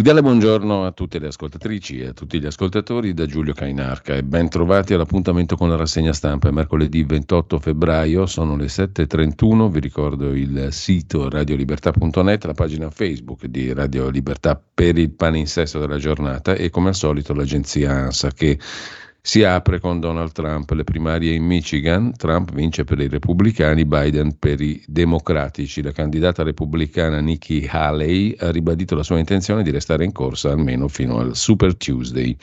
Cordiale buongiorno a tutte le ascoltatrici e a tutti gli ascoltatori da Giulio Cainarca e ben trovati all'appuntamento con la rassegna stampa. È mercoledì 28 febbraio, sono le 7.31, vi ricordo il sito radiolibertà.net, la pagina Facebook di Radio Libertà per il paninsesto della giornata e come al solito l'agenzia ANSA che si apre con Donald Trump le primarie in Michigan, Trump vince per i repubblicani, Biden per i democratici. La candidata repubblicana Nikki Haley ha ribadito la sua intenzione di restare in corsa almeno fino al Super Tuesday.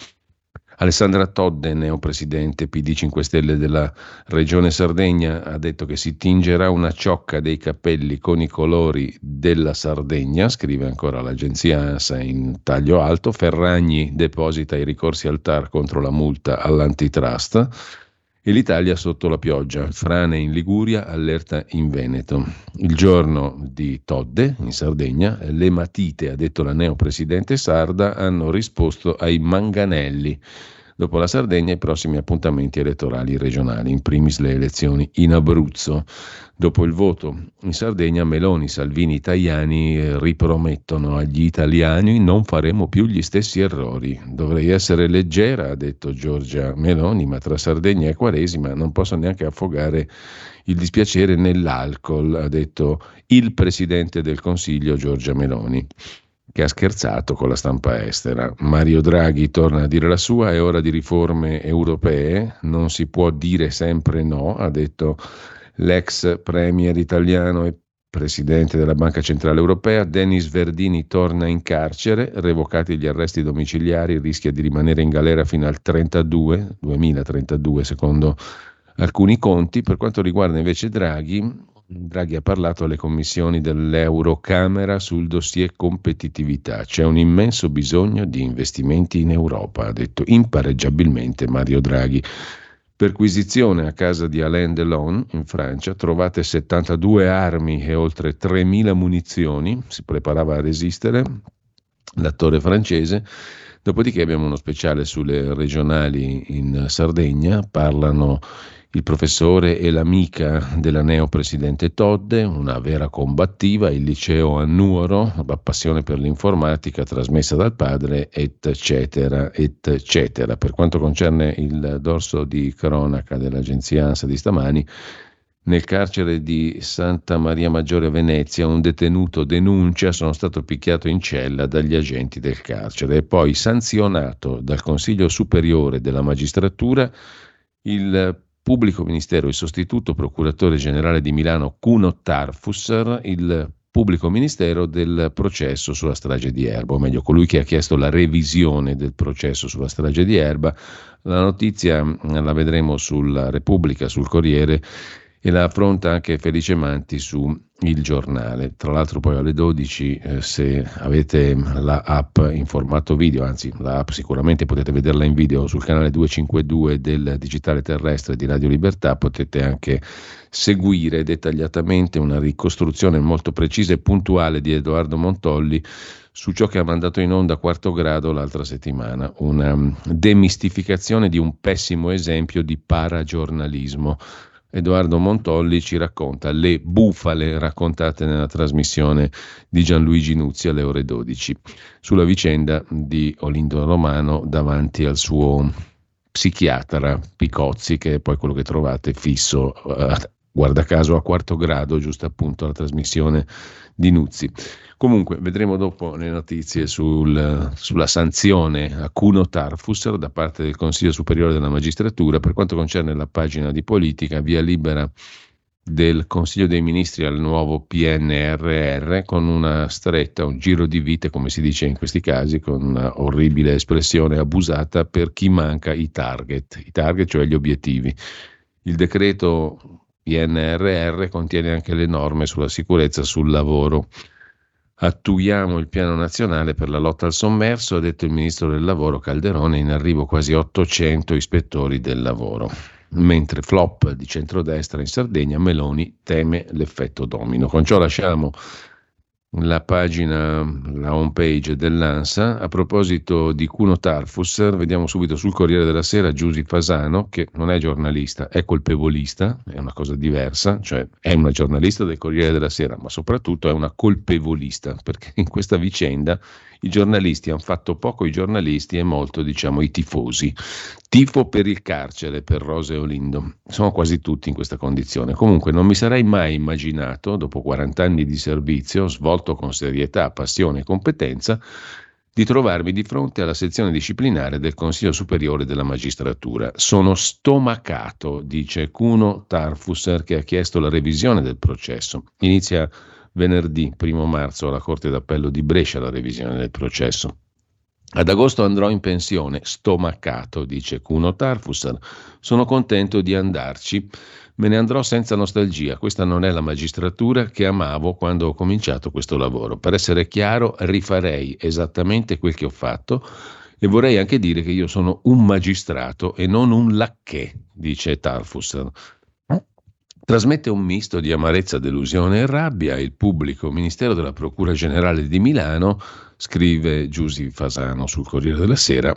Alessandra Todde, neopresidente PD 5 Stelle della Regione Sardegna, ha detto che si tingerà una ciocca dei capelli con i colori della Sardegna, scrive ancora l'agenzia ANSA in taglio alto. Ferragni deposita i ricorsi al TAR contro la multa all'antitrust. E l'Italia sotto la pioggia, frane in Liguria, allerta in Veneto. Il giorno di Todde, in Sardegna, le matite, ha detto la neopresidente sarda, hanno risposto ai manganelli. Dopo la Sardegna i prossimi appuntamenti elettorali regionali, in primis le elezioni in Abruzzo. Dopo il voto in Sardegna, Meloni, Salvini, Tajani ripromettono agli italiani non faremo più gli stessi errori. Dovrei essere leggera, ha detto Giorgia Meloni, ma tra Sardegna e Quaresima non posso neanche affogare il dispiacere nell'alcol, ha detto il Presidente del Consiglio Giorgia Meloni che ha scherzato con la stampa estera. Mario Draghi torna a dire la sua, è ora di riforme europee, non si può dire sempre no, ha detto l'ex premier italiano e presidente della Banca Centrale Europea, Denis Verdini torna in carcere, revocati gli arresti domiciliari, rischia di rimanere in galera fino al 32, 2032 secondo alcuni conti. Per quanto riguarda invece Draghi, Draghi ha parlato alle commissioni dell'Eurocamera sul dossier competitività. C'è un immenso bisogno di investimenti in Europa, ha detto impareggiabilmente Mario Draghi. Perquisizione a casa di Alain Delon in Francia, trovate 72 armi e oltre 3.000 munizioni, si preparava a resistere l'attore francese. Dopodiché abbiamo uno speciale sulle regionali in Sardegna, parlano il professore e l'amica della neopresidente Todde, una vera combattiva, il liceo a Nuoro, la passione per l'informatica trasmessa dal padre, eccetera, eccetera. Per quanto concerne il dorso di cronaca dell'agenzia ANSA di stamani, nel carcere di Santa Maria Maggiore a Venezia un detenuto denuncia sono stato picchiato in cella dagli agenti del carcere e poi sanzionato dal Consiglio Superiore della Magistratura il pubblico ministero, il sostituto procuratore generale di Milano Cuno Tarfusser, il pubblico ministero del processo sulla strage di Erba, o meglio colui che ha chiesto la revisione del processo sulla strage di Erba. La notizia la vedremo sulla Repubblica, sul Corriere e la affronta anche Felice Manti su Il Giornale. Tra l'altro poi alle 12 eh, se avete la app in formato video, anzi la app sicuramente potete vederla in video sul canale 252 del Digitale Terrestre di Radio Libertà, potete anche seguire dettagliatamente una ricostruzione molto precisa e puntuale di Edoardo Montolli su ciò che ha mandato in onda a quarto grado l'altra settimana, una demistificazione di un pessimo esempio di paragiornalismo Edoardo Montolli ci racconta le bufale raccontate nella trasmissione di Gianluigi Nuzzi alle ore 12 sulla vicenda di Olindo Romano davanti al suo psichiatra Picozzi, che è poi quello che trovate fisso uh, guarda caso a quarto grado, giusto appunto la trasmissione di Nuzzi. Comunque vedremo dopo le notizie sul, sulla sanzione a Cuno Tarfusser da parte del Consiglio Superiore della Magistratura per quanto concerne la pagina di politica, via libera del Consiglio dei Ministri al nuovo PNRR con una stretta, un giro di vite, come si dice in questi casi, con una orribile espressione abusata per chi manca i target, i target cioè gli obiettivi. Il decreto PNRR contiene anche le norme sulla sicurezza sul lavoro attuiamo il piano nazionale per la lotta al sommerso, ha detto il ministro del lavoro Calderone, in arrivo quasi 800 ispettori del lavoro. Mentre flop di centrodestra in Sardegna, Meloni teme l'effetto domino. Con ciò lasciamo la pagina, la home page dell'ANSA. A proposito di Cuno Tarfusser, vediamo subito sul Corriere della Sera Giusy Fasano, che non è giornalista, è colpevolista, è una cosa diversa, cioè è una giornalista del Corriere della Sera, ma soprattutto è una colpevolista, perché in questa vicenda i giornalisti hanno fatto poco i giornalisti e molto, diciamo, i tifosi. Tifo per il carcere, per Rose e Olindo. Sono quasi tutti in questa condizione. Comunque non mi sarei mai immaginato, dopo 40 anni di servizio, svolto con serietà, passione e competenza, di trovarmi di fronte alla sezione disciplinare del Consiglio Superiore della Magistratura. Sono stomacato, dice Cuno Tarfusser, che ha chiesto la revisione del processo. Inizia venerdì 1 marzo alla Corte d'Appello di Brescia la revisione del processo. Ad agosto andrò in pensione, stomacato, dice Cuno Tarfusser. Sono contento di andarci. Me ne andrò senza nostalgia. Questa non è la magistratura che amavo quando ho cominciato questo lavoro. Per essere chiaro, rifarei esattamente quel che ho fatto e vorrei anche dire che io sono un magistrato e non un lacchè, dice Tarfusser. Trasmette un misto di amarezza, delusione e rabbia. Il pubblico ministero della Procura Generale di Milano, scrive Giusy Fasano sul Corriere della Sera,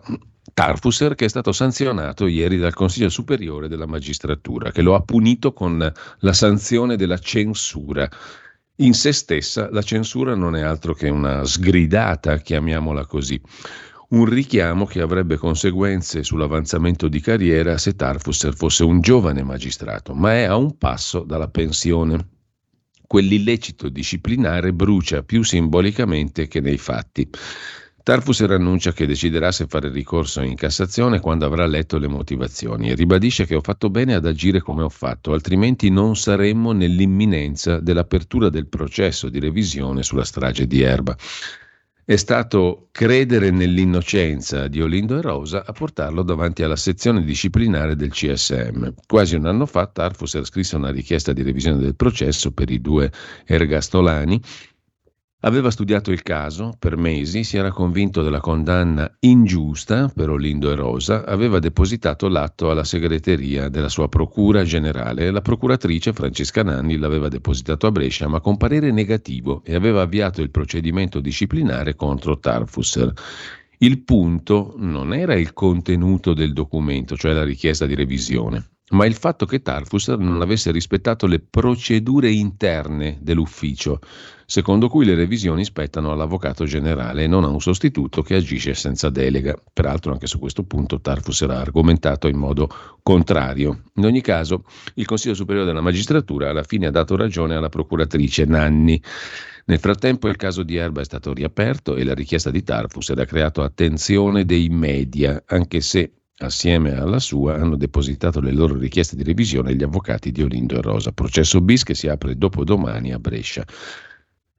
Tarfusser che è stato sanzionato ieri dal Consiglio Superiore della Magistratura, che lo ha punito con la sanzione della censura. In se stessa la censura non è altro che una sgridata, chiamiamola così un richiamo che avrebbe conseguenze sull'avanzamento di carriera se Tarfusser fosse un giovane magistrato, ma è a un passo dalla pensione. Quell'illecito disciplinare brucia più simbolicamente che nei fatti. Tarfusser annuncia che deciderà se fare ricorso in Cassazione quando avrà letto le motivazioni e ribadisce che ho fatto bene ad agire come ho fatto, altrimenti non saremmo nell'imminenza dell'apertura del processo di revisione sulla strage di Erba è stato credere nell'innocenza di Olindo e Rosa a portarlo davanti alla sezione disciplinare del CSM. Quasi un anno fa Tarfus scrisse una richiesta di revisione del processo per i due ergastolani Aveva studiato il caso per mesi, si era convinto della condanna ingiusta per Olindo e Rosa, aveva depositato l'atto alla segreteria della sua procura generale. La procuratrice Francesca Nanni l'aveva depositato a Brescia, ma con parere negativo e aveva avviato il procedimento disciplinare contro Tarfusser. Il punto non era il contenuto del documento, cioè la richiesta di revisione ma il fatto che Tarfusser non avesse rispettato le procedure interne dell'ufficio, secondo cui le revisioni spettano all'avvocato generale e non a un sostituto che agisce senza delega. Peraltro anche su questo punto Tarfusser ha argomentato in modo contrario. In ogni caso, il Consiglio Superiore della Magistratura alla fine ha dato ragione alla procuratrice Nanni. Nel frattempo il caso di Erba è stato riaperto e la richiesta di Tarfusser ha creato attenzione dei media, anche se Assieme alla sua hanno depositato le loro richieste di revisione gli avvocati di Olindo e Rosa. Processo bis che si apre dopodomani a Brescia.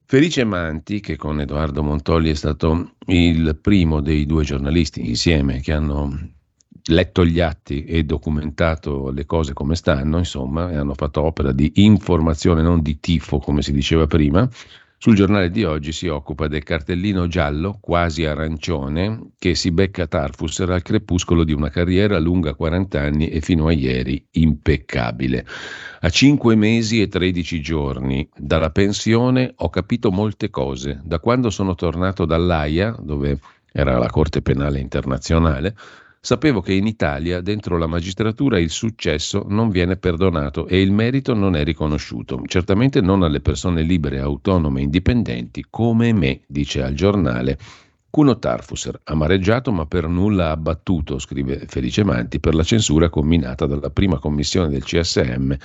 Felice Manti, che con Edoardo Montolli è stato il primo dei due giornalisti insieme che hanno letto gli atti e documentato le cose come stanno, insomma, e hanno fatto opera di informazione, non di tifo, come si diceva prima, sul giornale di oggi si occupa del cartellino giallo, quasi arancione, che si becca Tarfusser al crepuscolo di una carriera lunga 40 anni e fino a ieri impeccabile. A 5 mesi e 13 giorni dalla pensione ho capito molte cose. Da quando sono tornato dall'AIA, dove era la Corte Penale Internazionale, Sapevo che in Italia, dentro la magistratura, il successo non viene perdonato e il merito non è riconosciuto. Certamente non alle persone libere, autonome indipendenti come me, dice al giornale. Cuno Tarfusser, amareggiato ma per nulla abbattuto, scrive Felice Manti, per la censura combinata dalla prima commissione del CSM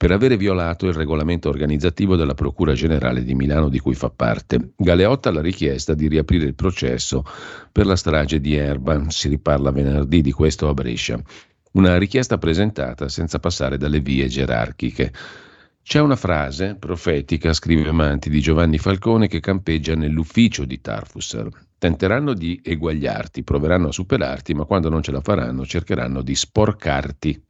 per avere violato il regolamento organizzativo della Procura Generale di Milano di cui fa parte. Galeotta ha la richiesta di riaprire il processo per la strage di Erba, si riparla venerdì di questo a Brescia. Una richiesta presentata senza passare dalle vie gerarchiche. C'è una frase profetica, scrive Manti, di Giovanni Falcone che campeggia nell'ufficio di Tarfusser. Tenteranno di eguagliarti, proveranno a superarti, ma quando non ce la faranno cercheranno di sporcarti.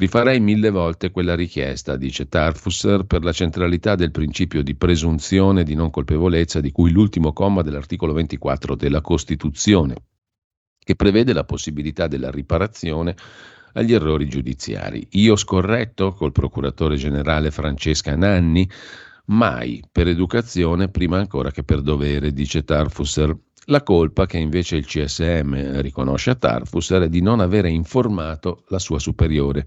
Rifarei mille volte quella richiesta, dice Tarfusser, per la centralità del principio di presunzione di non colpevolezza di cui l'ultimo comma dell'articolo 24 della Costituzione, che prevede la possibilità della riparazione agli errori giudiziari. Io scorretto col procuratore generale Francesca Nanni? Mai per educazione prima ancora che per dovere, dice Tarfusser. La colpa che invece il CSM riconosce a Tarfus era di non avere informato la sua superiore,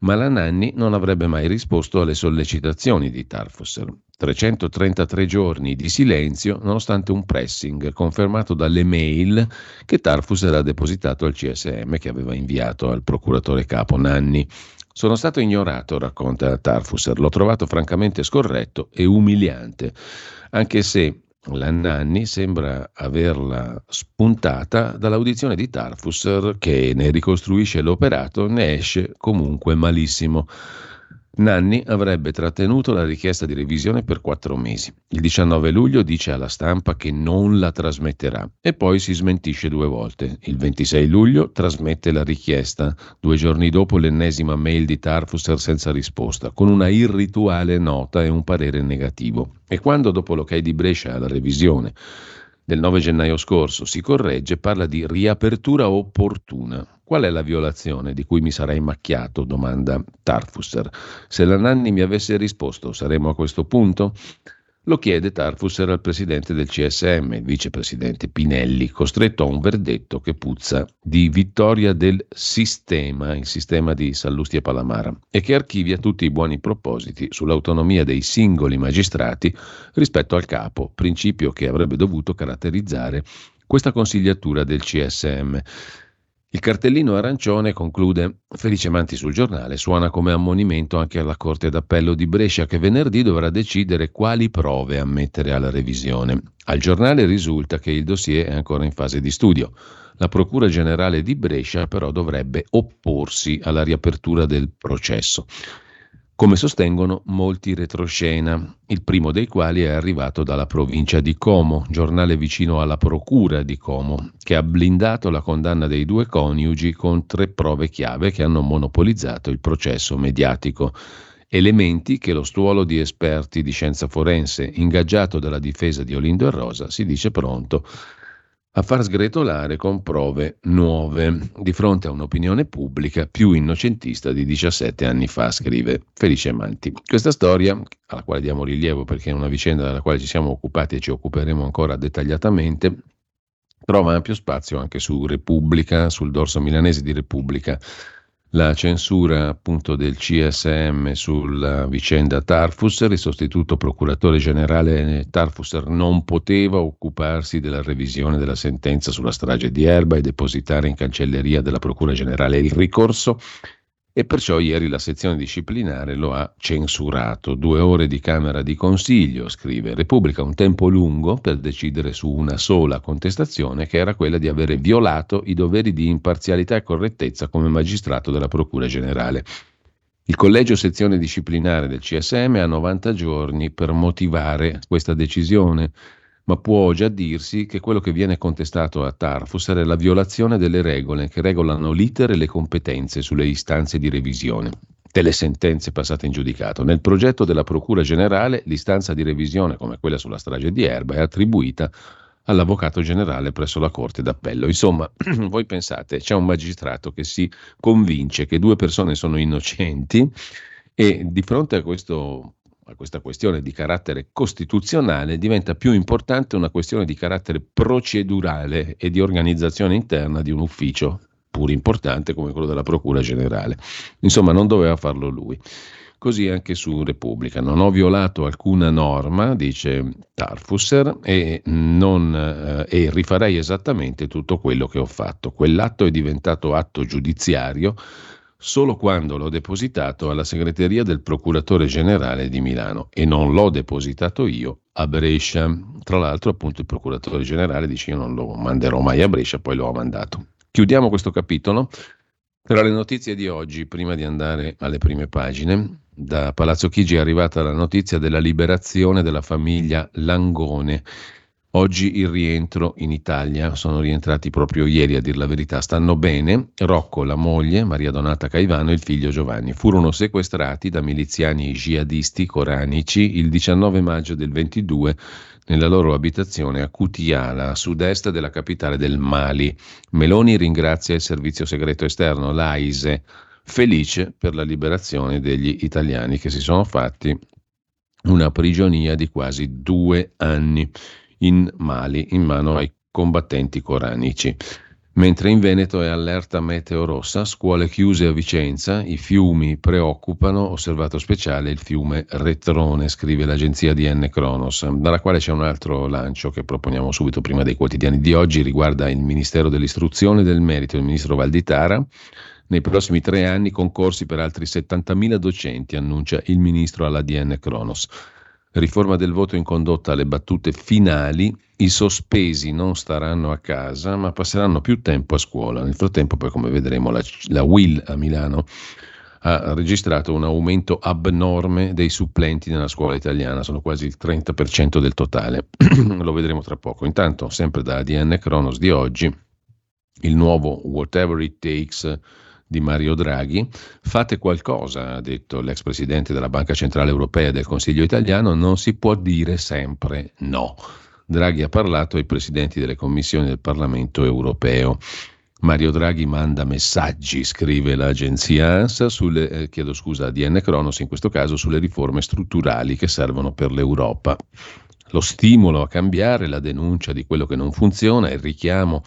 ma la Nanni non avrebbe mai risposto alle sollecitazioni di Tarfus. 333 giorni di silenzio nonostante un pressing confermato dalle mail che Tarfus era depositato al CSM che aveva inviato al procuratore capo Nanni. Sono stato ignorato, racconta Tarfusser, l'ho trovato francamente scorretto e umiliante, anche se la Nanni sembra averla spuntata dall'audizione di Tarfusser che ne ricostruisce l'operato, ne esce comunque malissimo. Nanni avrebbe trattenuto la richiesta di revisione per quattro mesi. Il 19 luglio dice alla stampa che non la trasmetterà e poi si smentisce due volte. Il 26 luglio trasmette la richiesta, due giorni dopo l'ennesima mail di Tarfusser senza risposta, con una irrituale nota e un parere negativo. E quando dopo l'ok di Brescia alla revisione del 9 gennaio scorso si corregge, parla di riapertura opportuna. Qual è la violazione di cui mi sarei macchiato? domanda Tarfusser. Se la Nanni mi avesse risposto, saremmo a questo punto? Lo chiede Tarfusser al presidente del CSM, il vicepresidente Pinelli, costretto a un verdetto che puzza di vittoria del sistema, il sistema di Sallusti e Palamara, e che archivia tutti i buoni propositi sull'autonomia dei singoli magistrati rispetto al capo, principio che avrebbe dovuto caratterizzare questa consigliatura del CSM. Il cartellino arancione conclude Felice Manti sul giornale suona come ammonimento anche alla Corte d'Appello di Brescia che venerdì dovrà decidere quali prove ammettere alla revisione. Al giornale risulta che il dossier è ancora in fase di studio. La Procura Generale di Brescia però dovrebbe opporsi alla riapertura del processo come sostengono molti retroscena, il primo dei quali è arrivato dalla provincia di Como, giornale vicino alla procura di Como, che ha blindato la condanna dei due coniugi con tre prove chiave che hanno monopolizzato il processo mediatico. Elementi che lo stuolo di esperti di scienza forense, ingaggiato dalla difesa di Olindo e Rosa, si dice pronto a far sgretolare con prove nuove di fronte a un'opinione pubblica più innocentista di 17 anni fa, scrive Felice Manti. Questa storia, alla quale diamo rilievo perché è una vicenda della quale ci siamo occupati e ci occuperemo ancora dettagliatamente, trova ampio spazio anche su Repubblica, sul dorso milanese di Repubblica la censura appunto del CSM sulla vicenda Tarfusser, il sostituto procuratore generale Tarfusser non poteva occuparsi della revisione della sentenza sulla strage di Erba e depositare in cancelleria della Procura Generale il ricorso e perciò ieri la sezione disciplinare lo ha censurato. Due ore di Camera di Consiglio, scrive Repubblica, un tempo lungo per decidere su una sola contestazione che era quella di avere violato i doveri di imparzialità e correttezza come magistrato della Procura Generale. Il collegio sezione disciplinare del CSM ha 90 giorni per motivare questa decisione ma può già dirsi che quello che viene contestato a Tarfus è la violazione delle regole che regolano l'iter e le competenze sulle istanze di revisione delle sentenze passate in giudicato. Nel progetto della Procura Generale l'istanza di revisione, come quella sulla strage di Erba, è attribuita all'avvocato generale presso la Corte d'Appello. Insomma, voi pensate, c'è un magistrato che si convince che due persone sono innocenti e di fronte a questo questa questione di carattere costituzionale diventa più importante una questione di carattere procedurale e di organizzazione interna di un ufficio, pur importante come quello della Procura Generale. Insomma, non doveva farlo lui. Così anche su Repubblica. Non ho violato alcuna norma, dice Tarfusser, e, non, eh, e rifarei esattamente tutto quello che ho fatto. Quell'atto è diventato atto giudiziario solo quando l'ho depositato alla segreteria del procuratore generale di Milano e non l'ho depositato io a Brescia. Tra l'altro, appunto, il procuratore generale dice io non lo manderò mai a Brescia, poi l'ho mandato. Chiudiamo questo capitolo. Tra le notizie di oggi, prima di andare alle prime pagine, da Palazzo Chigi è arrivata la notizia della liberazione della famiglia Langone Oggi il rientro in Italia, sono rientrati proprio ieri a dir la verità, stanno bene. Rocco, la moglie, Maria Donata Caivano e il figlio Giovanni furono sequestrati da miliziani jihadisti coranici il 19 maggio del 22 nella loro abitazione a Kutiala, a sud-est della capitale del Mali. Meloni ringrazia il servizio segreto esterno, l'AISE, felice per la liberazione degli italiani che si sono fatti una prigionia di quasi due anni in Mali in mano ai combattenti coranici. Mentre in Veneto è allerta meteo rossa, scuole chiuse a Vicenza, i fiumi preoccupano, osservato speciale il fiume Retrone, scrive l'agenzia di N. Cronos, dalla quale c'è un altro lancio che proponiamo subito prima dei quotidiani di oggi, riguarda il Ministero dell'Istruzione e del Merito, il ministro Valditara. Nei prossimi tre anni concorsi per altri 70.000 docenti, annuncia il ministro alla DN Cronos. Riforma del voto in condotta alle battute finali, i sospesi non staranno a casa ma passeranno più tempo a scuola. Nel frattempo poi come vedremo la, la WIL a Milano ha registrato un aumento abnorme dei supplenti nella scuola italiana, sono quasi il 30% del totale, lo vedremo tra poco. Intanto, sempre da ADN Kronos di oggi, il nuovo Whatever It Takes di Mario Draghi. Fate qualcosa, ha detto l'ex presidente della Banca Centrale Europea e del Consiglio italiano, non si può dire sempre no. Draghi ha parlato ai presidenti delle commissioni del Parlamento europeo. Mario Draghi manda messaggi, scrive l'agenzia ANSA, sulle, eh, chiedo scusa a DN Cronos in questo caso, sulle riforme strutturali che servono per l'Europa. Lo stimolo a cambiare, la denuncia di quello che non funziona, il richiamo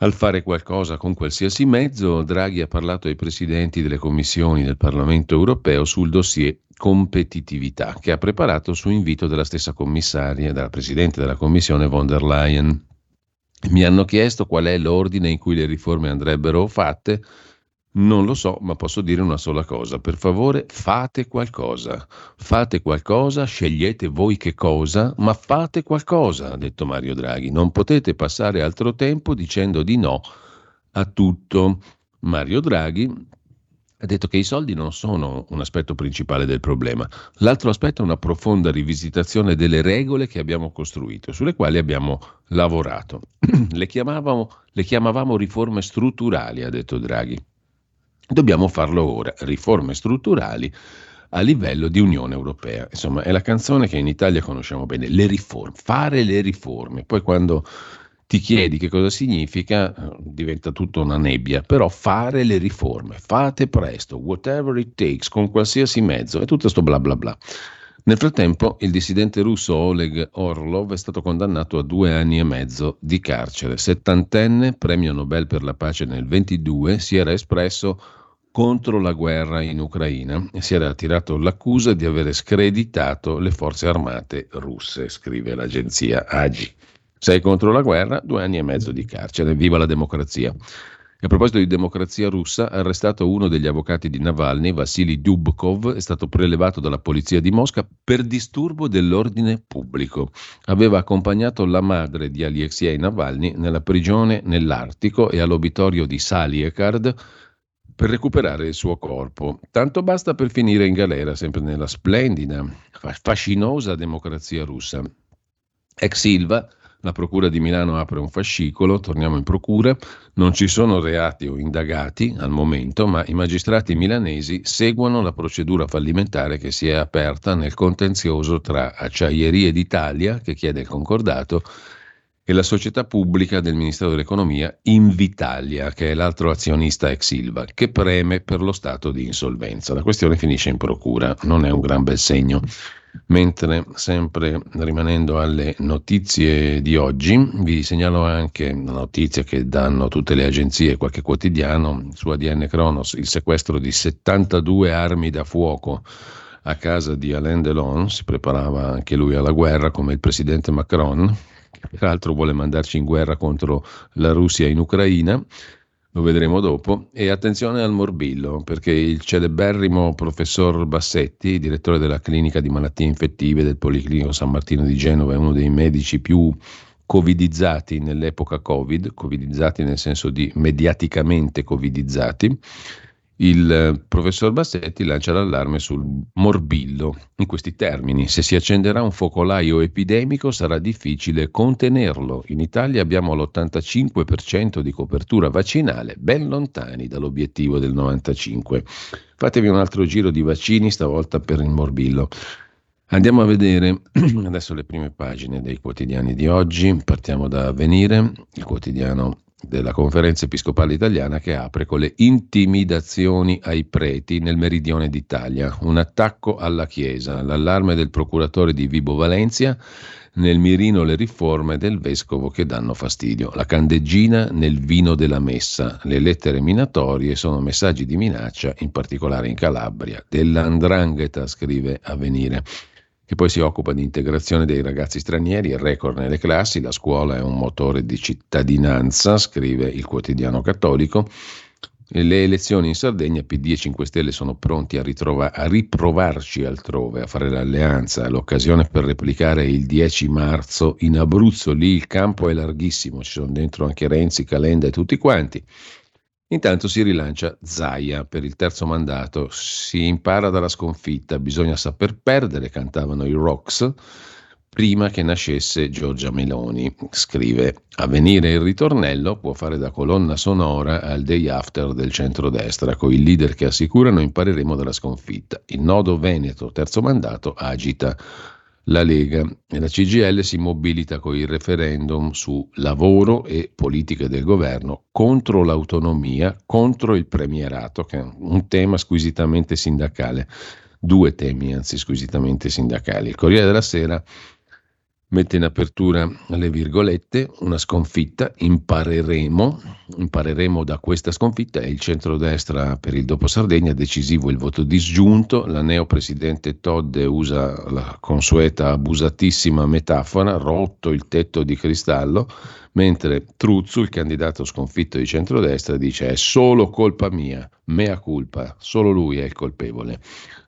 al fare qualcosa con qualsiasi mezzo, Draghi ha parlato ai presidenti delle commissioni del Parlamento europeo sul dossier competitività che ha preparato su invito della stessa commissaria, della presidente della commissione von der Leyen. Mi hanno chiesto qual è l'ordine in cui le riforme andrebbero fatte non lo so, ma posso dire una sola cosa. Per favore, fate qualcosa. Fate qualcosa, scegliete voi che cosa, ma fate qualcosa, ha detto Mario Draghi. Non potete passare altro tempo dicendo di no a tutto. Mario Draghi ha detto che i soldi non sono un aspetto principale del problema. L'altro aspetto è una profonda rivisitazione delle regole che abbiamo costruito, sulle quali abbiamo lavorato. le, chiamavamo, le chiamavamo riforme strutturali, ha detto Draghi. Dobbiamo farlo ora, riforme strutturali a livello di Unione Europea. Insomma, è la canzone che in Italia conosciamo bene, le riforme, fare le riforme. Poi quando ti chiedi che cosa significa, eh, diventa tutto una nebbia, però fare le riforme, fate presto, whatever it takes, con qualsiasi mezzo, e tutto questo bla bla bla. Nel frattempo, il dissidente russo Oleg Orlov è stato condannato a due anni e mezzo di carcere. Settantenne, premio Nobel per la pace nel 22, si era espresso contro la guerra in Ucraina si era tirato l'accusa di aver screditato le forze armate russe, scrive l'agenzia AGI. Sei contro la guerra, due anni e mezzo di carcere. Viva la democrazia! a proposito di democrazia russa, arrestato uno degli avvocati di Navalny, Vassili Dubkov, è stato prelevato dalla polizia di Mosca per disturbo dell'ordine pubblico. Aveva accompagnato la madre di Alexei Navalny nella prigione nell'Artico e all'obitorio di Saliekard per recuperare il suo corpo. Tanto basta per finire in galera, sempre nella splendida, fascinosa democrazia russa. Ex Silva la Procura di Milano apre un fascicolo, torniamo in Procura, non ci sono reati o indagati al momento, ma i magistrati milanesi seguono la procedura fallimentare che si è aperta nel contenzioso tra Acciaierie d'Italia, che chiede il concordato, e la società pubblica del Ministero dell'Economia Invitalia, che è l'altro azionista ex Silva, che preme per lo stato di insolvenza. La questione finisce in procura, non è un gran bel segno. Mentre, sempre rimanendo alle notizie di oggi, vi segnalo anche una notizia che danno tutte le agenzie e qualche quotidiano su ADN Kronos, il sequestro di 72 armi da fuoco a casa di Alain Delon, si preparava anche lui alla guerra come il presidente Macron, che peraltro vuole mandarci in guerra contro la Russia in Ucraina. lo vedremo dopo. E attenzione al morbillo, perché il celeberrimo professor Bassetti, direttore della clinica di malattie infettive del Policlinico San Martino di Genova, è uno dei medici più covidizzati nell'epoca Covid, covidizzati nel senso di mediaticamente covidizzati, il eh, professor Bassetti lancia l'allarme sul morbillo in questi termini. Se si accenderà un focolaio epidemico sarà difficile contenerlo. In Italia abbiamo l'85% di copertura vaccinale, ben lontani dall'obiettivo del 95%. Fatevi un altro giro di vaccini, stavolta per il morbillo. Andiamo a vedere adesso le prime pagine dei quotidiani di oggi. Partiamo da Avvenire, il quotidiano della conferenza episcopale italiana che apre con le intimidazioni ai preti nel meridione d'Italia, un attacco alla Chiesa, l'allarme del procuratore di Vibo Valencia, nel mirino le riforme del vescovo che danno fastidio, la candeggina nel vino della messa, le lettere minatorie sono messaggi di minaccia, in particolare in Calabria, dell'andrangheta, scrive Avvenire che poi si occupa di integrazione dei ragazzi stranieri, il record nelle classi, la scuola è un motore di cittadinanza, scrive il quotidiano cattolico. Le elezioni in Sardegna, PD e 5 Stelle sono pronti a, ritrova- a riprovarci altrove, a fare l'alleanza, l'occasione per replicare il 10 marzo in Abruzzo, lì il campo è larghissimo, ci sono dentro anche Renzi, Calenda e tutti quanti. Intanto si rilancia Zaia per il terzo mandato, si impara dalla sconfitta, bisogna saper perdere, cantavano i Rocks, prima che nascesse Giorgia Meloni. Scrive, a venire il ritornello può fare da colonna sonora al day after del centrodestra, con i leader che assicurano impareremo dalla sconfitta. Il nodo Veneto, terzo mandato, agita la Lega e la CGL si mobilita con il referendum su lavoro e politiche del governo contro l'autonomia, contro il premierato, che è un tema squisitamente sindacale, due temi anzi squisitamente sindacali. Il Corriere della Sera mette in apertura le virgolette, una sconfitta, impareremo, impareremo da questa sconfitta e il centrodestra per il dopo Sardegna, decisivo il voto disgiunto, la neopresidente Todd usa la consueta abusatissima metafora, rotto il tetto di cristallo, mentre Truzzu, il candidato sconfitto di centrodestra, dice è solo colpa mia, mea culpa, solo lui è il colpevole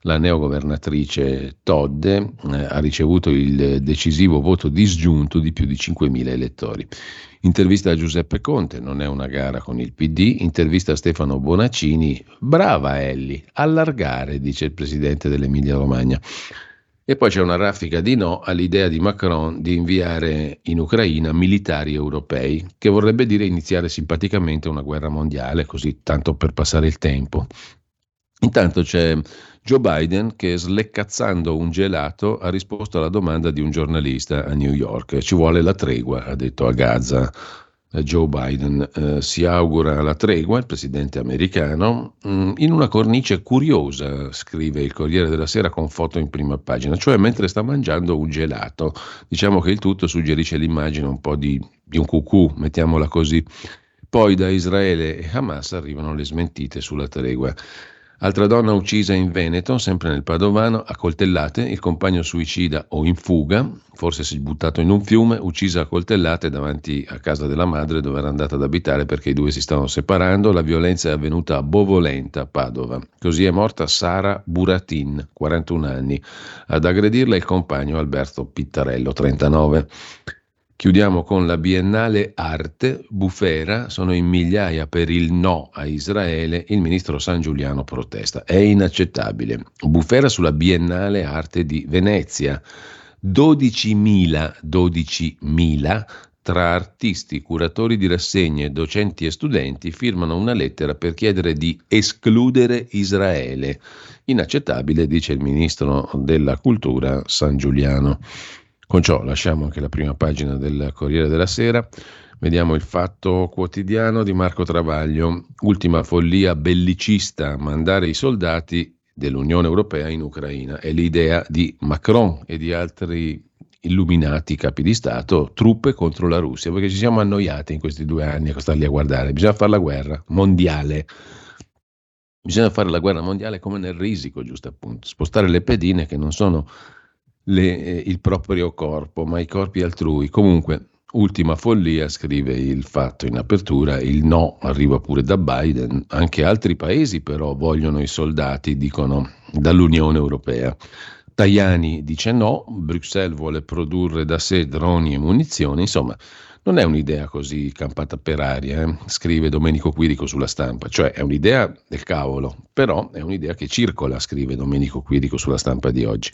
la neogovernatrice Todde eh, ha ricevuto il decisivo voto disgiunto di più di 5.000 elettori. Intervista a Giuseppe Conte, non è una gara con il PD, intervista a Stefano Bonaccini, brava Elli, allargare, dice il presidente dell'Emilia Romagna. E poi c'è una raffica di no all'idea di Macron di inviare in Ucraina militari europei, che vorrebbe dire iniziare simpaticamente una guerra mondiale, così tanto per passare il tempo. Intanto c'è Joe Biden che sleccazzando un gelato ha risposto alla domanda di un giornalista a New York. Ci vuole la tregua, ha detto a Gaza. Eh, Joe Biden eh, si augura la tregua, il presidente americano, mm, in una cornice curiosa, scrive il Corriere della Sera con foto in prima pagina, cioè mentre sta mangiando un gelato. Diciamo che il tutto suggerisce l'immagine un po' di, di un cucù, mettiamola così. Poi da Israele e Hamas arrivano le smentite sulla tregua. Altra donna uccisa in Veneto, sempre nel Padovano, a coltellate, il compagno suicida o in fuga, forse si è buttato in un fiume, uccisa a coltellate davanti a casa della madre dove era andata ad abitare perché i due si stavano separando. La violenza è avvenuta a Bovolenta, Padova. Così è morta Sara Buratin, 41 anni. Ad aggredirla il compagno Alberto Pittarello, 39. Chiudiamo con la Biennale Arte, Bufera, sono in migliaia per il no a Israele, il ministro San Giuliano protesta. È inaccettabile. Bufera sulla Biennale Arte di Venezia. 12.000, 12.000 tra artisti, curatori di rassegne, docenti e studenti firmano una lettera per chiedere di escludere Israele. Inaccettabile, dice il ministro della cultura San Giuliano. Con ciò lasciamo anche la prima pagina del Corriere della Sera. Vediamo il fatto quotidiano di Marco Travaglio. Ultima follia bellicista, mandare i soldati dell'Unione Europea in Ucraina. È l'idea di Macron e di altri illuminati capi di Stato, truppe contro la Russia, perché ci siamo annoiati in questi due anni a starli a guardare. Bisogna fare la guerra mondiale. Bisogna fare la guerra mondiale come nel risico, giusto appunto. Spostare le pedine che non sono le, eh, il proprio corpo, ma i corpi altrui. Comunque, Ultima follia, scrive il fatto in apertura, il no arriva pure da Biden, anche altri paesi però vogliono i soldati, dicono dall'Unione Europea. Tajani dice no, Bruxelles vuole produrre da sé droni e munizioni, insomma non è un'idea così campata per aria, eh? scrive Domenico Quirico sulla stampa, cioè è un'idea del cavolo, però è un'idea che circola, scrive Domenico Quirico sulla stampa di oggi.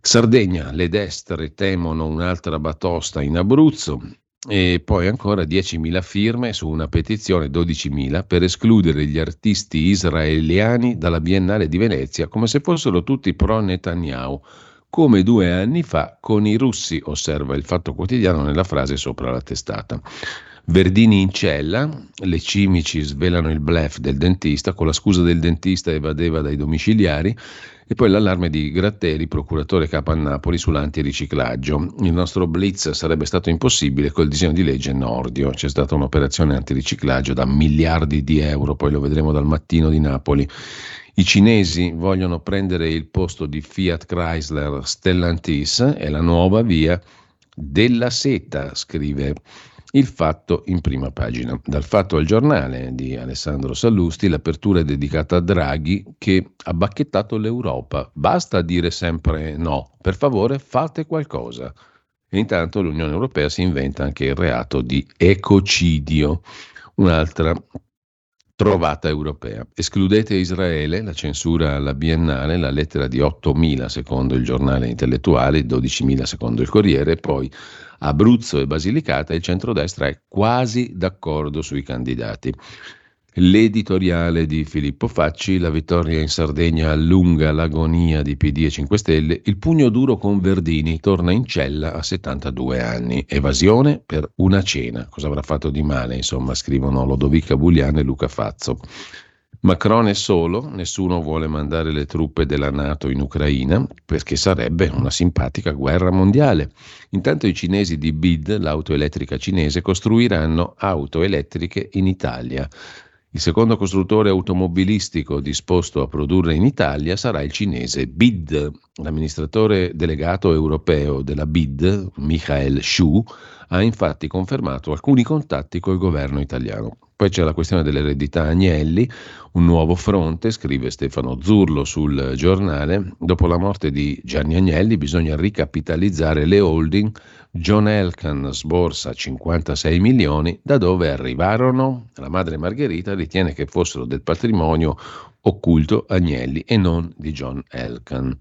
Sardegna, le destre temono un'altra batosta in Abruzzo e poi ancora 10.000 firme su una petizione, 12.000, per escludere gli artisti israeliani dalla Biennale di Venezia come se fossero tutti pro Netanyahu come due anni fa con i russi, osserva il Fatto Quotidiano nella frase sopra la testata. Verdini in cella, le cimici svelano il blef del dentista, con la scusa del dentista evadeva dai domiciliari, e poi l'allarme di Gratteri, procuratore capo a Napoli, sull'antiriciclaggio. Il nostro blitz sarebbe stato impossibile col disegno di legge Nordio. C'è stata un'operazione antiriciclaggio da miliardi di euro, poi lo vedremo dal mattino di Napoli. I cinesi vogliono prendere il posto di Fiat Chrysler Stellantis e la nuova via della seta, scrive il fatto in prima pagina. Dal fatto al giornale di Alessandro Sallusti, l'apertura è dedicata a Draghi che ha bacchettato l'Europa. Basta dire sempre no, per favore fate qualcosa. E intanto l'Unione Europea si inventa anche il reato di ecocidio, un'altra trovata europea. Escludete Israele, la censura alla biennale, la lettera di 8.000 secondo il giornale intellettuale, 12.000 secondo il Corriere, poi Abruzzo e Basilicata il centrodestra è quasi d'accordo sui candidati. L'editoriale di Filippo Facci, la vittoria in Sardegna allunga l'agonia di PD e 5 Stelle, il pugno duro con Verdini torna in cella a 72 anni, evasione per una cena, cosa avrà fatto di male, insomma, scrivono Lodovica Bugliano e Luca Fazzo. Macron è solo, nessuno vuole mandare le truppe della Nato in Ucraina perché sarebbe una simpatica guerra mondiale. Intanto i cinesi di BID, l'auto elettrica cinese, costruiranno auto elettriche in Italia. Il secondo costruttore automobilistico disposto a produrre in Italia sarà il cinese BID. L'amministratore delegato europeo della BID, Michael Shu, ha infatti confermato alcuni contatti col governo italiano. Poi c'è la questione dell'eredità Agnelli, un nuovo fronte, scrive Stefano Zurlo sul giornale. Dopo la morte di Gianni Agnelli bisogna ricapitalizzare le holding. John Elkan sborsa 56 milioni. Da dove arrivarono? La madre Margherita ritiene che fossero del patrimonio occulto Agnelli e non di John Elkan.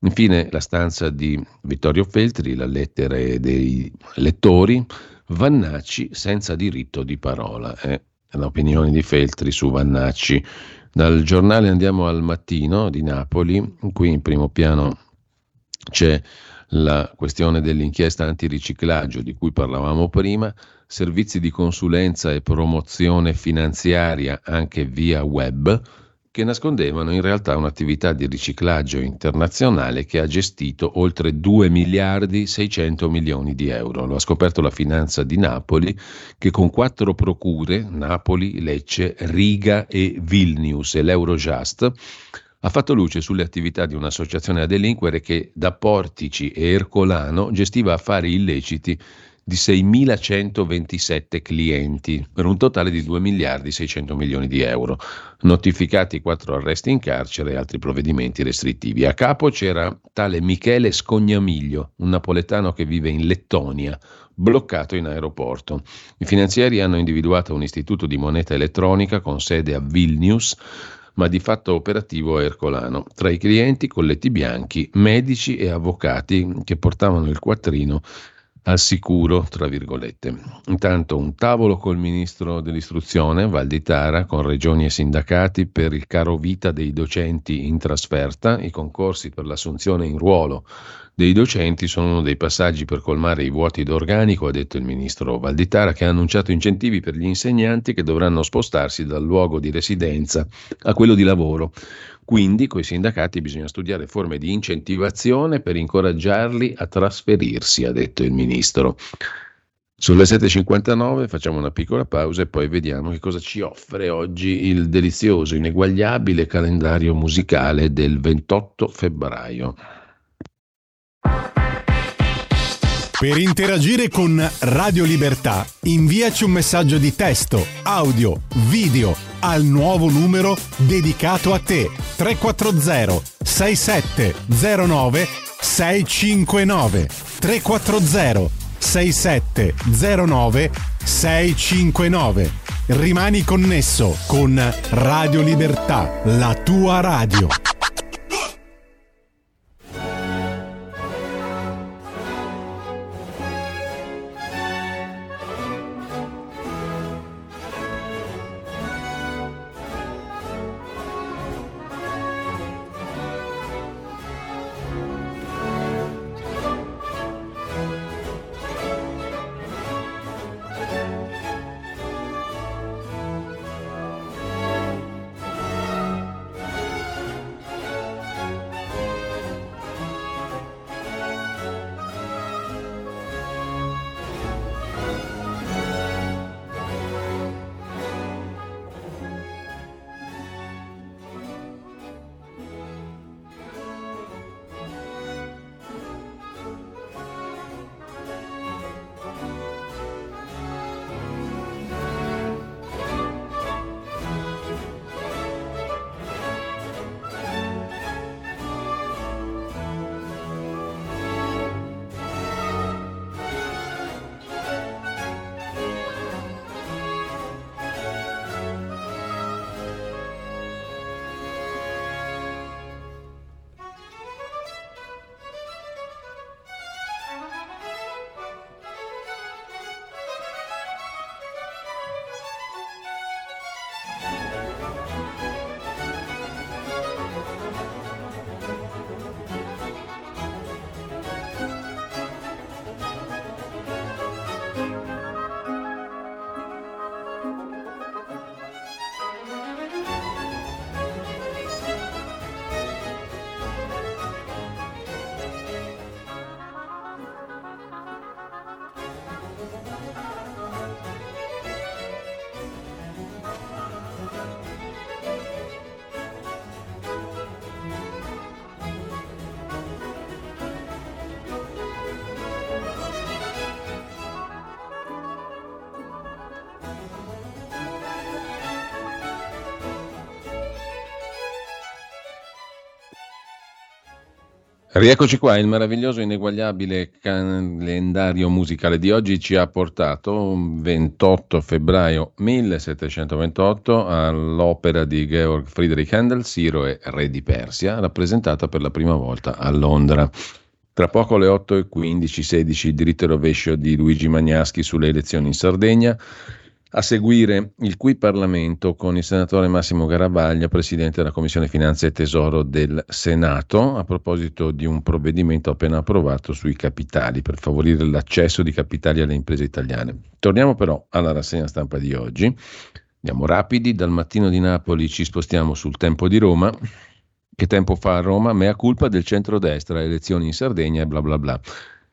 Infine la stanza di Vittorio Feltri, la lettera dei lettori Vannacci senza diritto di parola. È l'opinione di Feltri su Vannacci. Dal giornale andiamo al mattino di Napoli, qui in primo piano c'è la questione dell'inchiesta antiriciclaggio di cui parlavamo prima, servizi di consulenza e promozione finanziaria anche via web, che nascondevano in realtà un'attività di riciclaggio internazionale che ha gestito oltre 2 miliardi 600 milioni di euro. Lo ha scoperto la finanza di Napoli che con quattro procure, Napoli, Lecce, Riga e Vilnius e l'Eurojust, ha fatto luce sulle attività di un'associazione a delinquere che da Portici e Ercolano gestiva affari illeciti di 6.127 clienti, per un totale di 2 miliardi 600 milioni di euro, notificati quattro arresti in carcere e altri provvedimenti restrittivi. A capo c'era tale Michele Scognamiglio, un napoletano che vive in Lettonia, bloccato in aeroporto. I finanziari hanno individuato un istituto di moneta elettronica con sede a Vilnius, ma di fatto operativo a Ercolano. Tra i clienti colletti bianchi, medici e avvocati che portavano il quattrino al sicuro, tra virgolette. Intanto un tavolo col ministro dell'istruzione, Valditara, con regioni e sindacati per il caro vita dei docenti in trasferta, i concorsi per l'assunzione in ruolo dei docenti sono uno dei passaggi per colmare i vuoti d'organico, ha detto il ministro Valditara, che ha annunciato incentivi per gli insegnanti che dovranno spostarsi dal luogo di residenza a quello di lavoro. Quindi con i sindacati bisogna studiare forme di incentivazione per incoraggiarli a trasferirsi, ha detto il ministro. Sulle 7.59 facciamo una piccola pausa e poi vediamo che cosa ci offre oggi il delizioso, ineguagliabile calendario musicale del 28 febbraio. Per interagire con Radio Libertà, inviaci un messaggio di testo, audio, video al nuovo numero dedicato a te 340 6709 659 340 6709 659 Rimani connesso con Radio Libertà, la tua radio. Rieccoci qua, il meraviglioso e ineguagliabile calendario musicale di oggi ci ha portato 28 febbraio 1728 all'opera di Georg Friedrich Handel, Siro e Re di Persia, rappresentata per la prima volta a Londra. Tra poco alle 8.15, 16 il diritto e rovescio di Luigi Magnaschi sulle elezioni in Sardegna, a seguire il cui Parlamento con il senatore Massimo Garavaglia, presidente della Commissione Finanze e Tesoro del Senato, a proposito di un provvedimento appena approvato sui capitali per favorire l'accesso di capitali alle imprese italiane. Torniamo però alla rassegna stampa di oggi. Andiamo rapidi, dal mattino di Napoli ci spostiamo sul tempo di Roma. Che tempo fa a Roma? Mea culpa del centrodestra, elezioni in Sardegna e bla bla bla.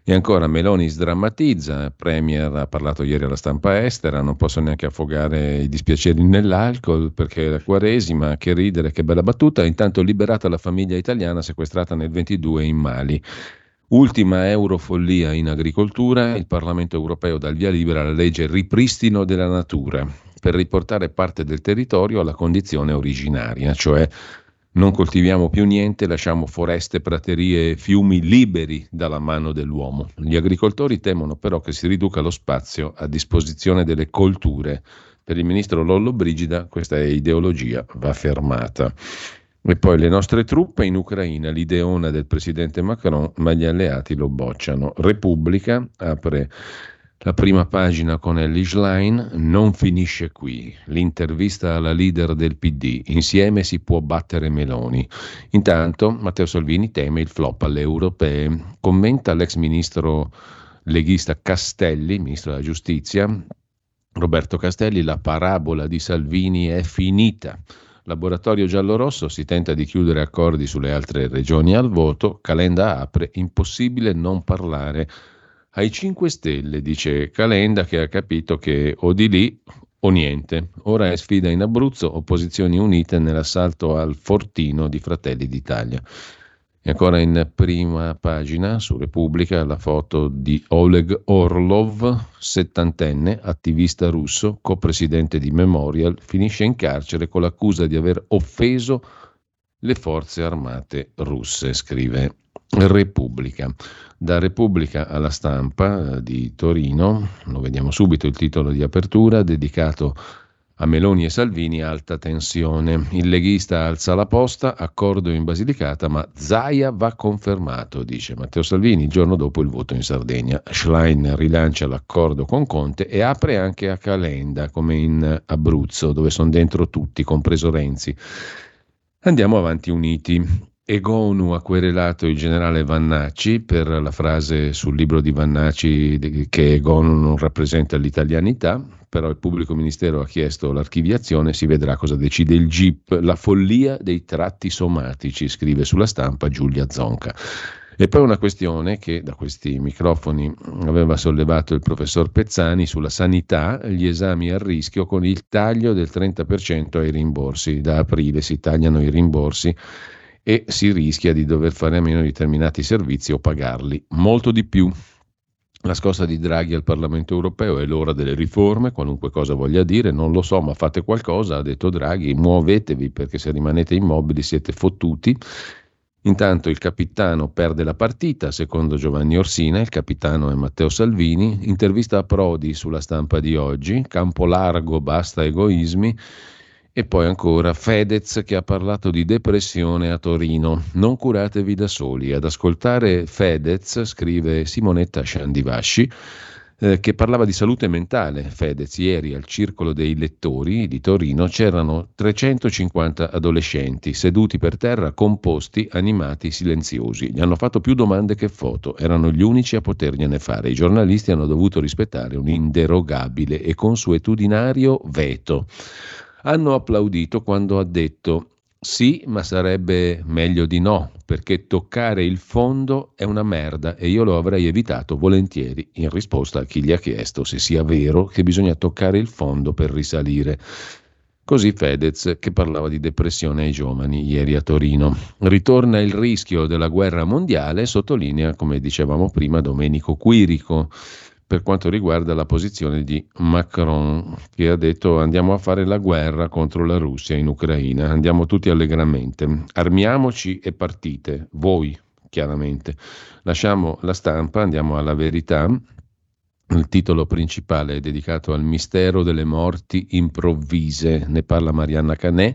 E ancora Meloni sdrammatizza, Premier ha parlato ieri alla stampa estera, non posso neanche affogare i dispiaceri nell'alcol perché è la quaresima, che ridere, che bella battuta, intanto liberata la famiglia italiana sequestrata nel 22 in Mali. Ultima eurofollia in agricoltura, il Parlamento europeo dà il via libera alla legge ripristino della natura per riportare parte del territorio alla condizione originaria, cioè non coltiviamo più niente, lasciamo foreste, praterie e fiumi liberi dalla mano dell'uomo. Gli agricoltori temono però che si riduca lo spazio a disposizione delle colture. Per il ministro Lollo Brigida questa ideologia va fermata. E poi le nostre truppe in Ucraina, l'ideona del presidente Macron, ma gli alleati lo bocciano. Repubblica apre la prima pagina con Ellie Schlein non finisce qui. L'intervista alla leader del PD. Insieme si può battere Meloni. Intanto Matteo Salvini teme il flop alle europee. Commenta l'ex ministro leghista Castelli, ministro della giustizia, Roberto Castelli, la parabola di Salvini è finita. Laboratorio giallorosso si tenta di chiudere accordi sulle altre regioni al voto, Calenda apre, impossibile non parlare ai 5 Stelle, dice Calenda, che ha capito che o di lì o niente. Ora è sfida in Abruzzo, opposizioni unite nell'assalto al fortino di Fratelli d'Italia. E ancora in prima pagina su Repubblica la foto di Oleg Orlov, settantenne, attivista russo, copresidente di Memorial, finisce in carcere con l'accusa di aver offeso le forze armate russe, scrive Repubblica. Da Repubblica alla stampa eh, di Torino, lo vediamo subito il titolo di apertura, dedicato a Meloni e Salvini alta tensione. Il leghista alza la posta, accordo in Basilicata, ma Zaia va confermato, dice Matteo Salvini il giorno dopo il voto in Sardegna. Schlein rilancia l'accordo con Conte e apre anche a Calenda, come in Abruzzo, dove sono dentro tutti, compreso Renzi. Andiamo avanti uniti. Egonu ha querelato il generale Vannacci per la frase sul libro di Vannacci che Egonu non rappresenta l'italianità, però il pubblico ministero ha chiesto l'archiviazione, si vedrà cosa decide il GIP. La follia dei tratti somatici, scrive sulla stampa Giulia Zonca. E poi una questione che da questi microfoni aveva sollevato il professor Pezzani sulla sanità, gli esami a rischio con il taglio del 30% ai rimborsi. Da aprile si tagliano i rimborsi e si rischia di dover fare a meno di determinati servizi o pagarli molto di più. La scossa di Draghi al Parlamento europeo è l'ora delle riforme, qualunque cosa voglia dire, non lo so, ma fate qualcosa, ha detto Draghi, muovetevi perché se rimanete immobili siete fottuti. Intanto il capitano perde la partita, secondo Giovanni Orsina, il capitano è Matteo Salvini, intervista a Prodi sulla stampa di oggi, campo largo, basta egoismi, e poi ancora Fedez che ha parlato di depressione a Torino. Non curatevi da soli. Ad ascoltare Fedez, scrive Simonetta Sciandivasci, eh, che parlava di salute mentale. Fedez, ieri al Circolo dei Lettori di Torino c'erano 350 adolescenti seduti per terra, composti, animati, silenziosi. Gli hanno fatto più domande che foto, erano gli unici a potergliene fare. I giornalisti hanno dovuto rispettare un inderogabile e consuetudinario veto hanno applaudito quando ha detto sì, ma sarebbe meglio di no, perché toccare il fondo è una merda e io lo avrei evitato volentieri, in risposta a chi gli ha chiesto se sia vero che bisogna toccare il fondo per risalire. Così Fedez, che parlava di depressione ai giovani ieri a Torino. Ritorna il rischio della guerra mondiale, sottolinea, come dicevamo prima, Domenico Quirico per quanto riguarda la posizione di Macron, che ha detto andiamo a fare la guerra contro la Russia in Ucraina, andiamo tutti allegramente, armiamoci e partite, voi chiaramente. Lasciamo la stampa, andiamo alla verità. Il titolo principale è dedicato al mistero delle morti improvvise, ne parla Marianna Canè.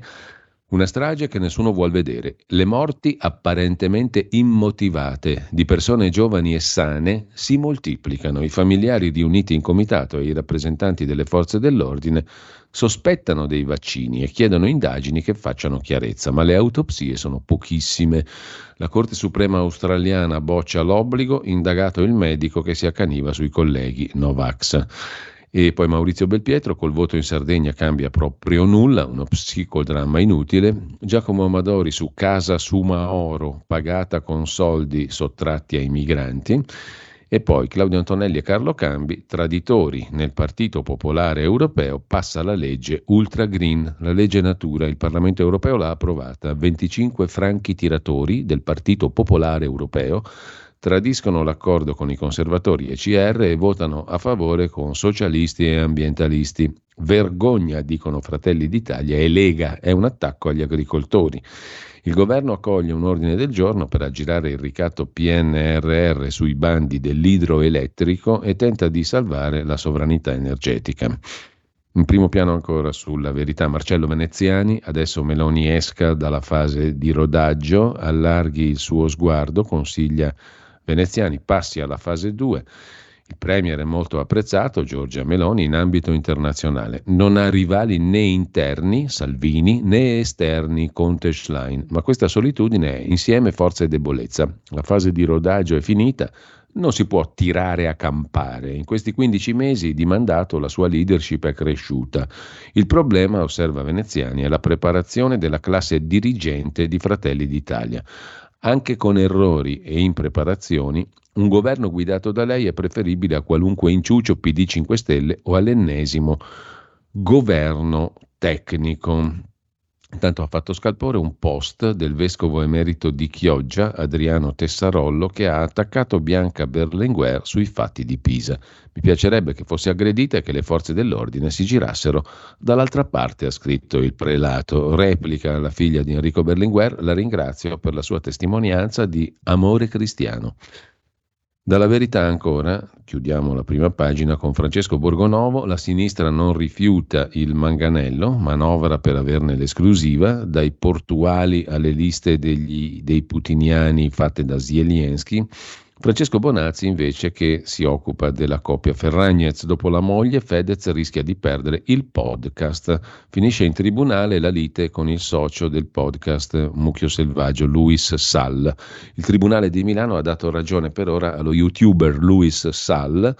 Una strage che nessuno vuol vedere. Le morti apparentemente immotivate di persone giovani e sane si moltiplicano. I familiari riuniti in comitato e i rappresentanti delle forze dell'ordine sospettano dei vaccini e chiedono indagini che facciano chiarezza, ma le autopsie sono pochissime. La Corte Suprema australiana boccia l'obbligo, indagato il medico che si accaniva sui colleghi Novax. E poi Maurizio Belpietro col voto in Sardegna cambia proprio nulla, uno psicodramma inutile. Giacomo Amadori su Casa Suma Oro, pagata con soldi sottratti ai migranti. E poi Claudio Antonelli e Carlo Cambi, traditori nel Partito Popolare Europeo, passa la legge Ultra Green, la legge natura. Il Parlamento Europeo l'ha approvata. 25 franchi tiratori del Partito Popolare Europeo tradiscono l'accordo con i conservatori e CR e votano a favore con socialisti e ambientalisti. Vergogna, dicono Fratelli d'Italia, e Lega, è un attacco agli agricoltori. Il governo accoglie un ordine del giorno per aggirare il ricatto PNRR sui bandi dell'idroelettrico e tenta di salvare la sovranità energetica. In primo piano ancora sulla verità Marcello Veneziani, adesso Meloni esca dalla fase di rodaggio, allarghi il suo sguardo, consiglia Veneziani passi alla fase 2. Il Premier è molto apprezzato, Giorgia Meloni, in ambito internazionale. Non ha rivali né interni, Salvini, né esterni, Conte Schlein, ma questa solitudine è insieme forza e debolezza. La fase di rodaggio è finita, non si può tirare a campare. In questi 15 mesi di mandato la sua leadership è cresciuta. Il problema, osserva Veneziani, è la preparazione della classe dirigente di Fratelli d'Italia. Anche con errori e impreparazioni, un governo guidato da lei è preferibile a qualunque inciucio PD 5 Stelle o all'ennesimo governo tecnico. Intanto ha fatto scalpore un post del vescovo emerito di Chioggia, Adriano Tessarollo, che ha attaccato Bianca Berlinguer sui fatti di Pisa. Mi piacerebbe che fosse aggredita e che le forze dell'ordine si girassero dall'altra parte, ha scritto il prelato. Replica la figlia di Enrico Berlinguer, la ringrazio per la sua testimonianza di amore cristiano. Dalla verità ancora, chiudiamo la prima pagina con Francesco Borgonovo, la sinistra non rifiuta il manganello, manovra per averne l'esclusiva, dai portuali alle liste degli, dei putiniani fatte da Zelensky, Francesco Bonazzi invece che si occupa della coppia Ferragnez. Dopo la moglie Fedez rischia di perdere il podcast. Finisce in tribunale la lite con il socio del podcast Mucchio Selvaggio, Luis Sall. Il Tribunale di Milano ha dato ragione per ora allo youtuber Luis Sall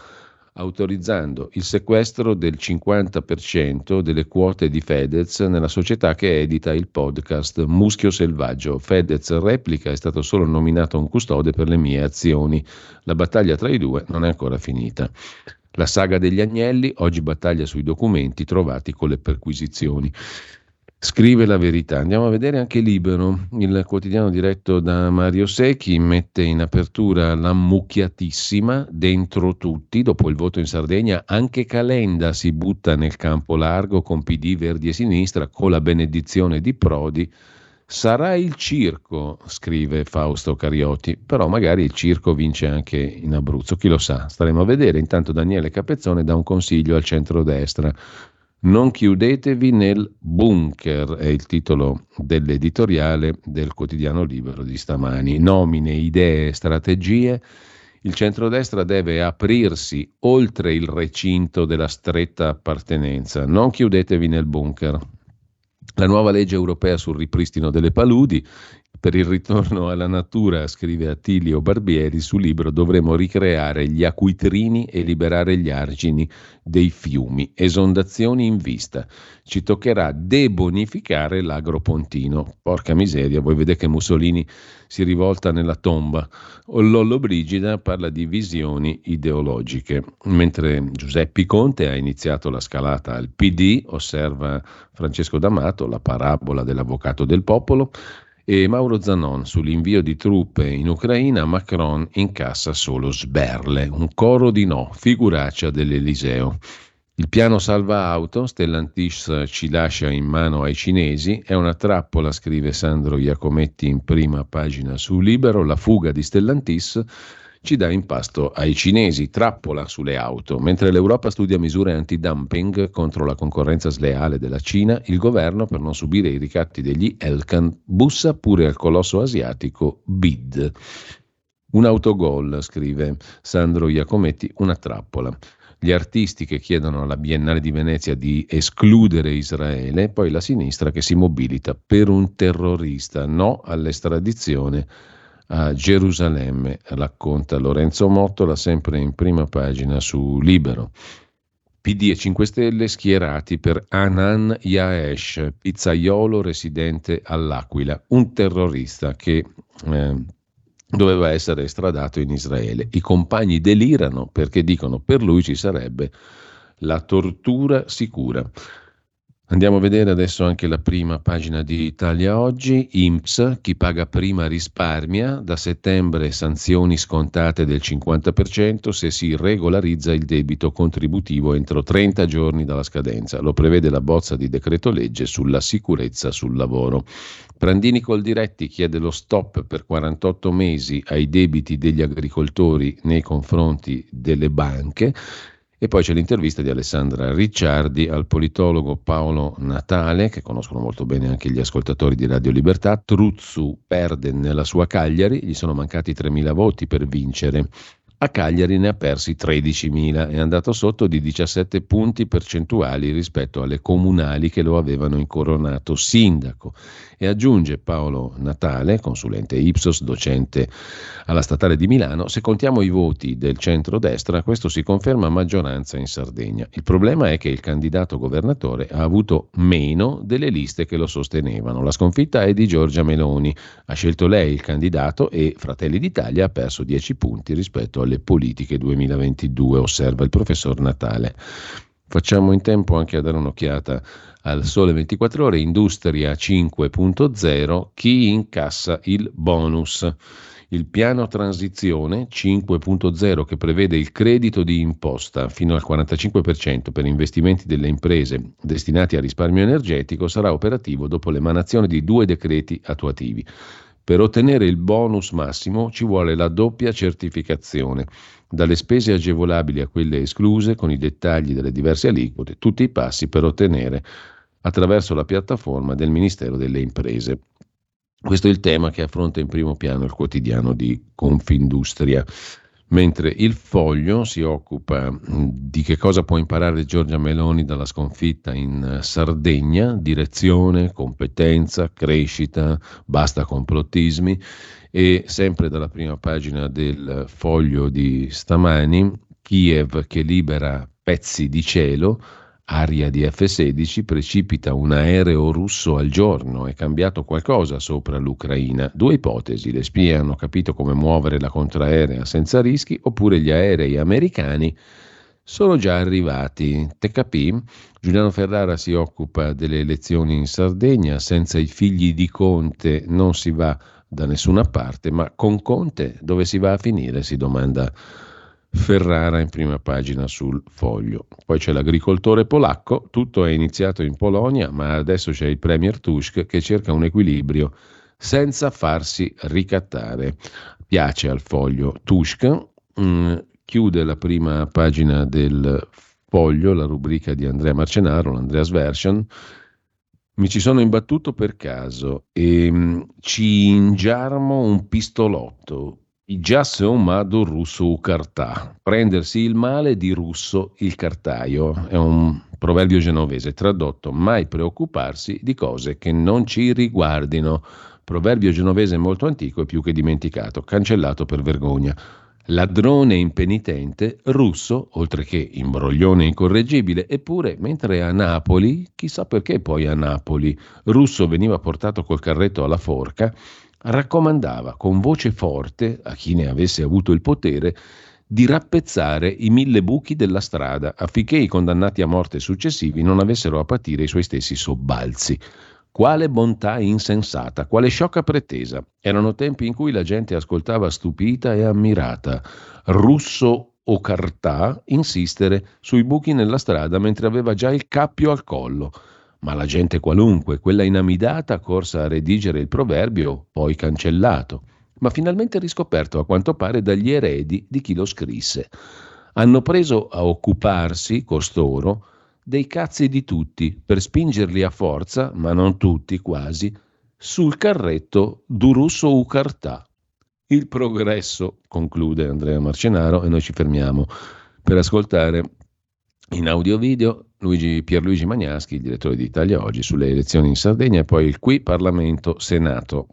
autorizzando il sequestro del 50% delle quote di Fedez nella società che edita il podcast Muschio Selvaggio. Fedez replica è stato solo nominato un custode per le mie azioni. La battaglia tra i due non è ancora finita. La saga degli agnelli, oggi battaglia sui documenti trovati con le perquisizioni scrive la verità. Andiamo a vedere anche Libero, il quotidiano diretto da Mario Secchi, mette in apertura l'ammucchiatissima dentro tutti, dopo il voto in Sardegna, anche Calenda si butta nel campo largo con PD, Verdi e Sinistra, con la benedizione di Prodi. Sarà il circo, scrive Fausto Cariotti, però magari il circo vince anche in Abruzzo, chi lo sa, staremo a vedere. Intanto Daniele Capezzone dà un consiglio al centrodestra non chiudetevi nel bunker, è il titolo dell'editoriale del quotidiano libero di stamani. Nomine, idee, strategie. Il centrodestra deve aprirsi oltre il recinto della stretta appartenenza. Non chiudetevi nel bunker. La nuova legge europea sul ripristino delle paludi, per il ritorno alla natura, scrive Attilio Barbieri, sul libro dovremo ricreare gli acquitrini e liberare gli argini dei fiumi. Esondazioni in vista. Ci toccherà debonificare l'agropontino. Porca miseria, voi vedete che Mussolini si rivolta nella tomba. Lollo Brigida parla di visioni ideologiche. Mentre Giuseppe Conte ha iniziato la scalata al PD, osserva Francesco D'Amato, la parabola dell'avvocato del popolo, e Mauro Zanon sull'invio di truppe in Ucraina, Macron incassa solo sberle, un coro di no, figuraccia dell'Eliseo. Il piano salva auto, Stellantis ci lascia in mano ai cinesi, è una trappola, scrive Sandro Iacometti in prima pagina su Libero, la fuga di Stellantis ci dà in pasto ai cinesi, trappola sulle auto. Mentre l'Europa studia misure anti-dumping contro la concorrenza sleale della Cina, il governo, per non subire i ricatti degli Elkan, bussa pure al colosso asiatico BID. Un autogol, scrive Sandro Iacometti, una trappola gli artisti che chiedono alla Biennale di Venezia di escludere Israele, poi la sinistra che si mobilita per un terrorista, no all'estradizione a Gerusalemme, racconta Lorenzo Mottola sempre in prima pagina su Libero. PD e 5 Stelle schierati per Anan Yaesh, pizzaiolo residente all'Aquila, un terrorista che eh, doveva essere estradato in Israele. I compagni delirano perché dicono per lui ci sarebbe la tortura sicura. Andiamo a vedere adesso anche la prima pagina di Italia Oggi. IMPS, chi paga prima risparmia, da settembre sanzioni scontate del 50% se si regolarizza il debito contributivo entro 30 giorni dalla scadenza. Lo prevede la bozza di decreto legge sulla sicurezza sul lavoro. Prandini Coldiretti chiede lo stop per 48 mesi ai debiti degli agricoltori nei confronti delle banche e poi c'è l'intervista di Alessandra Ricciardi al politologo Paolo Natale, che conoscono molto bene anche gli ascoltatori di Radio Libertà. Truzzu perde nella sua Cagliari, gli sono mancati 3.000 voti per vincere. A Cagliari ne ha persi 13.000, è andato sotto di 17 punti percentuali rispetto alle comunali che lo avevano incoronato sindaco. E aggiunge Paolo Natale, consulente Ipsos, docente alla Statale di Milano, se contiamo i voti del centro-destra, questo si conferma maggioranza in Sardegna. Il problema è che il candidato governatore ha avuto meno delle liste che lo sostenevano. La sconfitta è di Giorgia Meloni, ha scelto lei il candidato e Fratelli d'Italia ha perso 10 punti rispetto alle politiche 2022, osserva il professor Natale. Facciamo in tempo anche a dare un'occhiata al Sole 24 Ore, Industria 5.0, chi incassa il bonus. Il piano transizione 5.0 che prevede il credito di imposta fino al 45% per investimenti delle imprese destinati a risparmio energetico sarà operativo dopo l'emanazione di due decreti attuativi. Per ottenere il bonus massimo ci vuole la doppia certificazione, dalle spese agevolabili a quelle escluse, con i dettagli delle diverse aliquote, tutti i passi per ottenere attraverso la piattaforma del Ministero delle Imprese. Questo è il tema che affronta in primo piano il quotidiano di Confindustria. Mentre il foglio si occupa di che cosa può imparare Giorgia Meloni dalla sconfitta in Sardegna, direzione, competenza, crescita, basta complottismi. E sempre dalla prima pagina del foglio di stamani, Kiev che libera pezzi di cielo, aria di F-16, precipita un aereo russo al giorno. È cambiato qualcosa sopra l'Ucraina. Due ipotesi: le spie hanno capito come muovere la contraerea senza rischi, oppure gli aerei americani sono già arrivati. TKP, Giuliano Ferrara si occupa delle elezioni in Sardegna. Senza i figli di Conte non si va da nessuna parte, ma con Conte dove si va a finire? Si domanda Ferrara in prima pagina sul foglio. Poi c'è l'agricoltore polacco, tutto è iniziato in Polonia, ma adesso c'è il premier Tusk che cerca un equilibrio senza farsi ricattare. Piace al foglio Tusk, mm, chiude la prima pagina del foglio, la rubrica di Andrea Marcenaro, l'Andreas Version. Mi ci sono imbattuto per caso e mm, ci ingiarmo un pistolotto Igiasse un mado russo cartà. Prendersi il male di russo il cartaio. È un proverbio genovese tradotto mai preoccuparsi di cose che non ci riguardino. Proverbio genovese molto antico e più che dimenticato, cancellato per vergogna. Ladrone impenitente, russo, oltre che imbroglione incorreggibile, eppure mentre a Napoli, chissà perché poi a Napoli, russo veniva portato col carretto alla forca, raccomandava con voce forte a chi ne avesse avuto il potere di rappezzare i mille buchi della strada affinché i condannati a morte successivi non avessero a patire i suoi stessi sobbalzi. Quale bontà insensata, quale sciocca pretesa. Erano tempi in cui la gente ascoltava stupita e ammirata. Russo o Cartà insistere sui buchi nella strada mentre aveva già il cappio al collo ma la gente qualunque, quella inamidata, corsa a redigere il proverbio, poi cancellato, ma finalmente riscoperto a quanto pare dagli eredi di chi lo scrisse. Hanno preso a occuparsi, costoro, dei cazzi di tutti, per spingerli a forza, ma non tutti quasi, sul carretto d'Urusso Ucartà. Il progresso, conclude Andrea Marcenaro, e noi ci fermiamo per ascoltare in audio video Luigi, Pierluigi Magnaschi, direttore di Italia Oggi, sulle elezioni in Sardegna e poi il qui Parlamento Senato.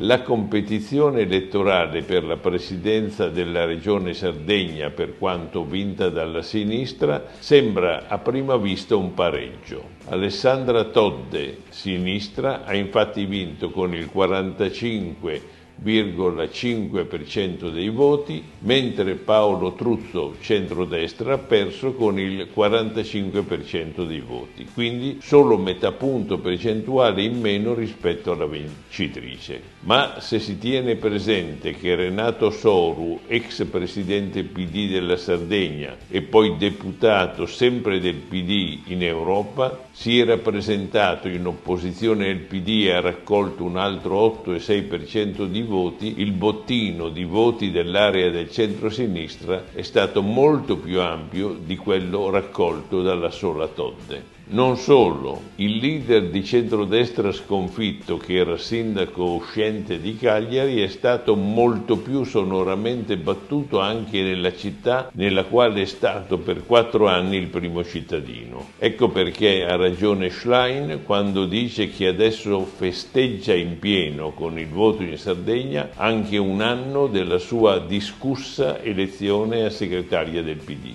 La competizione elettorale per la presidenza della regione Sardegna, per quanto vinta dalla sinistra, sembra a prima vista un pareggio. Alessandra Todde, sinistra, ha infatti vinto con il 45 0,5% dei voti, mentre Paolo Truzzo, centrodestra, ha perso con il 45% dei voti, quindi solo metà punto percentuale in meno rispetto alla vincitrice. Ma se si tiene presente che Renato Soru, ex presidente PD della Sardegna e poi deputato sempre del PD in Europa, si era presentato in opposizione al PD e ha raccolto un altro 8,6% di voti, il bottino di voti dell'area del centro-sinistra è stato molto più ampio di quello raccolto dalla sola Todde. Non solo, il leader di centrodestra sconfitto, che era sindaco uscente di Cagliari, è stato molto più sonoramente battuto anche nella città nella quale è stato per quattro anni il primo cittadino. Ecco perché ha ragione Schlein quando dice che adesso festeggia in pieno con il voto in Sardegna anche un anno della sua discussa elezione a segretaria del PD.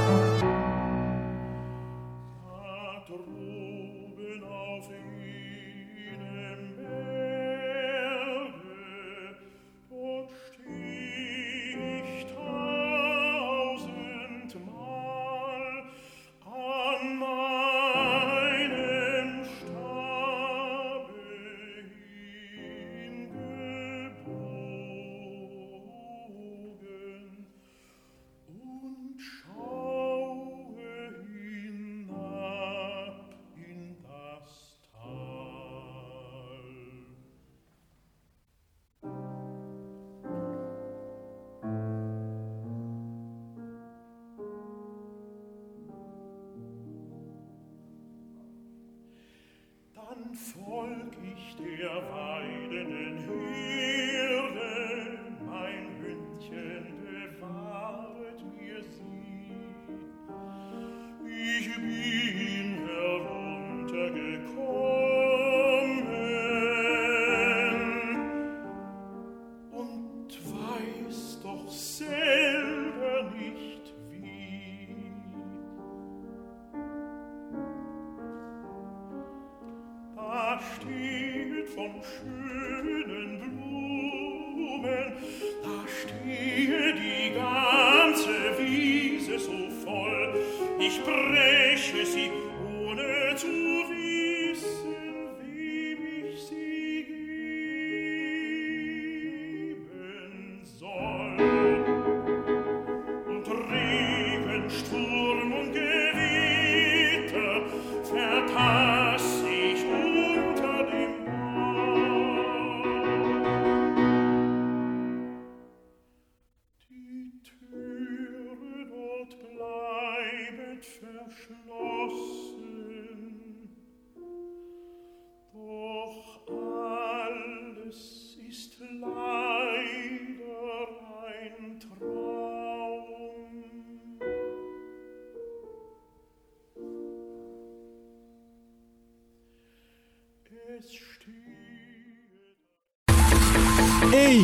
Dann folg ich der weidenden Herde, mein Hündchen bewahret mir sie.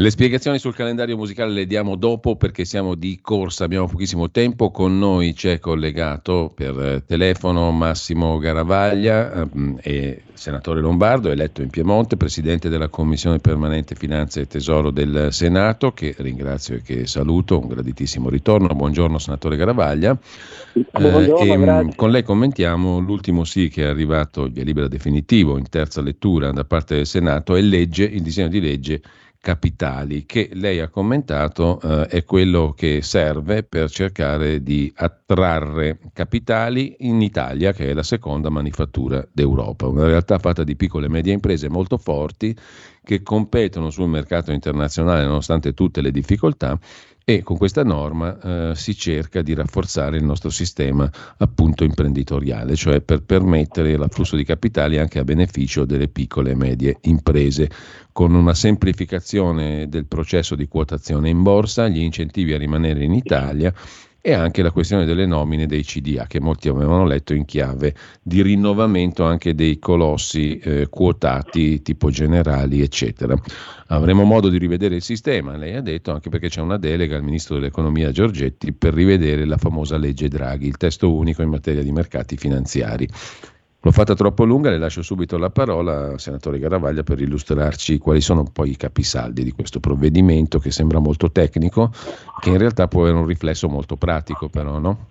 Le spiegazioni sul calendario musicale le diamo dopo perché siamo di corsa, abbiamo pochissimo tempo. Con noi c'è collegato per telefono Massimo Garavaglia, eh, senatore lombardo, eletto in Piemonte, presidente della Commissione permanente Finanze e Tesoro del Senato, che ringrazio e che saluto. Un graditissimo ritorno. Buongiorno, senatore Garavaglia. Buongiorno, eh, e, con lei commentiamo l'ultimo sì che è arrivato, via libera definitivo in terza lettura da parte del Senato e legge il disegno di legge capitali, che lei ha commentato eh, è quello che serve per cercare di attrarre capitali in Italia, che è la seconda manifattura d'Europa, una realtà fatta di piccole e medie imprese molto forti che competono sul mercato internazionale nonostante tutte le difficoltà e con questa norma eh, si cerca di rafforzare il nostro sistema appunto imprenditoriale, cioè per permettere l'afflusso di capitali anche a beneficio delle piccole e medie imprese, con una semplificazione del processo di quotazione in borsa, gli incentivi a rimanere in Italia e anche la questione delle nomine dei CDA che molti avevano letto in chiave di rinnovamento anche dei colossi eh, quotati tipo generali eccetera. Avremo modo di rivedere il sistema, lei ha detto, anche perché c'è una delega al ministro dell'economia Giorgetti per rivedere la famosa legge Draghi, il testo unico in materia di mercati finanziari. L'ho fatta troppo lunga, le lascio subito la parola, senatore Garavaglia, per illustrarci quali sono poi i capisaldi di questo provvedimento che sembra molto tecnico, che in realtà può avere un riflesso molto pratico però, no?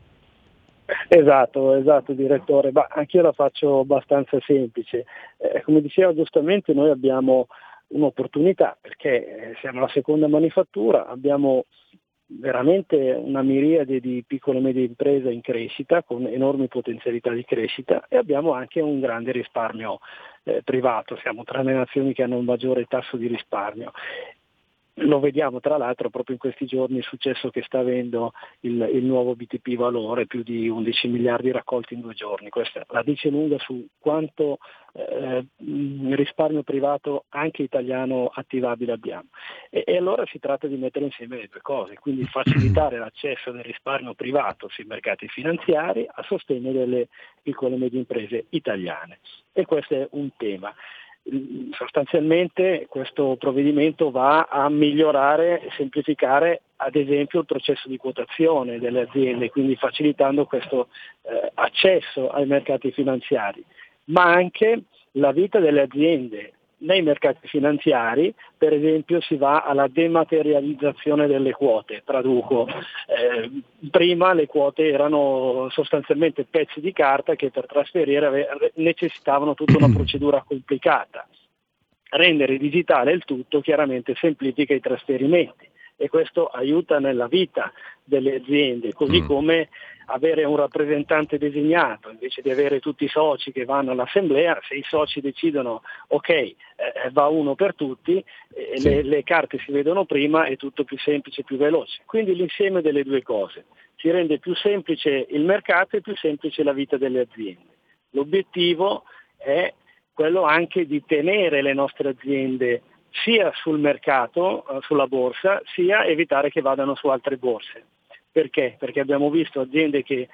Esatto, esatto direttore, ma anche io la faccio abbastanza semplice. Eh, come diceva giustamente noi abbiamo un'opportunità perché eh, siamo la seconda manifattura, abbiamo veramente una miriade di piccole e medie imprese in crescita con enormi potenzialità di crescita e abbiamo anche un grande risparmio eh, privato, siamo tra le nazioni che hanno un maggiore tasso di risparmio lo vediamo tra l'altro proprio in questi giorni il successo che sta avendo il, il, nuovo BTP valore, più di 11 miliardi raccolti in due giorni. Questa la dice lunga su quanto eh, risparmio privato anche italiano attivabile abbiamo. E, e, allora si tratta di mettere insieme le due cose, quindi facilitare l'accesso del risparmio privato sui mercati finanziari a sostegno delle piccole e medie imprese italiane. E questo è un tema sostanzialmente questo provvedimento va a migliorare e semplificare ad esempio il processo di quotazione delle aziende, quindi facilitando questo eh, accesso ai mercati finanziari, ma anche la vita delle aziende nei mercati finanziari, per esempio si va alla dematerializzazione delle quote, traduco, eh, prima le quote erano sostanzialmente pezzi di carta che per trasferire necessitavano tutta una procedura complicata. rendere digitale il tutto chiaramente semplifica i trasferimenti e questo aiuta nella vita delle aziende, così mm. come avere un rappresentante designato invece di avere tutti i soci che vanno all'assemblea, se i soci decidono ok eh, va uno per tutti, eh, sì. le, le, carte si vedono prima, è tutto più semplice, più veloce. Quindi l'insieme delle due cose si rende più semplice il mercato e più semplice la vita delle aziende. L'obiettivo è quello anche di tenere le nostre aziende sia sul mercato, eh, sulla borsa, sia evitare che vadano su altre borse. Perché? Perché abbiamo visto aziende che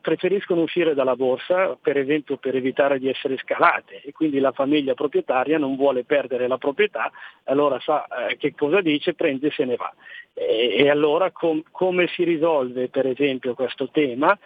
preferiscono uscire dalla borsa, per esempio per evitare di essere scalate e quindi la famiglia proprietaria non vuole perdere la proprietà, allora sa eh, che cosa dice, prende e se ne va. E, allora com- come si risolve per esempio questo tema?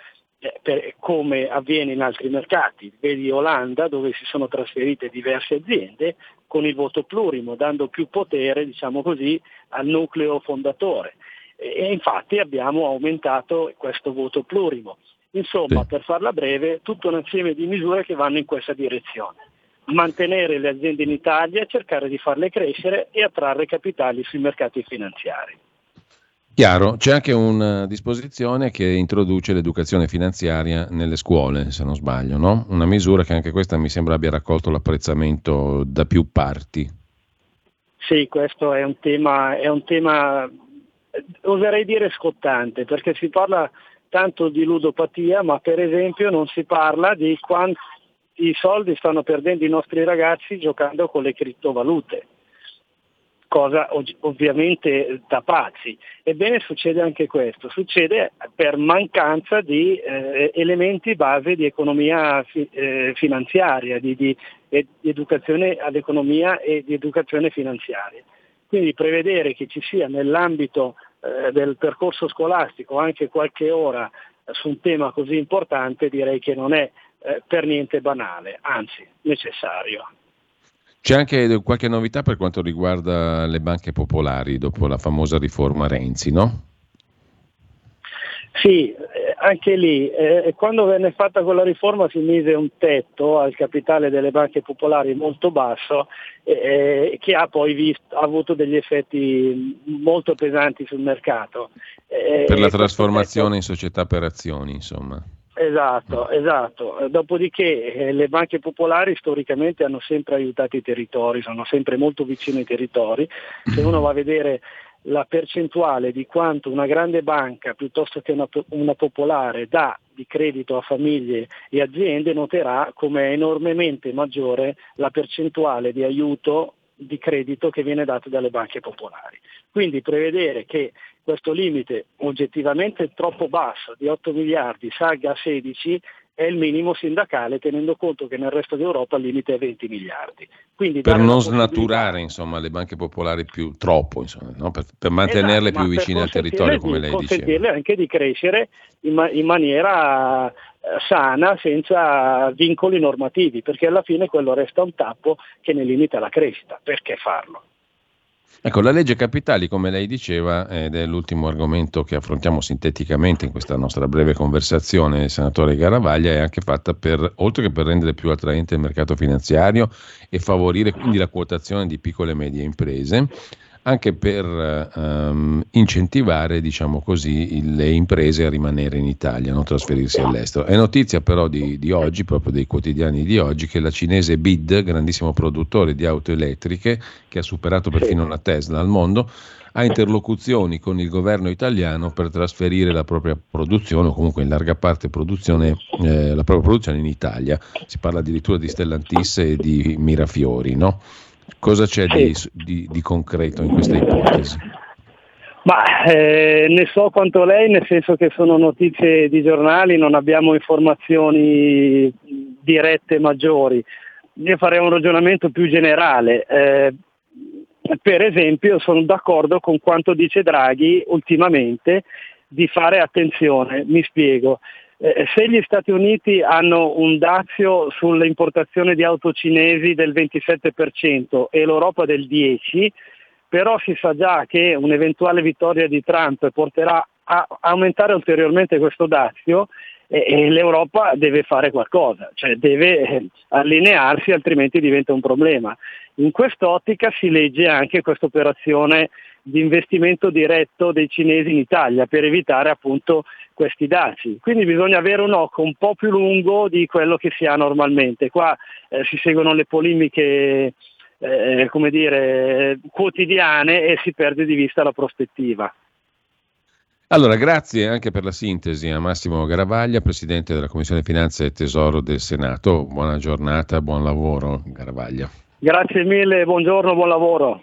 Eh, per, come avviene in altri mercati. Vedi Olanda dove si sono trasferite diverse aziende con il voto plurimo, dando più potere diciamo così, al nucleo fondatore. E, e infatti abbiamo aumentato questo voto plurimo. Insomma, sì. per farla breve, tutto un insieme di misure che vanno in questa direzione. Mantenere le aziende in Italia, cercare di farle crescere e attrarre capitali sui mercati finanziari. Chiaro, c'è anche una disposizione che introduce l'educazione finanziaria nelle scuole, se non sbaglio, no? Una misura che anche questa mi sembra abbia raccolto l'apprezzamento da più parti. Sì, questo è un tema, è un tema oserei dire scottante, perché si parla tanto di ludopatia, ma per esempio non si parla di quanti soldi stanno perdendo i nostri ragazzi giocando con le criptovalute cosa ovviamente da pazzi. Ebbene succede anche questo, succede per mancanza di eh, elementi base di economia fi- eh, finanziaria, di, di, di, educazione all'economia e di educazione finanziaria. Quindi prevedere che ci sia nell'ambito eh, del percorso scolastico anche qualche ora su un tema così importante direi che non è eh, per niente banale, anzi necessario. C'è anche qualche novità per quanto riguarda le banche popolari dopo la famosa riforma Renzi, no? Sì, eh, anche lì, eh, quando venne fatta quella riforma si mise un tetto al capitale delle banche popolari molto basso eh, che ha poi visto, ha avuto degli effetti molto pesanti sul mercato. Eh, per la trasformazione tetto... in società per azioni, insomma. Esatto, esatto. Dopodiché eh, le banche popolari storicamente hanno sempre aiutato i territori, sono sempre molto vicine ai territori. Se uno va a vedere la percentuale di quanto una grande banca piuttosto che una, una, popolare dà di credito a famiglie e aziende, noterà come è enormemente maggiore la percentuale di aiuto di credito che viene dato dalle banche popolari. Quindi prevedere che questo limite oggettivamente troppo basso di 8 miliardi salga a 16 è il minimo sindacale tenendo conto che nel resto d'Europa il limite è 20 miliardi. Quindi per non snaturare insomma, le banche popolari più troppo, insomma, no? per, per, mantenerle esatto, più vicine al territorio come lei diceva. Consentirle anche di crescere in, ma- in maniera eh, sana senza vincoli normativi perché alla fine quello resta un tappo che ne limita la crescita. Perché farlo? Ecco, la legge capitali, come lei diceva, ed è l'ultimo argomento che affrontiamo sinteticamente in questa nostra breve conversazione, senatore Garavaglia, è anche fatta per, oltre che per rendere più attraente il mercato finanziario e favorire quindi la quotazione di piccole e medie imprese, anche per um, incentivare diciamo così, le imprese a rimanere in Italia, non trasferirsi all'estero. È notizia però di, di, oggi, proprio dei quotidiani di oggi, che la cinese BID, grandissimo produttore di auto elettriche, che ha superato perfino la Tesla al mondo, ha interlocuzioni con il governo italiano per trasferire la propria produzione, o comunque in larga parte produzione, eh, la propria produzione in Italia. Si parla addirittura di Stellantis e di Mirafiori, no? Cosa c'è di, di, di, concreto in questa ipotesi? Ma eh, ne so quanto lei, nel senso che sono notizie di giornali, non abbiamo informazioni dirette maggiori. Io farei un ragionamento più generale. Eh, per esempio sono d'accordo con quanto dice Draghi ultimamente di fare attenzione, mi spiego. Eh, se gli Stati Uniti hanno un dazio sull'importazione di auto cinesi del 27% e l'Europa del 10%, però si sa già che un'eventuale vittoria di Trump porterà a aumentare ulteriormente questo dazio e, e l'Europa deve fare qualcosa, cioè deve eh, allinearsi altrimenti diventa un problema. In quest'ottica si legge anche questa operazione di investimento diretto dei cinesi in Italia per evitare appunto questi daci. Quindi bisogna avere un occhio un po' più lungo di quello che si ha normalmente. Qua eh, si seguono le polemiche eh, come dire, quotidiane e si perde di vista la prospettiva. Allora, grazie anche per la sintesi a Massimo Garavaglia, Presidente della Commissione Finanze e Tesoro del Senato. Buona giornata, buon lavoro Garavaglia. Grazie mille, buongiorno, buon lavoro.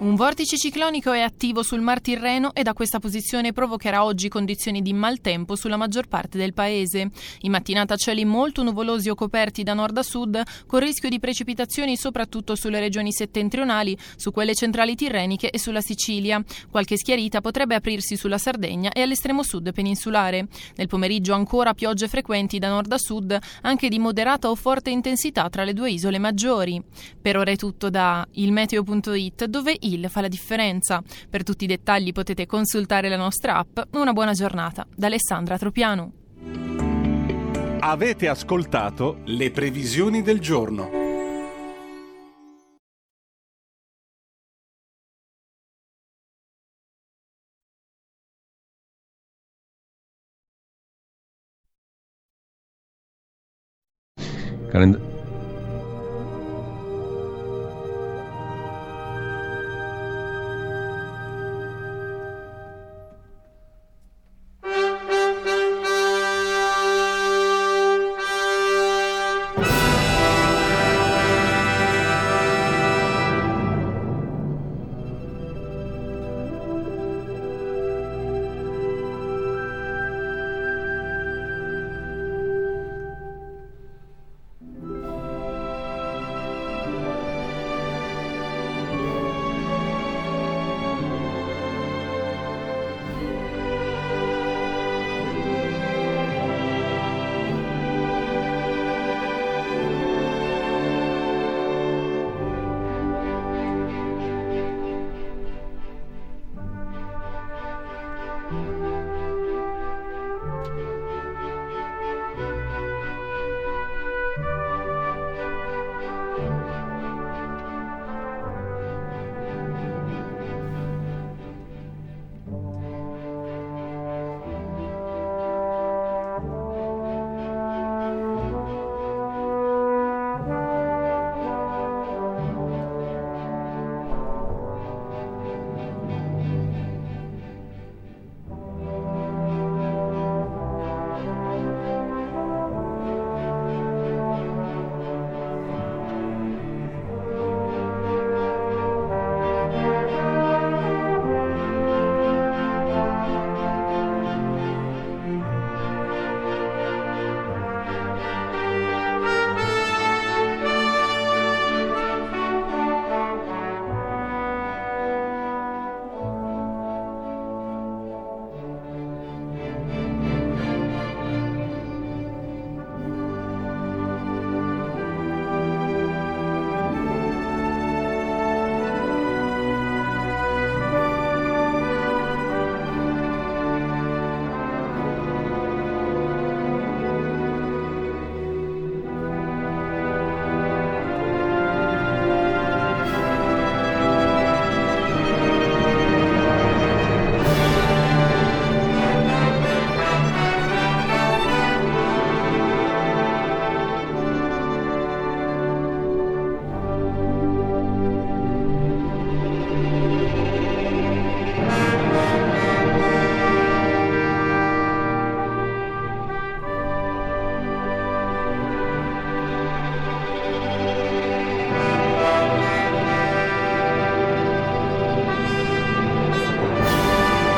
Un vortice ciclonico è attivo sul Mar Tirreno e da questa posizione provocherà oggi condizioni di maltempo sulla maggior parte del paese. In mattinata cieli molto nuvolosi o coperti da nord a sud, con rischio di precipitazioni soprattutto sulle regioni settentrionali, su quelle centrali tirreniche e sulla Sicilia. Qualche schiarita potrebbe aprirsi sulla Sardegna e all'estremo sud peninsulare. Nel pomeriggio ancora piogge frequenti da nord a sud, anche di moderata o forte intensità tra le due isole maggiori. Per ora è tutto da ilmeteo.it dove il fa la differenza. Per tutti i dettagli potete consultare la nostra app. Una buona giornata da Alessandra Tropiano. Avete ascoltato le previsioni del giorno. Calend-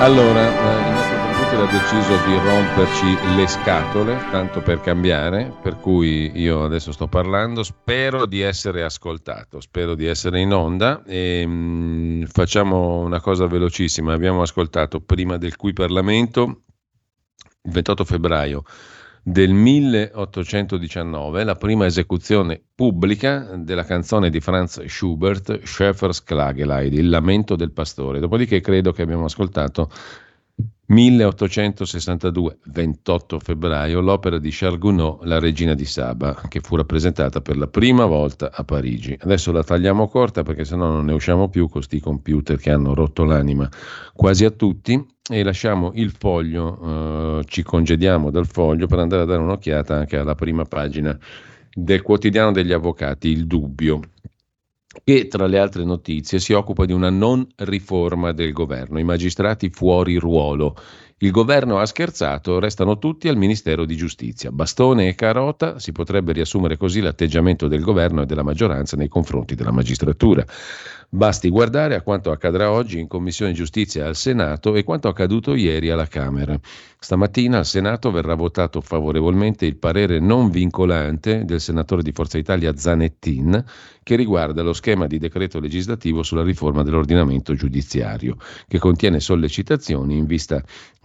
Allora, eh, il nostro computer ha deciso di romperci le scatole, tanto per cambiare, per cui io adesso sto parlando, spero di essere ascoltato, spero di essere in onda e mh, mm, facciamo una cosa velocissima, abbiamo ascoltato prima del qui Parlamento il 28 febbraio del 1819, la prima esecuzione pubblica della canzone di Franz Schubert, Schäfers Klageleid, Il lamento del pastore. Dopodiché credo che abbiamo ascoltato 1862, 28 febbraio, l'opera di Charles Gounod, La regina di Saba, che fu rappresentata per la prima volta a Parigi. Adesso la tagliamo corta perché sennò non ne usciamo più con questi computer che hanno rotto l'anima quasi a tutti e lasciamo il foglio, eh, ci congediamo dal foglio per andare a dare un'occhiata anche alla prima pagina del quotidiano degli avvocati, Il Dubbio, che tra le altre notizie si occupa di una non riforma del governo, i magistrati fuori ruolo. Il governo ha scherzato, restano tutti al Ministero di Giustizia. Bastone e carota, si potrebbe riassumere così l'atteggiamento del governo e della maggioranza nei confronti della magistratura. Basti guardare a quanto accadrà oggi in Commissione Giustizia al Senato e quanto accaduto ieri alla Camera. Stamattina al Senato verrà votato favorevolmente il parere non vincolante del senatore di Forza Italia Zanettin che riguarda lo schema di decreto legislativo sulla riforma dell'ordinamento giudiziario, che contiene sollecitazioni in vista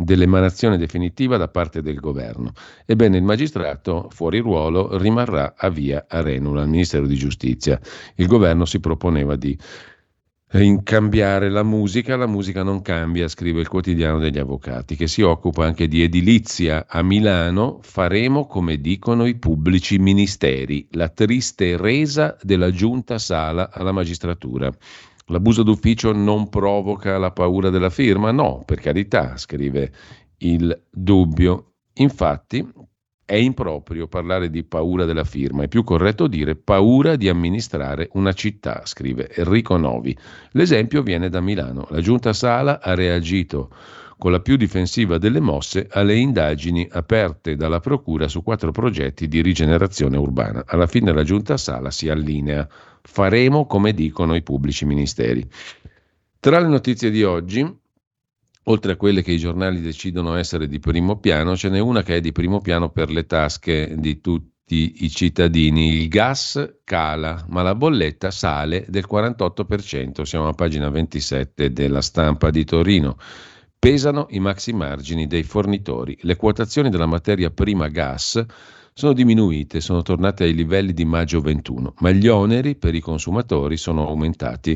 dell'emanazione definitiva da parte del governo. Ebbene, il magistrato fuori ruolo rimarrà a via Arenula al Ministero di Giustizia. Il governo si proponeva di cambiare la musica, la musica non cambia, scrive il quotidiano degli avvocati, che si occupa anche di edilizia a Milano, faremo come dicono i pubblici ministeri, la triste resa della giunta sala alla magistratura. L'abuso d'ufficio non provoca la paura della firma? No, per carità, scrive il dubbio. Infatti, è improprio parlare di paura della firma, è più corretto dire paura di amministrare una città, scrive Enrico Novi. L'esempio viene da Milano. La giunta Sala ha reagito con la più difensiva delle mosse alle indagini aperte dalla Procura su quattro progetti di rigenerazione urbana. Alla fine la giunta Sala si allinea. Faremo come dicono i pubblici ministeri. Tra le notizie di oggi, oltre a quelle che i giornali decidono essere di primo piano, ce n'è una che è di primo piano per le tasche di tutti i cittadini. Il gas cala, ma la bolletta sale del 48%. Siamo a pagina 27 della stampa di Torino. Pesano i maxi margini dei fornitori. Le quotazioni della materia prima gas sono diminuite, sono tornate ai livelli di maggio 21, ma gli oneri per i consumatori sono aumentati.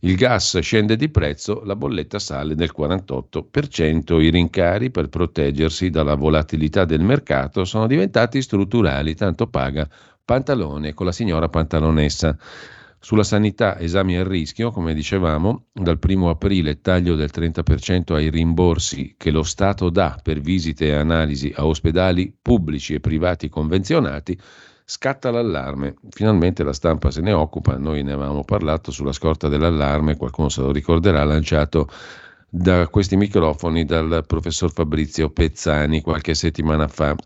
Il gas scende di prezzo, la bolletta sale del 48%, i rincari per proteggersi dalla volatilità del mercato sono diventati strutturali, tanto paga Pantalone con la signora Pantalonessa. Sulla sanità, esami a rischio, come dicevamo, dal 1 aprile taglio del 30% ai rimborsi che lo Stato dà per visite e analisi a ospedali pubblici e privati convenzionati, Scatta l'allarme, finalmente la stampa se ne occupa, noi ne avevamo parlato sulla scorta dell'allarme, qualcuno se lo ricorderà, lanciato da questi microfoni dal professor Fabrizio Pezzani qualche settimana fa.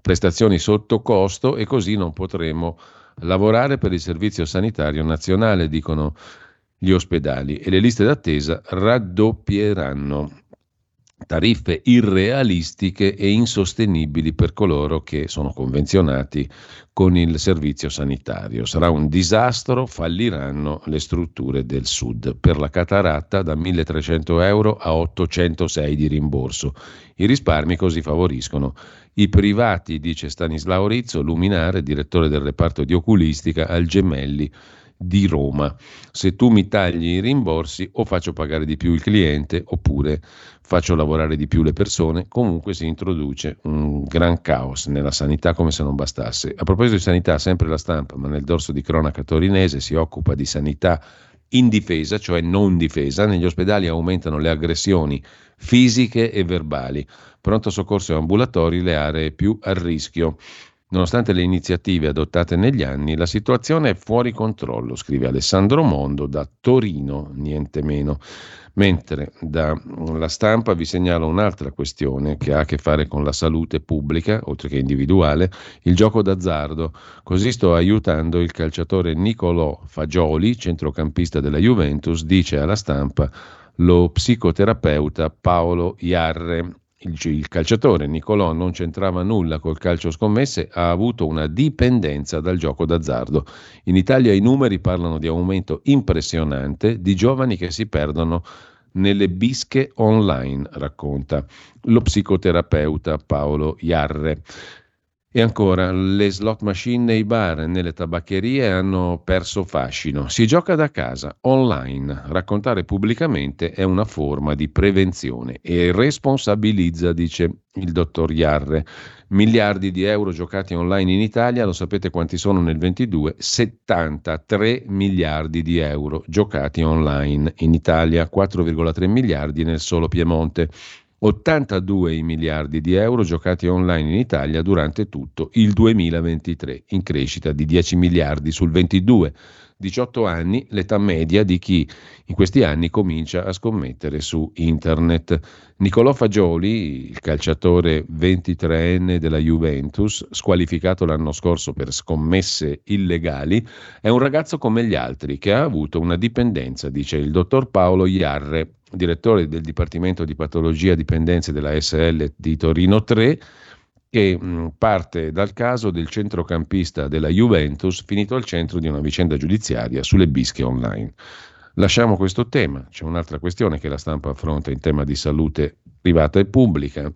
Prestazioni sotto costo e così non potremo lavorare per il servizio sanitario nazionale, dicono gli ospedali, e le liste d'attesa raddoppieranno tariffe irrealistiche e insostenibili per coloro che sono convenzionati con il servizio sanitario. Sarà un disastro, falliranno le strutture del sud. Per la cataratta da 1.300 euro a 806 di rimborso. I risparmi così favoriscono i privati, dice Stanislao Rizzo, luminare, direttore del reparto di oculistica al Gemelli di Roma. Se tu mi tagli i rimborsi o faccio pagare di più il cliente oppure faccio lavorare di più le persone, comunque si introduce un gran caos nella sanità come se non bastasse. A proposito di sanità, sempre la stampa, ma nel dorso di cronaca torinese si occupa di sanità in difesa, cioè non difesa, negli ospedali aumentano le aggressioni fisiche e verbali. Pronto soccorso e ambulatori le aree più a rischio. Nonostante le iniziative adottate negli anni, la situazione è fuori controllo, scrive Alessandro Mondo da Torino, niente meno. Mentre dalla stampa vi segnalo un'altra questione che ha a che fare con la salute pubblica, oltre che individuale, il gioco d'azzardo. Così sto aiutando il calciatore Nicolò Fagioli, centrocampista della Juventus, dice alla stampa lo psicoterapeuta Paolo Iarre il, il calciatore Nicolò non c'entrava nulla col calcio scommesse, ha avuto una dipendenza dal gioco d'azzardo. In Italia i numeri parlano di aumento impressionante di giovani che si perdono nelle bische online, racconta lo psicoterapeuta Paolo Iarre. E ancora, le slot machine nei bar e nelle tabaccherie hanno perso fascino. Si gioca da casa, online. Raccontare pubblicamente è una forma di prevenzione e responsabilizza, dice il dottor Iarre. Miliardi di euro giocati online in Italia, lo sapete quanti sono nel 22? 73 miliardi di euro giocati online in Italia, 4,3 miliardi nel solo Piemonte. 82 miliardi di euro giocati online in Italia durante tutto il 2023, in crescita di 10 miliardi sul 22. 18 anni, l'età media di chi in questi anni comincia a scommettere su internet. Nicolò Fagioli, il calciatore 23enne della Juventus, squalificato l'anno scorso per scommesse illegali, è un ragazzo come gli altri che ha avuto una dipendenza, dice il dottor Paolo Iarre, direttore del Dipartimento di Patologia Dipendenze della SL di Torino 3, che parte dal caso del centrocampista della Juventus finito al centro di una vicenda giudiziaria sulle bische online. Lasciamo questo tema, c'è un'altra questione che la stampa affronta in tema di salute privata e pubblica,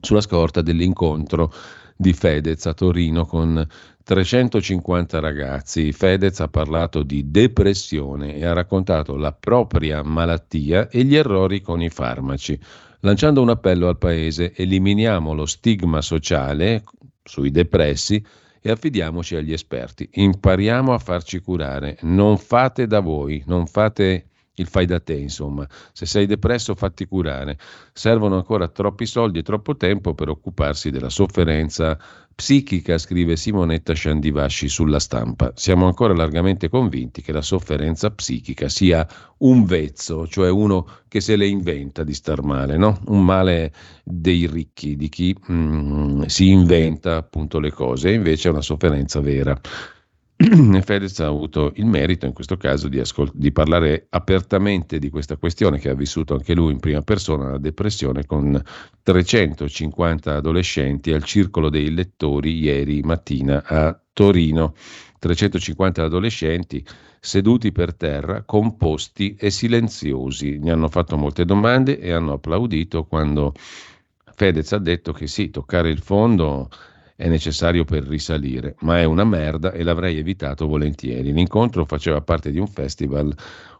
sulla scorta dell'incontro di Fedez a Torino con 350 ragazzi. Fedez ha parlato di depressione e ha raccontato la propria malattia e gli errori con i farmaci, lanciando un appello al Paese, eliminiamo lo stigma sociale sui depressi e affidiamoci agli esperti, impariamo a farci curare, non fate da voi, non fate il fai da te, insomma. Se sei depresso, fatti curare. Servono ancora troppi soldi e troppo tempo per occuparsi della sofferenza psichica, scrive Simonetta Sciandivasci sulla stampa. Siamo ancora largamente convinti che la sofferenza psichica sia un vezzo, cioè uno che se le inventa di star male, no? Un male dei ricchi, di chi mm, si inventa appunto le cose, e invece è una sofferenza vera. Fedez ha avuto il merito in questo caso di, ascol- di, parlare apertamente di questa questione che ha vissuto anche lui in prima persona, la depressione, con 350 adolescenti al circolo dei lettori ieri mattina a Torino. 350 adolescenti seduti per terra, composti e silenziosi. Gli hanno fatto molte domande e hanno applaudito quando Fedez ha detto che sì, toccare il fondo è necessario per risalire, ma è una merda e l'avrei evitato volentieri. L'incontro faceva parte di un festival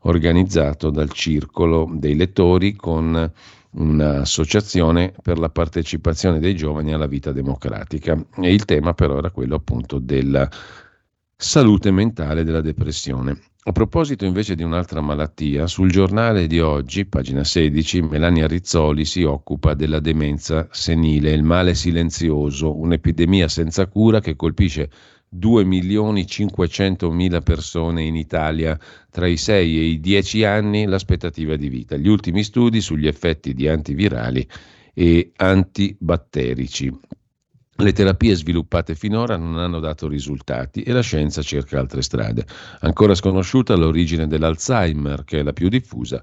organizzato dal Circolo dei Lettori con un'associazione per la partecipazione dei giovani alla vita democratica e il tema però era quello appunto della salute mentale della depressione. A proposito invece di un'altra malattia, sul giornale di oggi, pagina 16, Melania Rizzoli si occupa della demenza senile, il male silenzioso, un'epidemia senza cura che colpisce 2.500.000 persone in Italia tra i 6 e i 10 anni l'aspettativa di vita. Gli ultimi studi sugli effetti di antivirali e antibatterici. Le terapie sviluppate finora non hanno dato risultati e la scienza cerca altre strade. Ancora sconosciuta l'origine dell'Alzheimer, che è la più diffusa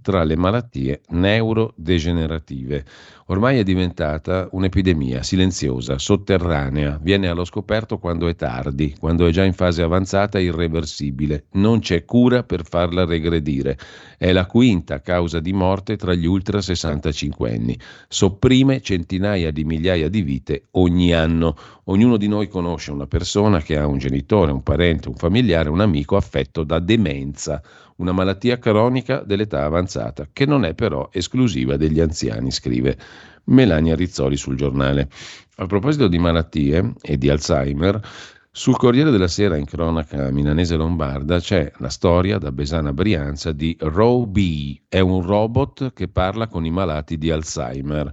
tra le malattie neurodegenerative. Ormai è diventata un'epidemia silenziosa, sotterranea, viene allo scoperto quando è tardi, quando è già in fase avanzata e irreversibile. Non c'è cura per farla regredire. È la quinta causa di morte tra gli ultra 65 anni. Sopprime centinaia di migliaia di vite ogni anno. Ognuno di noi conosce una persona che ha un genitore, un parente, un familiare, un amico affetto da demenza una malattia cronica dell'età avanzata, che non è però esclusiva degli anziani, scrive Melania Rizzoli sul giornale. A proposito di malattie e di Alzheimer, sul Corriere della Sera in cronaca milanese lombarda c'è la storia da Besana Brianza di Row B, è un robot che parla con i malati di Alzheimer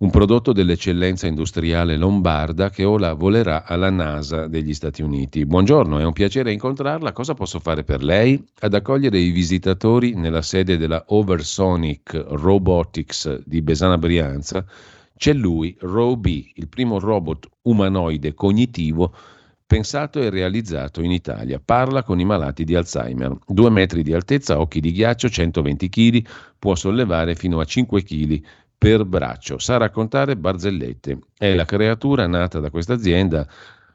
un prodotto dell'eccellenza industriale lombarda che ora volerà alla NASA degli Stati Uniti. Buongiorno, è un piacere incontrarla. Cosa posso fare per lei? Ad accogliere i visitatori nella sede della Oversonic Robotics di Besana Brianza c'è lui, Roby, il primo robot umanoide cognitivo pensato e realizzato in Italia. Parla con i malati di Alzheimer. Due metri di altezza, occhi di ghiaccio, 120 kg, può sollevare fino a 5 kg per braccio. Sa raccontare barzellette. È la creatura nata da questa azienda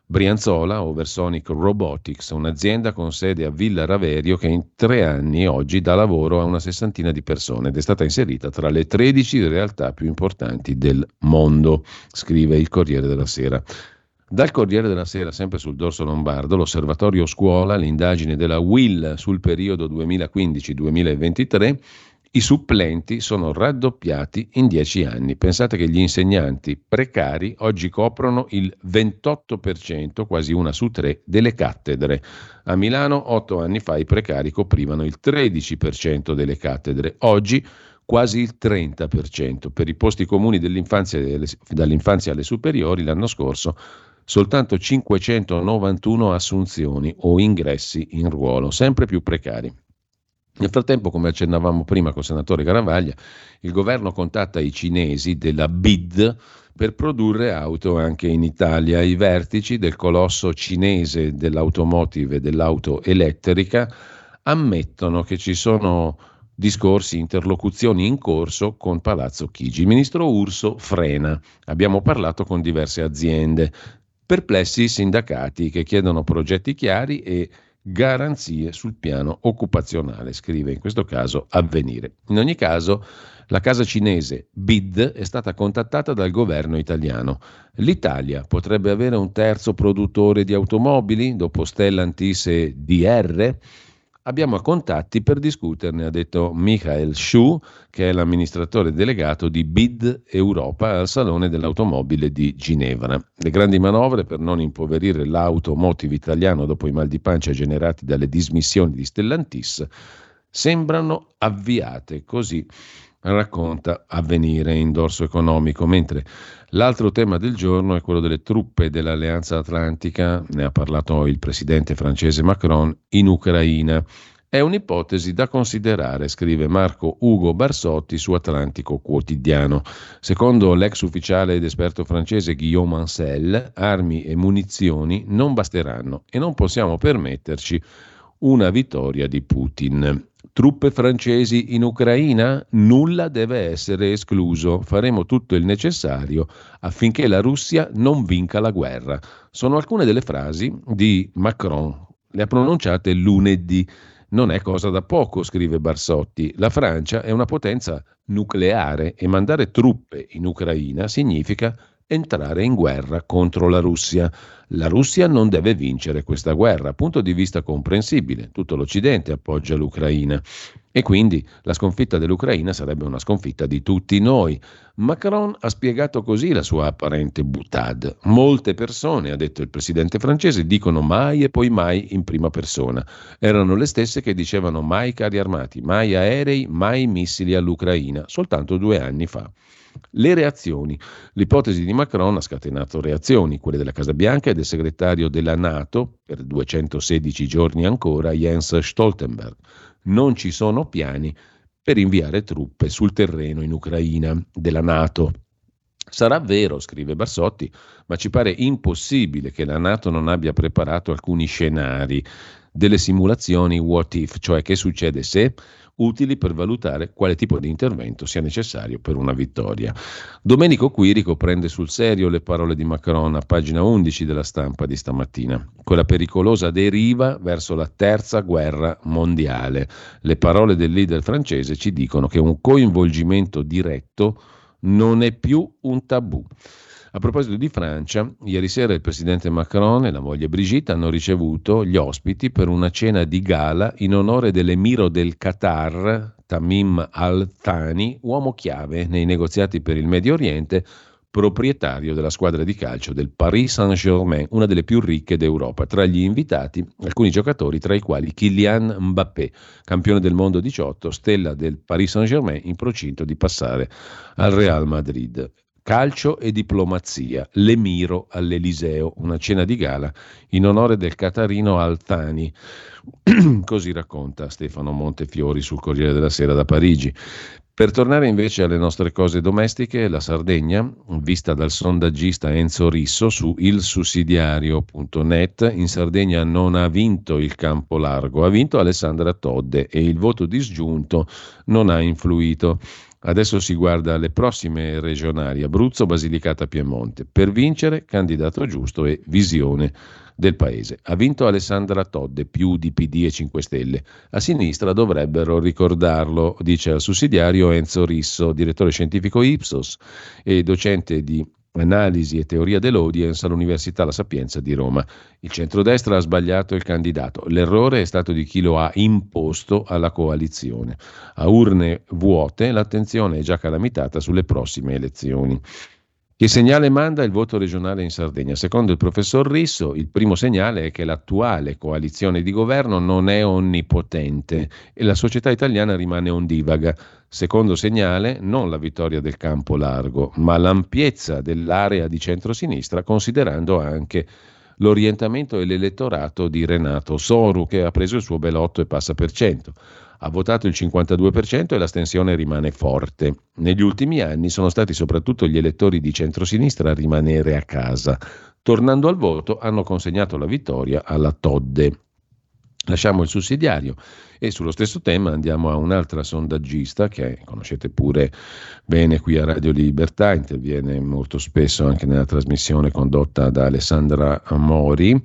Brianzola Oversonic Robotics, un'azienda con sede a Villa Raverio che in tre anni oggi dà lavoro a una sessantina di persone ed è stata inserita tra le 13 realtà più importanti del mondo, scrive il Corriere della Sera. Dal Corriere della Sera, sempre sul dorso lombardo, l'osservatorio scuola, l'indagine della WIL sul periodo 2015-2023 i supplenti sono raddoppiati in dieci anni. Pensate che gli insegnanti precari oggi coprono il 28%, quasi una su tre, delle cattedre. A Milano otto anni fa i precari coprivano il 13% delle cattedre. Oggi quasi il 30%. Per i posti comuni dall'infanzia alle superiori l'anno scorso soltanto 591 assunzioni o ingressi in ruolo, sempre più precari. Nel frattempo, come accennavamo prima col senatore Garavaglia, il governo contatta i cinesi della BID per produrre auto anche in Italia. I vertici del colosso cinese dell'automotive e dell'auto elettrica ammettono che ci sono discorsi, interlocuzioni in corso con Palazzo Chigi. Il ministro Urso frena. Abbiamo parlato con diverse aziende. Perplessi i sindacati che chiedono progetti chiari e garanzie sul piano occupazionale, scrive in questo caso Avvenire. In ogni caso, la casa cinese BID è stata contattata dal governo italiano. L'Italia potrebbe avere un terzo produttore di automobili dopo Stellantis e DR? Abbiamo contatti per discuterne, ha detto Michael Shu, che è l'amministratore delegato di BID Europa al Salone dell'Automobile di Ginevra. Le grandi manovre per non impoverire l'automotive italiano dopo i mal di pancia generati dalle dismissioni di Stellantis sembrano avviate, così racconta avvenire in dorso economico, mentre l'altro tema del giorno è quello delle truppe dell'Alleanza Atlantica, ne ha parlato il presidente francese Macron, in Ucraina. È un'ipotesi da considerare, scrive Marco Ugo Barsotti su Atlantico Quotidiano. Secondo l'ex ufficiale ed esperto francese Guillaume Ancel, armi e munizioni non basteranno e non possiamo permetterci una vittoria di Putin. Truppe francesi in Ucraina? Nulla deve essere escluso. Faremo tutto il necessario affinché la Russia non vinca la guerra. Sono alcune delle frasi di Macron. Le ha pronunciate lunedì. Non è cosa da poco, scrive Barsotti. La Francia è una potenza nucleare e mandare truppe in Ucraina significa entrare in guerra contro la Russia. La Russia non deve vincere questa guerra, punto di vista comprensibile, tutto l'Occidente appoggia l'Ucraina e quindi la sconfitta dell'Ucraina sarebbe una sconfitta di tutti noi. Macron ha spiegato così la sua apparente boutade. Molte persone, ha detto il presidente francese, dicono mai e poi mai in prima persona. Erano le stesse che dicevano mai carri armati, mai aerei, mai missili all'Ucraina, soltanto due anni fa. Le reazioni. L'ipotesi di Macron ha scatenato reazioni, quelle della Casa Bianca e del segretario della Nato, per 216 giorni ancora, Jens Stoltenberg. Non ci sono piani per inviare truppe sul terreno in Ucraina della Nato. Sarà vero, scrive Bassotti, ma ci pare impossibile che la Nato non abbia preparato alcuni scenari, delle simulazioni what if, cioè che succede se utili per valutare quale tipo di intervento sia necessario per una vittoria. Domenico Quirico prende sul serio le parole di Macron a pagina 11 della stampa di stamattina, quella pericolosa deriva verso la terza guerra mondiale. Le parole del leader francese ci dicono che un coinvolgimento diretto non è più un tabù. A proposito di Francia, ieri sera il presidente Macron e la moglie Brigitte hanno ricevuto gli ospiti per una cena di gala in onore dell'emiro del Qatar, Tamim al-Thani, uomo chiave nei negoziati per il Medio Oriente, proprietario della squadra di calcio del Paris Saint-Germain, una delle più ricche d'Europa. Tra gli invitati, alcuni giocatori, tra i quali Kylian Mbappé, campione del mondo 18, stella del Paris Saint-Germain, in procinto di passare al Real Madrid. Calcio e diplomazia, l'Emiro all'Eliseo, una cena di gala in onore del Catarino Altani. Così racconta Stefano Montefiori sul Corriere della Sera da Parigi. Per tornare invece alle nostre cose domestiche, la Sardegna, vista dal sondaggista Enzo Risso su ilsussidiario.net, in Sardegna non ha vinto il campo largo, ha vinto Alessandra Todde e il voto disgiunto non ha influito. Adesso si guarda alle prossime regionali, Abruzzo, Basilicata, Piemonte. Per vincere, candidato giusto e visione del paese. Ha vinto Alessandra Todde, più di PD e 5 Stelle. A sinistra dovrebbero ricordarlo, dice al sussidiario Enzo Risso, direttore scientifico Ipsos e docente di analisi e teoria dell'audience all'Università La Sapienza di Roma. Il centrodestra ha sbagliato il candidato. L'errore è stato di chi lo ha imposto alla coalizione. A urne vuote l'attenzione è già calamitata sulle prossime elezioni. Che segnale manda il voto regionale in Sardegna? Secondo il professor Risso, il primo segnale è che l'attuale coalizione di governo non è onnipotente e la società italiana rimane ondivaga. Secondo segnale, non la vittoria del campo largo, ma l'ampiezza dell'area di centrosinistra, considerando anche l'orientamento e l'elettorato di Renato Soru, che ha preso il suo bel 8 e passa per cento ha votato il 52% e l'astensione rimane forte. Negli ultimi anni sono stati soprattutto gli elettori di centrosinistra a rimanere a casa. Tornando al voto, hanno consegnato la vittoria alla Todde. Lasciamo il sussidiario e sullo stesso tema andiamo a un'altra sondaggista che conoscete pure bene qui a Radio Libertà, interviene molto spesso anche nella trasmissione condotta da Alessandra Mori,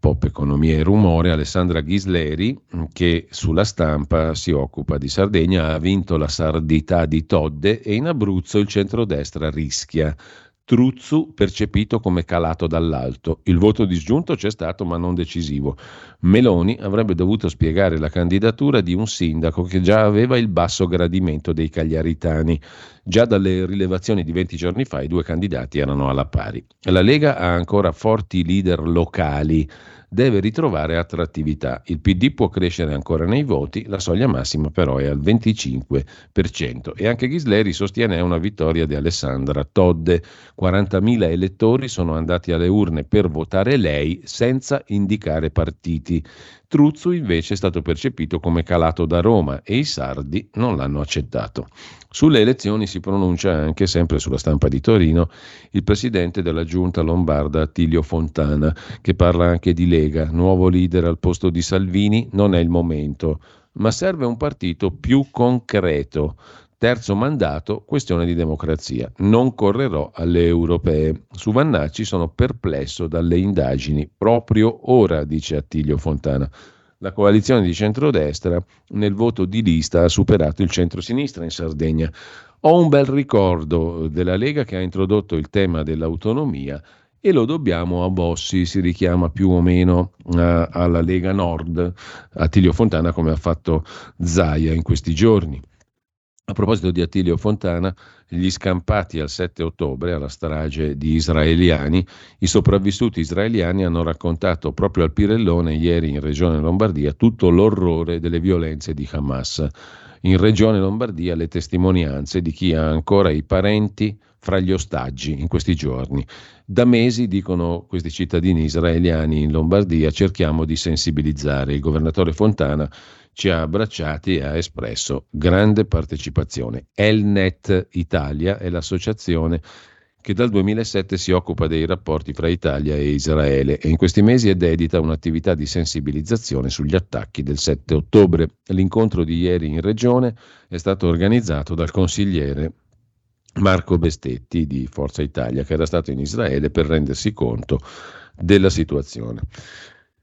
Pop Economia e Rumore, Alessandra Ghisleri, che sulla stampa si occupa di Sardegna, ha vinto la sardità di Todde e in Abruzzo il centrodestra rischia. Truzzu percepito come calato dall'alto. Il voto disgiunto c'è stato ma non decisivo. Meloni avrebbe dovuto spiegare la candidatura di un sindaco che già aveva il basso gradimento dei cagliaritani. Già dalle rilevazioni di 20 giorni fa i due candidati erano alla pari. La Lega ha ancora forti leader locali deve ritrovare attrattività. Il PD può crescere ancora nei voti, la soglia massima però è al 25% e anche Ghisleri sostiene una vittoria di Alessandra Todde. 40.000 elettori sono andati alle urne per votare lei senza indicare partiti. Truzzo invece è stato percepito come calato da Roma e i sardi non l'hanno accettato. Sulle elezioni si pronuncia anche, sempre sulla stampa di Torino, il presidente della giunta lombarda Attilio Fontana, che parla anche di Lega, nuovo leader al posto di Salvini, non è il momento, ma serve un partito più concreto. Terzo mandato, questione di democrazia. Non correrò alle europee. Su Vannacci sono perplesso dalle indagini. Proprio ora, dice Attilio Fontana. La coalizione di centrodestra nel voto di lista ha superato il centro-sinistra in Sardegna. Ho un bel ricordo della Lega che ha introdotto il tema dell'autonomia e lo dobbiamo a Bossi, si richiama più o meno uh, alla Lega Nord, Attilio Fontana come ha fatto Zaia in questi giorni. A proposito di Attilio Fontana, gli scampati al 7 ottobre alla strage di israeliani, i sopravvissuti israeliani hanno raccontato proprio al Pirellone ieri in Regione Lombardia tutto l'orrore delle violenze di Hamas. In Regione Lombardia le testimonianze di chi ha ancora i parenti fra gli ostaggi in questi giorni. Da mesi, dicono questi cittadini israeliani in Lombardia, cerchiamo di sensibilizzare. Il governatore Fontana ci ha abbracciati e ha espresso grande partecipazione. Elnet Italia è l'associazione che dal 2007 si occupa dei rapporti fra Italia e Israele e in questi mesi è dedita a un'attività di sensibilizzazione sugli attacchi del 7 ottobre. L'incontro di ieri in regione è stato organizzato dal consigliere Marco Bestetti di Forza Italia, che era stato in Israele per rendersi conto della situazione.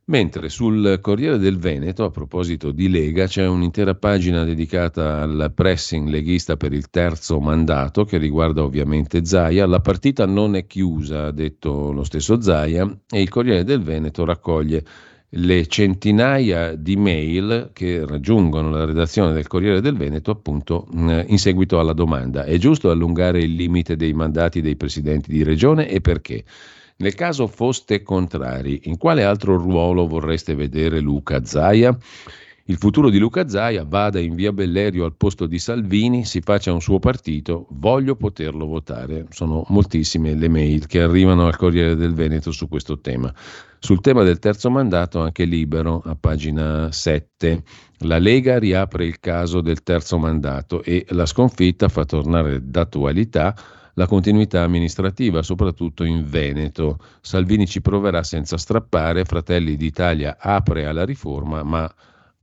Mentre sul Corriere del Veneto, a proposito di Lega, c'è un'intera pagina dedicata al pressing leghista per il terzo mandato, che riguarda ovviamente Zaia. La partita non è chiusa, ha detto lo stesso Zaia, e il Corriere del Veneto raccoglie le centinaia di mail che raggiungono la redazione del Corriere del Veneto appunto in seguito alla domanda è giusto allungare il limite dei mandati dei presidenti di regione e perché? Nel caso foste contrari, in quale altro ruolo vorreste vedere Luca Zaia? Il futuro di Luca Zaia vada in via Bellerio al posto di Salvini, si faccia un suo partito, voglio poterlo votare. Sono moltissime le mail che arrivano al Corriere del Veneto su questo tema. Sul tema del terzo mandato, anche libero, a pagina 7, la Lega riapre il caso del terzo mandato e la sconfitta fa tornare d'attualità la continuità amministrativa, soprattutto in Veneto. Salvini ci proverà senza strappare, Fratelli d'Italia apre alla riforma, ma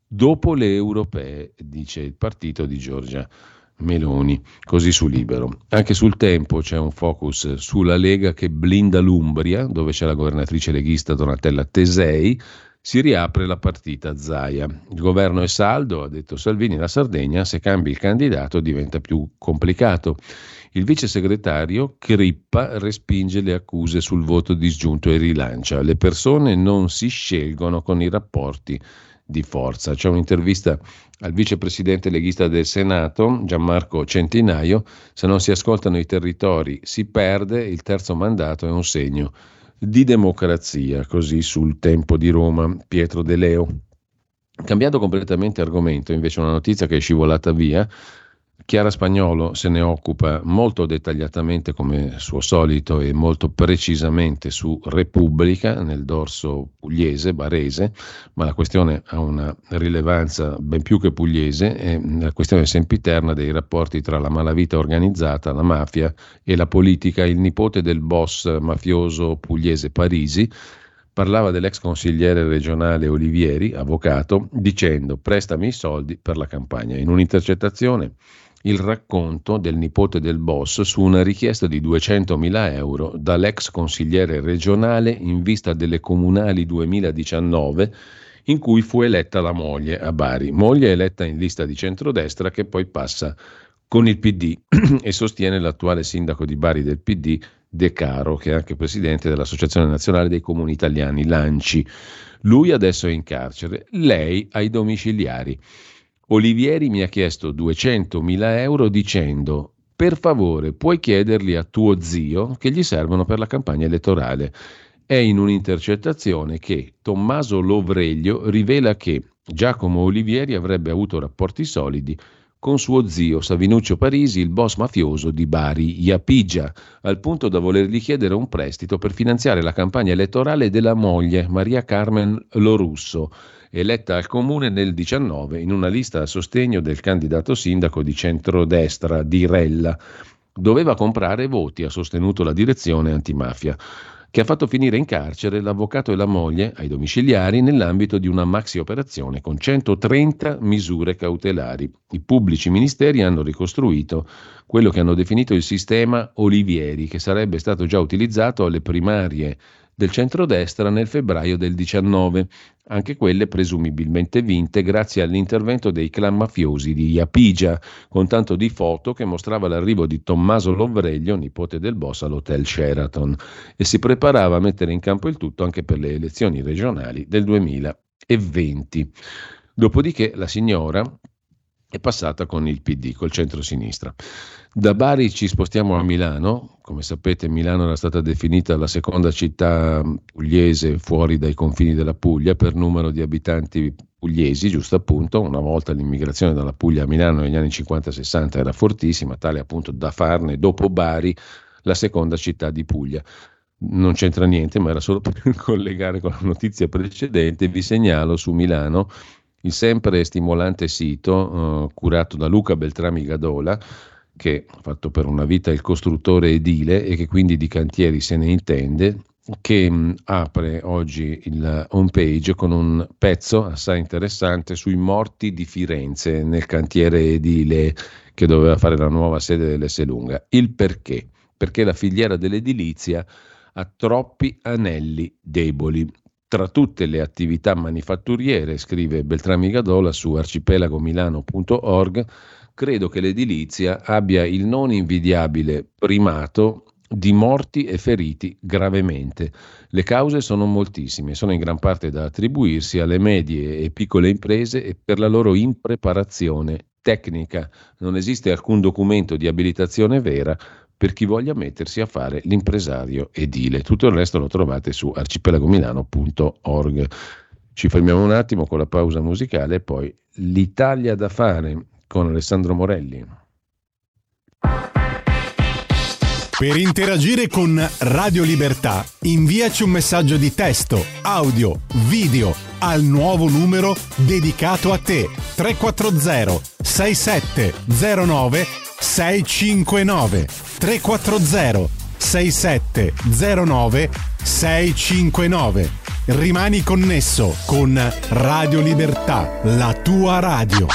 dopo le europee, dice il partito di Giorgia Meloni, così su Libero. Anche sul tempo c'è un focus sulla Lega che blinda l'Umbria, dove c'è la governatrice leghista Donatella Tesei, si riapre la partita Zaia. Il governo è saldo, ha detto Salvini, la Sardegna, se cambi il candidato diventa più complicato. Il vice segretario Crippa respinge le accuse sul voto disgiunto e rilancia. Le persone non si scelgono con i rapporti di forza. C'è un'intervista al vicepresidente leghista del Senato, Gianmarco Centinaio, se non si ascoltano i territori si perde, il terzo mandato è un segno di democrazia, così sul tempo di Roma, Pietro De Leo. Cambiando completamente argomento, invece una notizia che è scivolata via, Chiara Spagnolo se ne occupa molto dettagliatamente come suo solito e molto precisamente su Repubblica nel dorso pugliese, barese, ma la questione ha una rilevanza ben più che pugliese, è la questione sempiterna dei rapporti tra la malavita organizzata, la mafia e la politica. Il nipote del boss mafioso pugliese Parisi parlava dell'ex consigliere regionale Olivieri, avvocato, dicendo prestami i soldi per la campagna. In un'intercettazione il racconto del nipote del boss su una richiesta di 200.000 euro dall'ex consigliere regionale in vista delle comunali 2019 in cui fu eletta la moglie a Bari. Moglie eletta in lista di centrodestra che poi passa con il PD e sostiene l'attuale sindaco di Bari del PD De Caro, che è anche presidente dell'Associazione Nazionale dei Comuni Italiani, Lanci. Lui adesso è in carcere, lei ai domiciliari. Olivieri mi ha chiesto 200.000 euro dicendo per favore puoi chiederli a tuo zio che gli servono per la campagna elettorale. È in un'intercettazione che Tommaso Lovreglio rivela che Giacomo Olivieri avrebbe avuto rapporti solidi con suo zio Savinuccio Parisi, il boss mafioso di Bari, Iapigia, al punto da volergli chiedere un prestito per finanziare la campagna elettorale della moglie Maria Carmen Lorusso eletta al comune nel 19 in una lista a sostegno del candidato sindaco di centrodestra di Rella. Doveva comprare voti, ha sostenuto la direzione antimafia che ha fatto finire in carcere l'avvocato e la moglie ai domiciliari nell'ambito di una maxi operazione con 130 misure cautelari. I pubblici ministeri hanno ricostruito quello che hanno definito il sistema Olivieri, che sarebbe stato già utilizzato alle primarie del centrodestra nel febbraio del 19, anche quelle presumibilmente vinte grazie all'intervento dei clan mafiosi di Iapigia, con tanto di foto che mostrava l'arrivo di Tommaso Lovreglio, nipote del boss, all'hotel Sheraton, e si preparava a mettere in campo il tutto anche per le elezioni regionali del 2020. Dopodiché la signora è passata con il PD, col centro-sinistra. Da Bari ci spostiamo a Milano, come sapete Milano era stata definita la seconda città pugliese fuori dai confini della Puglia per numero di abitanti pugliesi, giusto appunto, una volta l'immigrazione dalla Puglia a Milano negli anni 50-60 era fortissima, tale appunto da farne dopo Bari la seconda città di Puglia. Non c'entra niente, ma era solo per collegare con la notizia precedente, vi segnalo su Milano il sempre stimolante sito eh, curato da Luca Beltrami Gadola, che ha fatto per una vita il costruttore edile e che quindi di cantieri se ne intende, che apre oggi il homepage con un pezzo assai interessante sui morti di Firenze nel cantiere edile che doveva fare la nuova sede dell'Esselunga. Il perché? Perché la filiera dell'edilizia ha troppi anelli deboli. Tra tutte le attività manifatturiere, scrive Beltrami Gadola su arcipelagomilano.org, credo che l'edilizia abbia il non invidiabile primato di morti e feriti gravemente. Le cause sono moltissime, sono in gran parte da attribuirsi alle medie e piccole imprese e per la loro impreparazione tecnica. Non esiste alcun documento di abilitazione vera per chi voglia mettersi a fare l'impresario edile. Tutto il resto lo trovate su arcipelagomilano.org. Ci fermiamo un attimo con la pausa musicale e poi l'Italia da fare con Alessandro Morelli. Per interagire con Radio Libertà, inviaci un messaggio di testo, audio, video al nuovo numero dedicato a te 340 6709 659 340 6709 659 Rimani connesso con Radio Libertà, la tua radio.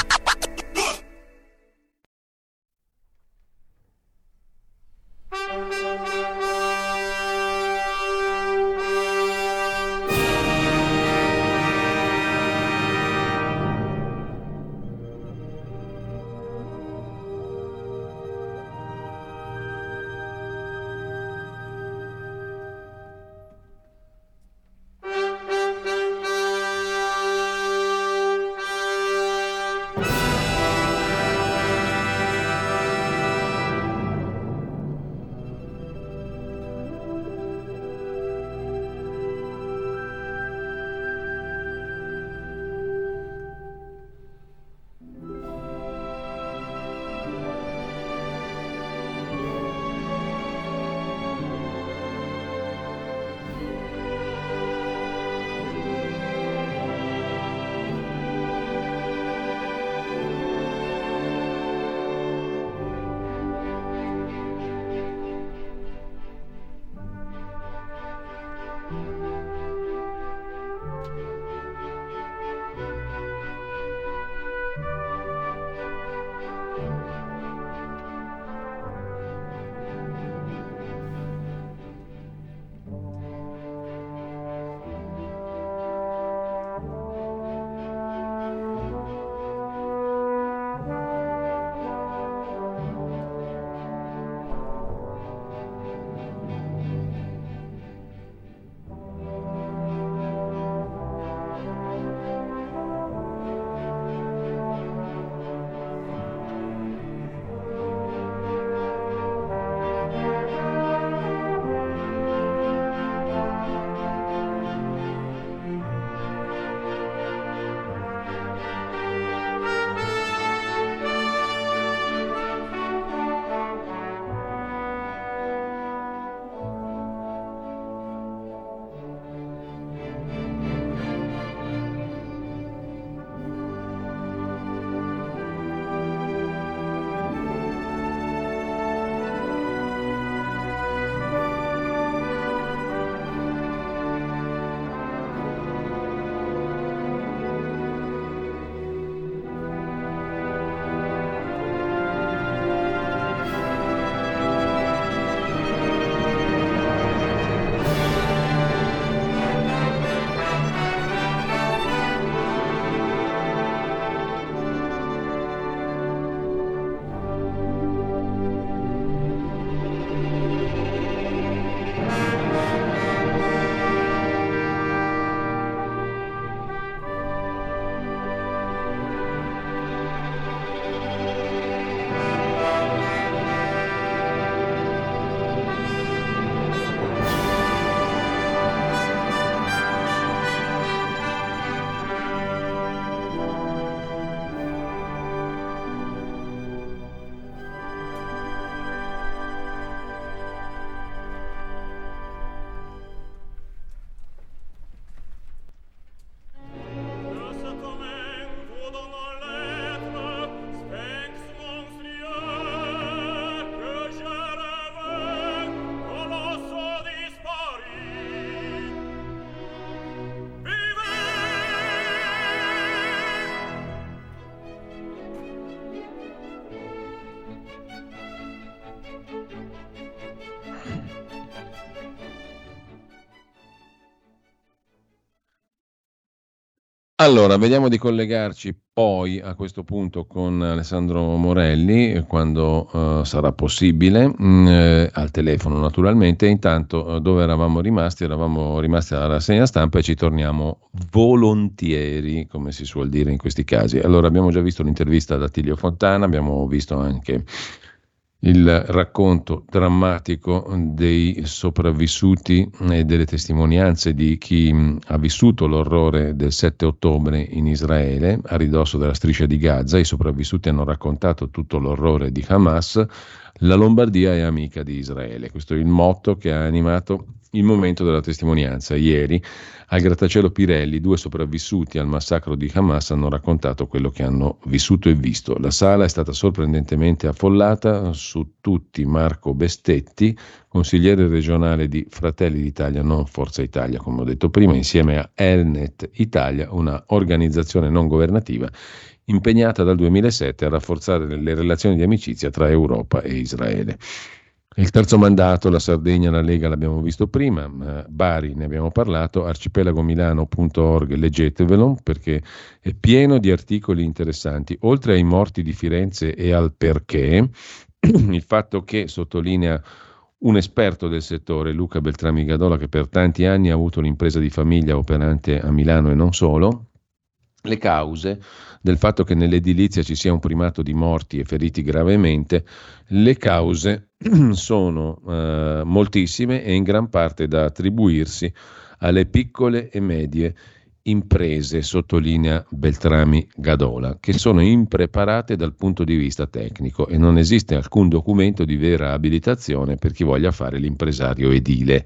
Allora, vediamo di collegarci poi a questo punto con Alessandro Morelli quando uh, sarà possibile, mh, mm, eh, al telefono naturalmente. Intanto, uh, dove eravamo rimasti? Eravamo rimasti alla rassegna stampa e ci torniamo volontieri, come si suol dire in questi casi. Allora, abbiamo già visto l'intervista ad Attilio Fontana, abbiamo visto anche il racconto drammatico dei sopravvissuti e delle testimonianze di chi ha vissuto l'orrore del 7 ottobre in Israele, a ridosso della striscia di Gaza. I sopravvissuti hanno raccontato tutto l'orrore di Hamas. La Lombardia è amica di Israele. Questo è il motto che ha animato il momento della testimonianza. Ieri al grattacielo Pirelli due sopravvissuti al massacro di Hamas hanno raccontato quello che hanno vissuto e visto. La sala è stata sorprendentemente affollata, su tutti Marco Bestetti, consigliere regionale di Fratelli d'Italia, non Forza Italia, come ho detto prima, insieme a Elnet Italia, una organizzazione non governativa impegnata dal 2007 a rafforzare le relazioni di amicizia tra Europa e Israele. Il terzo mandato, la Sardegna, la Lega l'abbiamo visto prima, Bari ne abbiamo parlato, arcipelagomilano.org, leggetevelo perché è pieno di articoli interessanti. Oltre ai morti di Firenze e al perché, il fatto che sottolinea un esperto del settore, Luca Beltrami Gadola, che per tanti anni ha avuto un'impresa di famiglia operante a Milano e non solo, le cause del fatto che nell'edilizia ci sia un primato di morti e feriti gravemente, le cause sono eh, moltissime e in gran parte da attribuirsi alle piccole e medie imprese, sottolinea Beltrami Gadola, che sono impreparate dal punto di vista tecnico e non esiste alcun documento di vera abilitazione per chi voglia fare l'impresario edile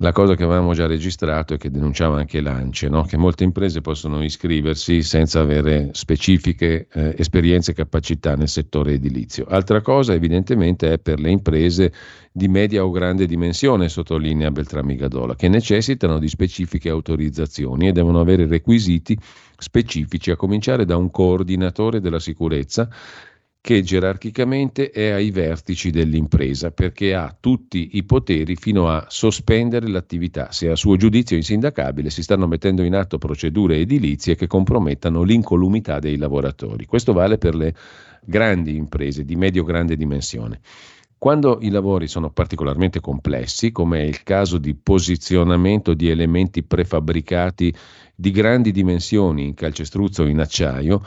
la cosa che avevamo già registrato e che denunciava anche l'ANCE, no? che molte imprese possono iscriversi senza avere specifiche eh, esperienze e capacità nel settore edilizio. Altra cosa evidentemente è per le imprese di media o grande dimensione, sottolinea Beltrami Gadola, che necessitano di specifiche autorizzazioni e devono avere requisiti specifici, a cominciare da un coordinatore della sicurezza che gerarchicamente è ai vertici dell'impresa perché ha tutti i poteri fino a sospendere l'attività. Se a suo giudizio insindacabile si stanno mettendo in atto procedure edilizie che compromettano l'incolumità dei lavoratori. Questo vale per le grandi imprese di medio-grande dimensione. Quando i lavori sono particolarmente complessi, come è il caso di posizionamento di elementi prefabbricati di grandi dimensioni in calcestruzzo o in acciaio,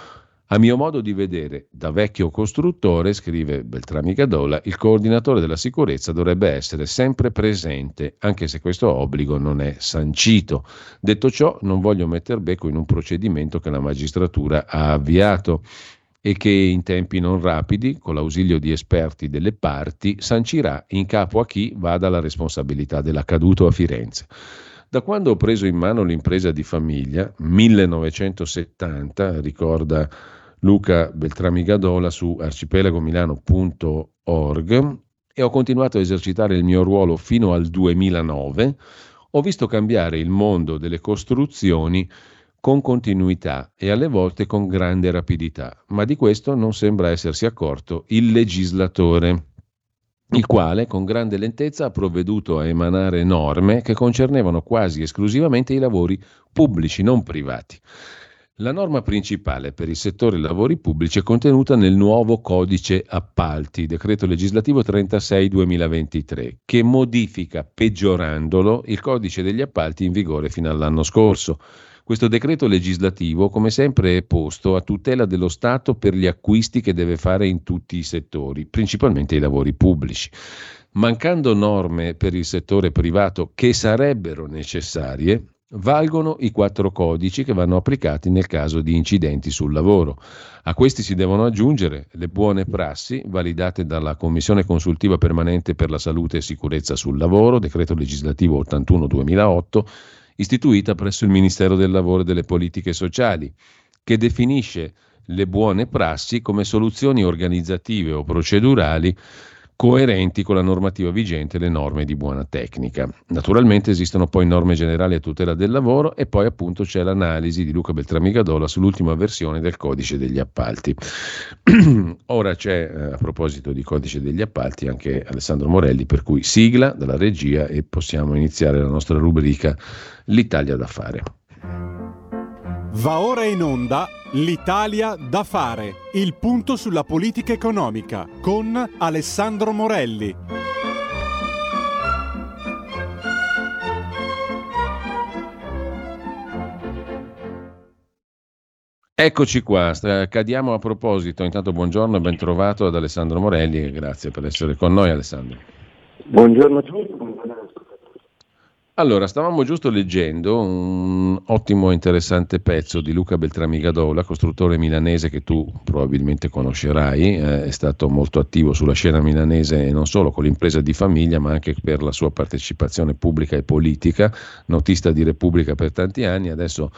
a mio modo di vedere, da vecchio costruttore, scrive Beltrami Gadola, il coordinatore della sicurezza dovrebbe essere sempre presente, anche se questo obbligo non è sancito. Detto ciò, non voglio metter becco in un procedimento che la magistratura ha avviato e che in tempi non rapidi, con l'ausilio di esperti delle parti, sancirà in capo a chi vada la responsabilità dell'accaduto a Firenze. Da quando ho preso in mano l'impresa di famiglia, 1970, ricorda Luca Beltrami Gadola su arcipelagomilano.org e ho continuato a esercitare il mio ruolo fino al 2009, ho visto cambiare il mondo delle costruzioni con continuità e alle volte con grande rapidità, ma di questo non sembra essersi accorto il legislatore, il quale con grande lentezza ha provveduto a emanare norme che concernevano quasi esclusivamente i lavori pubblici, non privati. La norma principale per il settore lavori pubblici è contenuta nel nuovo codice appalti, decreto legislativo 36-2023, che modifica, peggiorandolo, il codice degli appalti in vigore fino all'anno scorso. Questo decreto legislativo, come sempre, è posto a tutela dello Stato per gli acquisti che deve fare in tutti i settori, principalmente i lavori pubblici. Mancando norme per il settore privato che sarebbero necessarie, valgono i quattro codici che vanno applicati nel caso di incidenti sul lavoro. A questi si devono aggiungere le buone prassi validate dalla Commissione consultiva permanente per la salute e sicurezza sul lavoro, decreto legislativo 81-2008, istituita presso il Ministero del Lavoro e delle Politiche Sociali, che definisce le buone prassi come soluzioni organizzative o procedurali coerenti con la normativa vigente e le norme di buona tecnica. Naturalmente esistono poi norme generali a tutela del lavoro e poi appunto c'è l'analisi di Luca Beltrami Gadola sull'ultima versione del codice degli appalti. Ora c'è eh, a proposito di codice degli appalti anche Alessandro Morelli, per cui sigla dalla regia e possiamo iniziare la nostra rubrica L'Italia da fare. Va ora in onda L'Italia da fare, il punto sulla politica economica con Alessandro Morelli. Eccoci qua, cadiamo a proposito. Intanto buongiorno e ben trovato ad Alessandro Morelli e grazie per essere con noi Alessandro. Buongiorno a tutti, allora, stavamo giusto leggendo un ottimo e interessante pezzo di Luca Beltramigadola, costruttore milanese che tu probabilmente conoscerai, eh, è stato molto attivo sulla scena milanese non solo con l'impresa di famiglia, ma anche per la sua partecipazione pubblica e politica, notista di Repubblica per tanti anni, adesso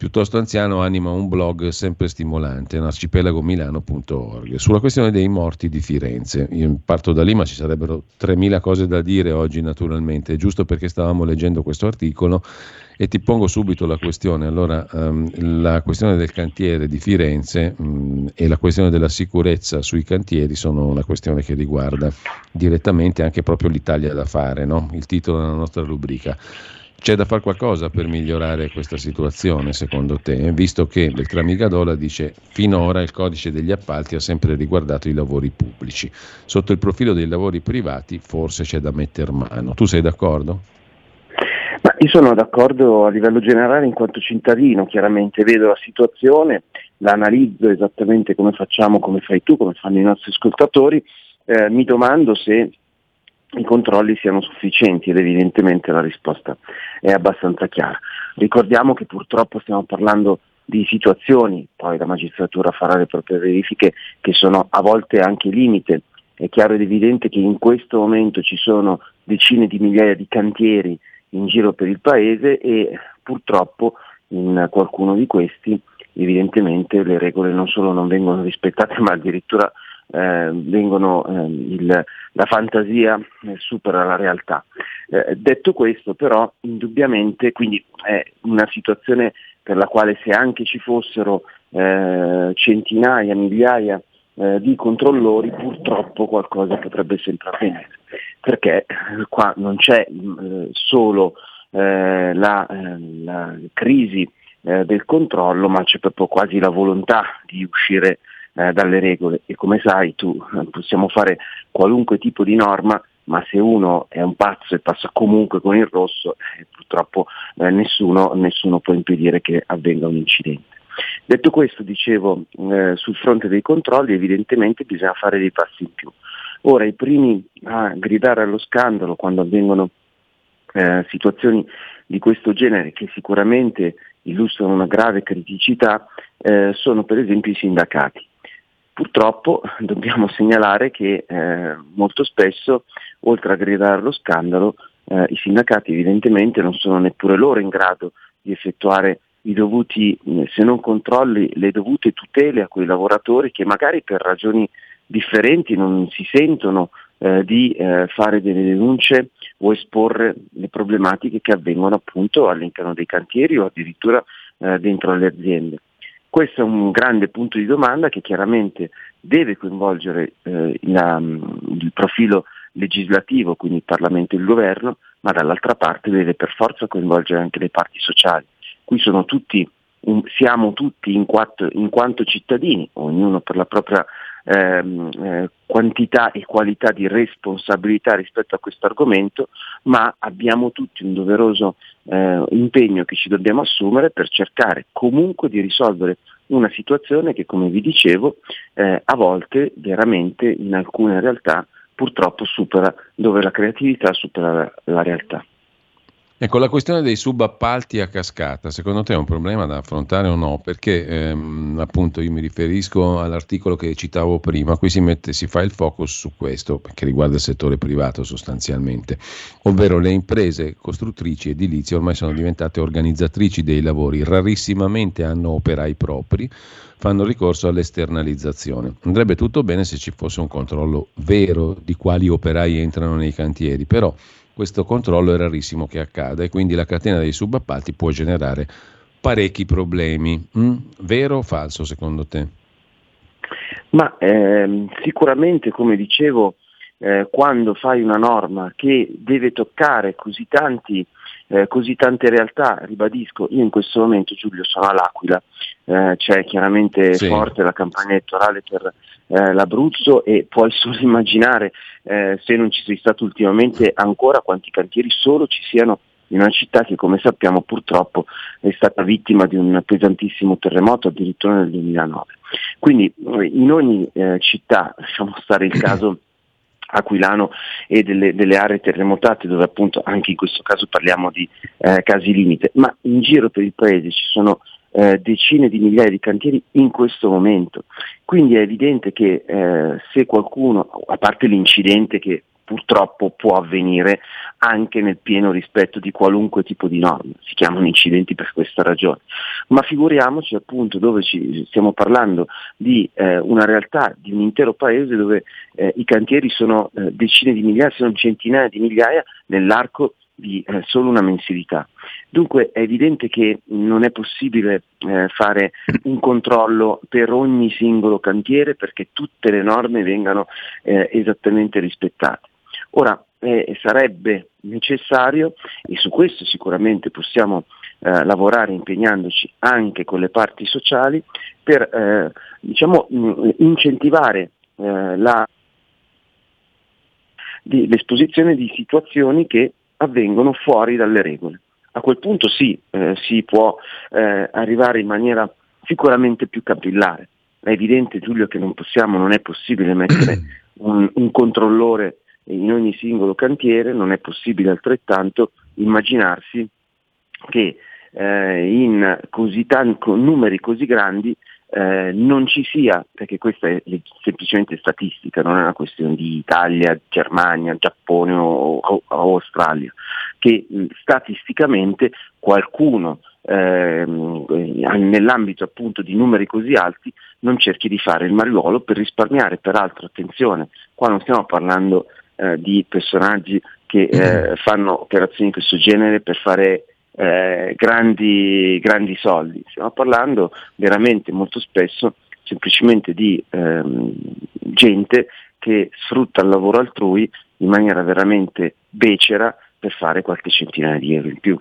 piuttosto anziano, anima un blog sempre stimolante, arcipelagomilano.org, sulla questione dei morti di Firenze. Io parto da lì, ma ci sarebbero 3.000 cose da dire oggi naturalmente, giusto perché stavamo leggendo questo articolo e ti pongo subito la questione. Allora, um, la questione del cantiere di Firenze um, e la questione della sicurezza sui cantieri sono una questione che riguarda direttamente anche proprio l'Italia da fare, no? il titolo della nostra rubrica. C'è da fare qualcosa per migliorare questa situazione, secondo te, visto che Beltrami Gadola dice finora il codice degli appalti ha sempre riguardato i lavori pubblici. Sotto il profilo dei lavori privati forse c'è da metter mano. Tu sei d'accordo? Ma io sono d'accordo a livello generale in quanto cittadino, chiaramente vedo la situazione, la analizzo esattamente come facciamo, come fai tu, come fanno i nostri ascoltatori, eh, mi domando se i controlli siano sufficienti ed evidentemente la risposta è abbastanza chiara. Ricordiamo che purtroppo stiamo parlando di situazioni, poi la magistratura farà le proprie verifiche, che sono a volte anche limite. È chiaro ed evidente che in questo momento ci sono decine di migliaia di cantieri in giro per il paese e purtroppo in qualcuno di questi evidentemente le regole non solo non vengono rispettate ma addirittura eh, vengono, eh, il, la fantasia eh, supera la realtà. Eh, detto questo però indubbiamente quindi è una situazione per la quale se anche ci fossero eh, centinaia, migliaia eh, di controllori purtroppo qualcosa potrebbe sempre avvenire perché qua non c'è solo la, la, crisi del controllo ma c'è proprio quasi la volontà di uscire eh, dalle regole e come sai tu eh, possiamo fare qualunque tipo di norma ma se uno è un pazzo e passa comunque con il rosso eh, purtroppo eh, nessuno, nessuno, può impedire che avvenga un incidente. Detto questo, dicevo, eh, sul fronte dei controlli evidentemente bisogna fare dei passi in più. Ora i primi a gridare allo scandalo quando avvengono eh, situazioni di questo genere che sicuramente illustrano una grave criticità eh, sono per esempio i sindacati. Purtroppo dobbiamo segnalare che eh, molto spesso, oltre a gridare allo scandalo, eh, i sindacati evidentemente non sono neppure loro in grado di effettuare i dovuti, se non controlli, le dovute tutele a quei lavoratori che magari per ragioni differenti non si sentono eh, di eh, fare delle denunce o esporre le problematiche che avvengono appunto all'interno dei cantieri o addirittura eh, dentro le aziende. Questo è un grande punto di domanda che chiaramente deve coinvolgere eh, la, mm, il profilo legislativo, quindi il Parlamento e il Governo, ma dall'altra parte deve per forza coinvolgere anche le parti sociali. Qui tutti, um, siamo tutti in, quattro, in, quanto cittadini, ognuno per la propria ehm, eh, quantità e qualità di responsabilità rispetto a questo argomento, ma abbiamo tutti un doveroso eh, impegno che ci dobbiamo assumere per cercare comunque di risolvere una situazione che, come vi dicevo, eh, a volte veramente in alcune realtà purtroppo supera, dove la creatività supera la, la realtà. Ecco, la questione dei subappalti a cascata, secondo te è un problema da affrontare o no? Perché ehm, appunto io mi riferisco all'articolo che citavo prima, qui si, mette, si fa il focus su questo, che riguarda il settore privato sostanzialmente, ovvero le imprese costruttrici edilizie ormai sono diventate organizzatrici dei lavori, rarissimamente hanno operai propri, fanno ricorso all'esternalizzazione. Andrebbe tutto bene se ci fosse un controllo vero di quali operai entrano nei cantieri, però questo controllo è rarissimo che accada e quindi la catena dei subappalti può generare parecchi problemi. Mm? Vero o falso secondo te? Ma ehm, sicuramente, come dicevo, eh, quando fai una norma che deve toccare così, tanti, eh, così tante realtà, ribadisco, io in questo momento Giulio sono all'Aquila, eh, c'è chiaramente sì. forte la campagna elettorale per eh, l'Abruzzo e puoi solo immaginare eh, se non ci sei stato ultimamente ancora quanti cantieri solo ci siano in una città che come sappiamo purtroppo è stata vittima di un pesantissimo terremoto addirittura nel 2009. Quindi in ogni eh, città, lasciamo stare il caso aquilano e delle, delle, aree terremotate dove appunto anche in questo caso parliamo di eh, casi limite, ma in giro per il paese ci sono eh, decine di migliaia di cantieri in questo momento. Quindi è evidente che eh, se qualcuno, a parte l'incidente che purtroppo può avvenire anche nel pieno rispetto di qualunque tipo di norma, si chiamano incidenti per questa ragione, ma figuriamoci appunto dove ci stiamo parlando di eh, una realtà, di un intero paese dove eh, i cantieri sono eh, decine di migliaia, sono centinaia di migliaia nell'arco di eh, solo una mensilità. Dunque è evidente che non è possibile eh, fare un controllo per ogni singolo cantiere perché tutte le norme vengano eh, esattamente rispettate. Ora eh, sarebbe necessario, e su questo sicuramente possiamo eh, lavorare impegnandoci anche con le parti sociali, per eh, diciamo, incentivare la, l'esposizione di situazioni che avvengono fuori dalle regole. A quel punto sì, eh, si può eh, arrivare in maniera sicuramente più capillare. È evidente Giulio che non possiamo, non è possibile mettere un, un controllore in ogni singolo cantiere, non è possibile altrettanto immaginarsi che eh, in così tanti, numeri così grandi eh, non ci sia, perché questa è semplicemente statistica, non è una questione di Italia, Germania, Giappone o, o, o Australia, che statisticamente qualcuno eh, nell'ambito appunto di numeri così alti non cerchi di fare il mariuolo per risparmiare, peraltro attenzione, qua non stiamo parlando eh, di personaggi che eh, fanno operazioni di questo genere per fare eh, grandi, grandi soldi, stiamo parlando veramente molto spesso semplicemente di ehm, gente che sfrutta il lavoro altrui in maniera veramente becera per fare qualche centinaia di euro in più.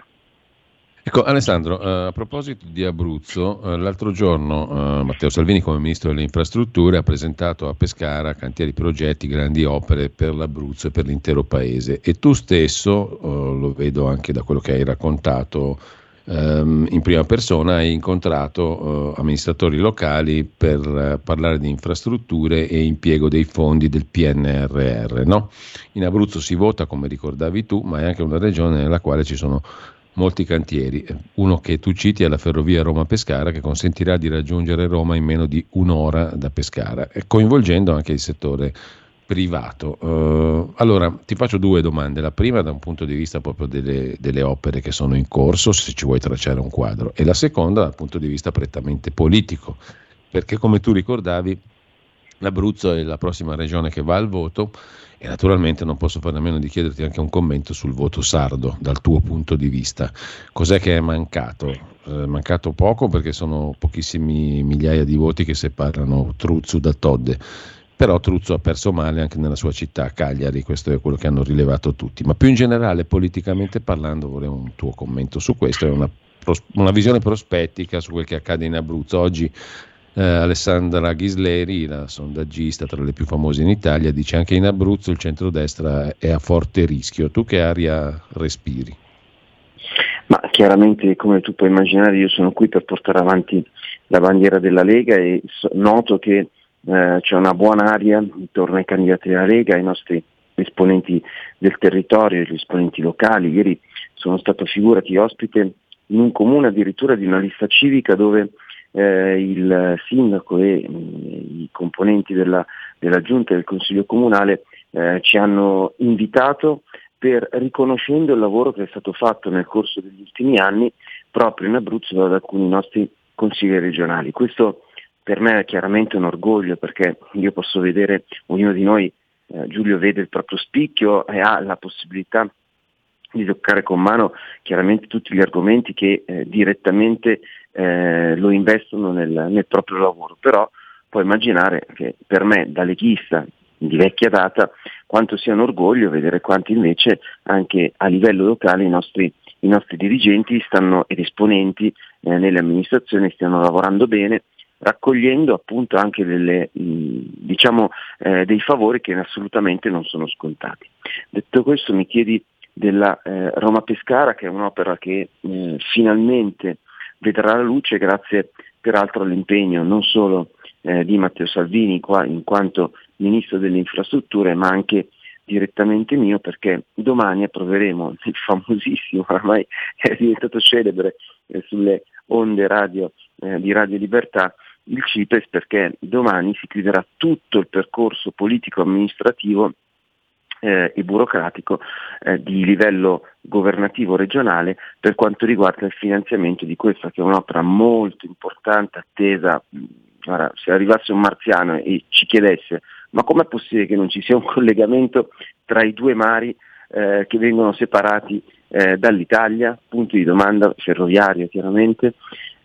Ecco Alessandro, eh, a proposito di Abruzzo, eh, l'altro giorno eh, Matteo Salvini come Ministro delle Infrastrutture ha presentato a Pescara cantieri progetti, grandi opere per l'Abruzzo e per l'intero paese e tu stesso, lo vedo anche da quello che hai raccontato ehm, in prima persona, hai incontrato amministratori locali per parlare di infrastrutture e impiego dei fondi del PNRR. No? In Abruzzo si vota, come ricordavi tu, ma è anche una regione nella quale ci sono molti cantieri. Uno che tu citi è la ferrovia Roma-Pescara che consentirà di raggiungere Roma in meno di un'ora da Pescara, coinvolgendo anche il settore privato. Uh, allora ti faccio due domande. La prima da un punto di vista proprio delle, delle, opere che sono in corso, se ci vuoi tracciare un quadro, e la seconda dal punto di vista prettamente politico, perché come tu ricordavi l'Abruzzo è la prossima regione che va al voto e naturalmente non posso fare a meno di chiederti anche un commento sul voto sardo dal tuo punto di vista. Cos'è che è mancato? Eh, mancato poco perché sono pochissimi migliaia di voti che separano Truzzu da Todde. Però Truzzo ha perso male anche nella sua città, Cagliari, questo è quello che hanno rilevato tutti. Ma più in generale, politicamente parlando, vorrei un tuo commento su questo, è una, una visione prospettica su quel che accade in Abruzzo. Oggi eh, Alessandra Ghisleri, la sondaggista tra le più famose in Italia, dice anche in Abruzzo il centrodestra è a forte rischio. Tu che aria respiri? Ma chiaramente, come tu puoi immaginare, io sono qui per portare avanti la bandiera della Lega e noto che eh, c'è una buona aria intorno ai candidati della Lega, ai nostri esponenti del territorio, gli esponenti locali. Ieri sono stato figurati ospite in un comune addirittura di una lista civica dove eh, il sindaco e mh, mm, i componenti della, della giunta del Consiglio Comunale eh, ci hanno invitato per riconoscendo il lavoro che è stato fatto nel corso degli ultimi anni proprio in Abruzzo da alcuni nostri consiglieri regionali. Questo per me è chiaramente un orgoglio perché io posso vedere, ognuno di noi, eh, Giulio vede il proprio spicchio e ha la possibilità di toccare con mano chiaramente tutti gli argomenti che eh, direttamente eh, lo investono nel, nel, proprio lavoro, però puoi immaginare che per me da leghista di vecchia data quanto sia un orgoglio vedere quanti invece anche a livello locale i nostri, i nostri dirigenti stanno, ed esponenti eh, nelle amministrazioni stiano lavorando bene, raccogliendo appunto anche delle, diciamo, eh, dei favori che assolutamente non sono scontati. Detto questo mi chiedi della eh, Roma Pescara che è un'opera che eh, finalmente vedrà la luce grazie peraltro all'impegno non solo eh, di Matteo Salvini qua, in quanto Ministro delle Infrastrutture ma anche direttamente mio perché domani approveremo il famosissimo, ormai è diventato celebre eh, sulle onde radio eh, di Radio Libertà, il CIPES perché domani si chiuderà tutto il percorso politico-amministrativo eh, e burocratico eh, di livello governativo regionale per quanto riguarda il finanziamento di questa che è un'opera molto importante, attesa. Guarda, se arrivasse un marziano e ci chiedesse ma com'è possibile che non ci sia un collegamento tra i due mari eh, che vengono separati eh, dall'Italia, punto di domanda ferroviario chiaramente,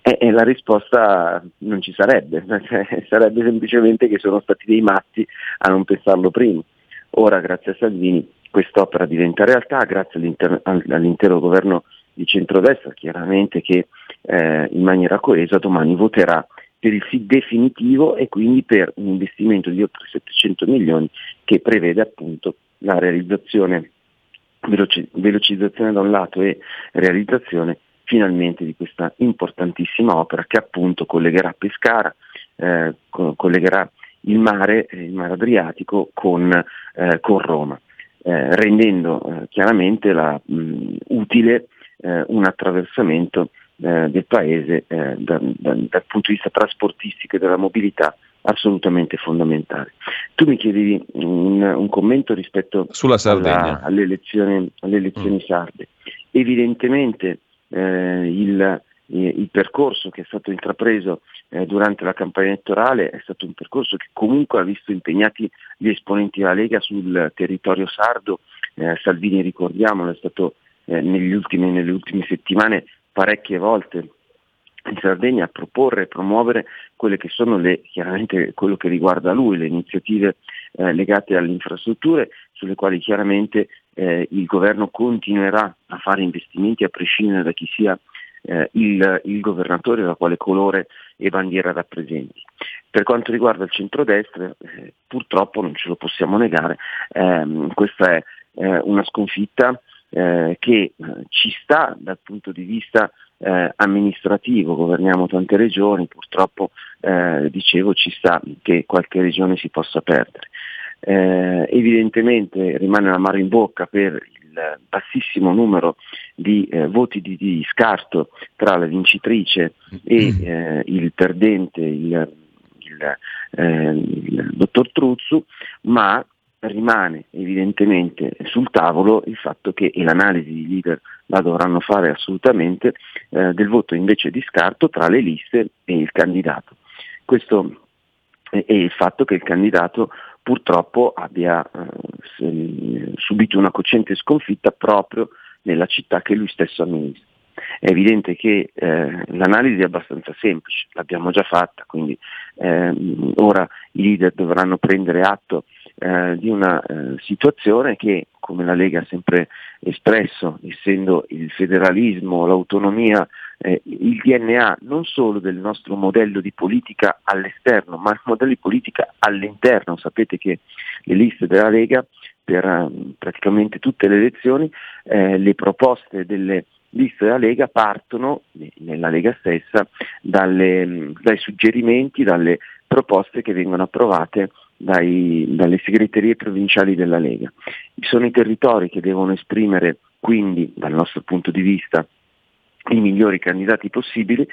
e, e, la risposta non ci sarebbe, sarebbe semplicemente che sono stati dei matti a non pensarlo prima. Ora, grazie a Salvini, quest'opera diventa realtà, grazie all'inter- all'intero governo di centrodestra, chiaramente che eh, in maniera coesa domani voterà per il sì definitivo e quindi per un investimento di oltre 700 milioni che prevede appunto la realizzazione, veloci- velocizzazione da un lato e realizzazione finalmente di questa importantissima opera che appunto collegherà Pescara, eh, co- collegherà il mare, il mare Adriatico con, eh, con Roma, eh, rendendo eh, chiaramente la, mh, utile eh, un attraversamento eh, del paese da, da, dal punto di vista trasportistico e della mobilità assolutamente fondamentale. Tu mi chiedevi un, un commento rispetto alla, alle elezioni, alle elezioni mm. sarde. Evidentemente eh, il, il, percorso che è stato intrapreso eh, durante la campagna elettorale è stato un percorso che comunque ha visto impegnati gli esponenti della Lega sul territorio sardo. Eh, Salvini, ricordiamolo, è stato eh, ultimi, nelle ultime settimane parecchie volte in Sardegna a proporre e promuovere quelle che sono le, chiaramente quello che riguarda lui, le iniziative eh, legate alle infrastrutture sulle quali chiaramente eh, il governo continuerà a fare investimenti a prescindere da chi sia eh, il, il, governatore, da quale colore e bandiera rappresenti. Per quanto riguarda il centrodestra, eh, purtroppo non ce lo possiamo negare, ehm, questa è eh, una sconfitta eh, che ci sta dal punto di vista eh, amministrativo, governiamo tante regioni, purtroppo eh, dicevo ci sta che qualche regione si possa perdere. Eh, evidentemente rimane la mano in bocca per il bassissimo numero di eh, voti di, di, scarto tra la vincitrice e mm. eh, il perdente, il, il, eh, il dottor Truzzu, ma rimane evidentemente sul tavolo il fatto che, e l'analisi di leader la dovranno fare assolutamente, eh, del voto invece di scarto tra le liste e il candidato. Questo è il fatto che il candidato purtroppo abbia eh, subito una cocente sconfitta proprio nella città che lui stesso amministra. È evidente che eh, l'analisi è abbastanza semplice, l'abbiamo già fatta, quindi ehm, ora i leader dovranno prendere atto eh, di una eh, situazione che, come la Lega ha sempre espresso, essendo il federalismo, l'autonomia, eh, il DNA non solo del nostro modello di politica all'esterno, ma il modello di politica all'interno. Sapete che le liste della Lega per um, praticamente tutte le elezioni, eh, le proposte delle liste della Lega partono, nella Lega stessa, dalle, dai suggerimenti, dalle proposte che vengono approvate dai, dalle segreterie provinciali della Lega. Sono i territori che devono esprimere quindi dal nostro punto di vista i migliori candidati possibili.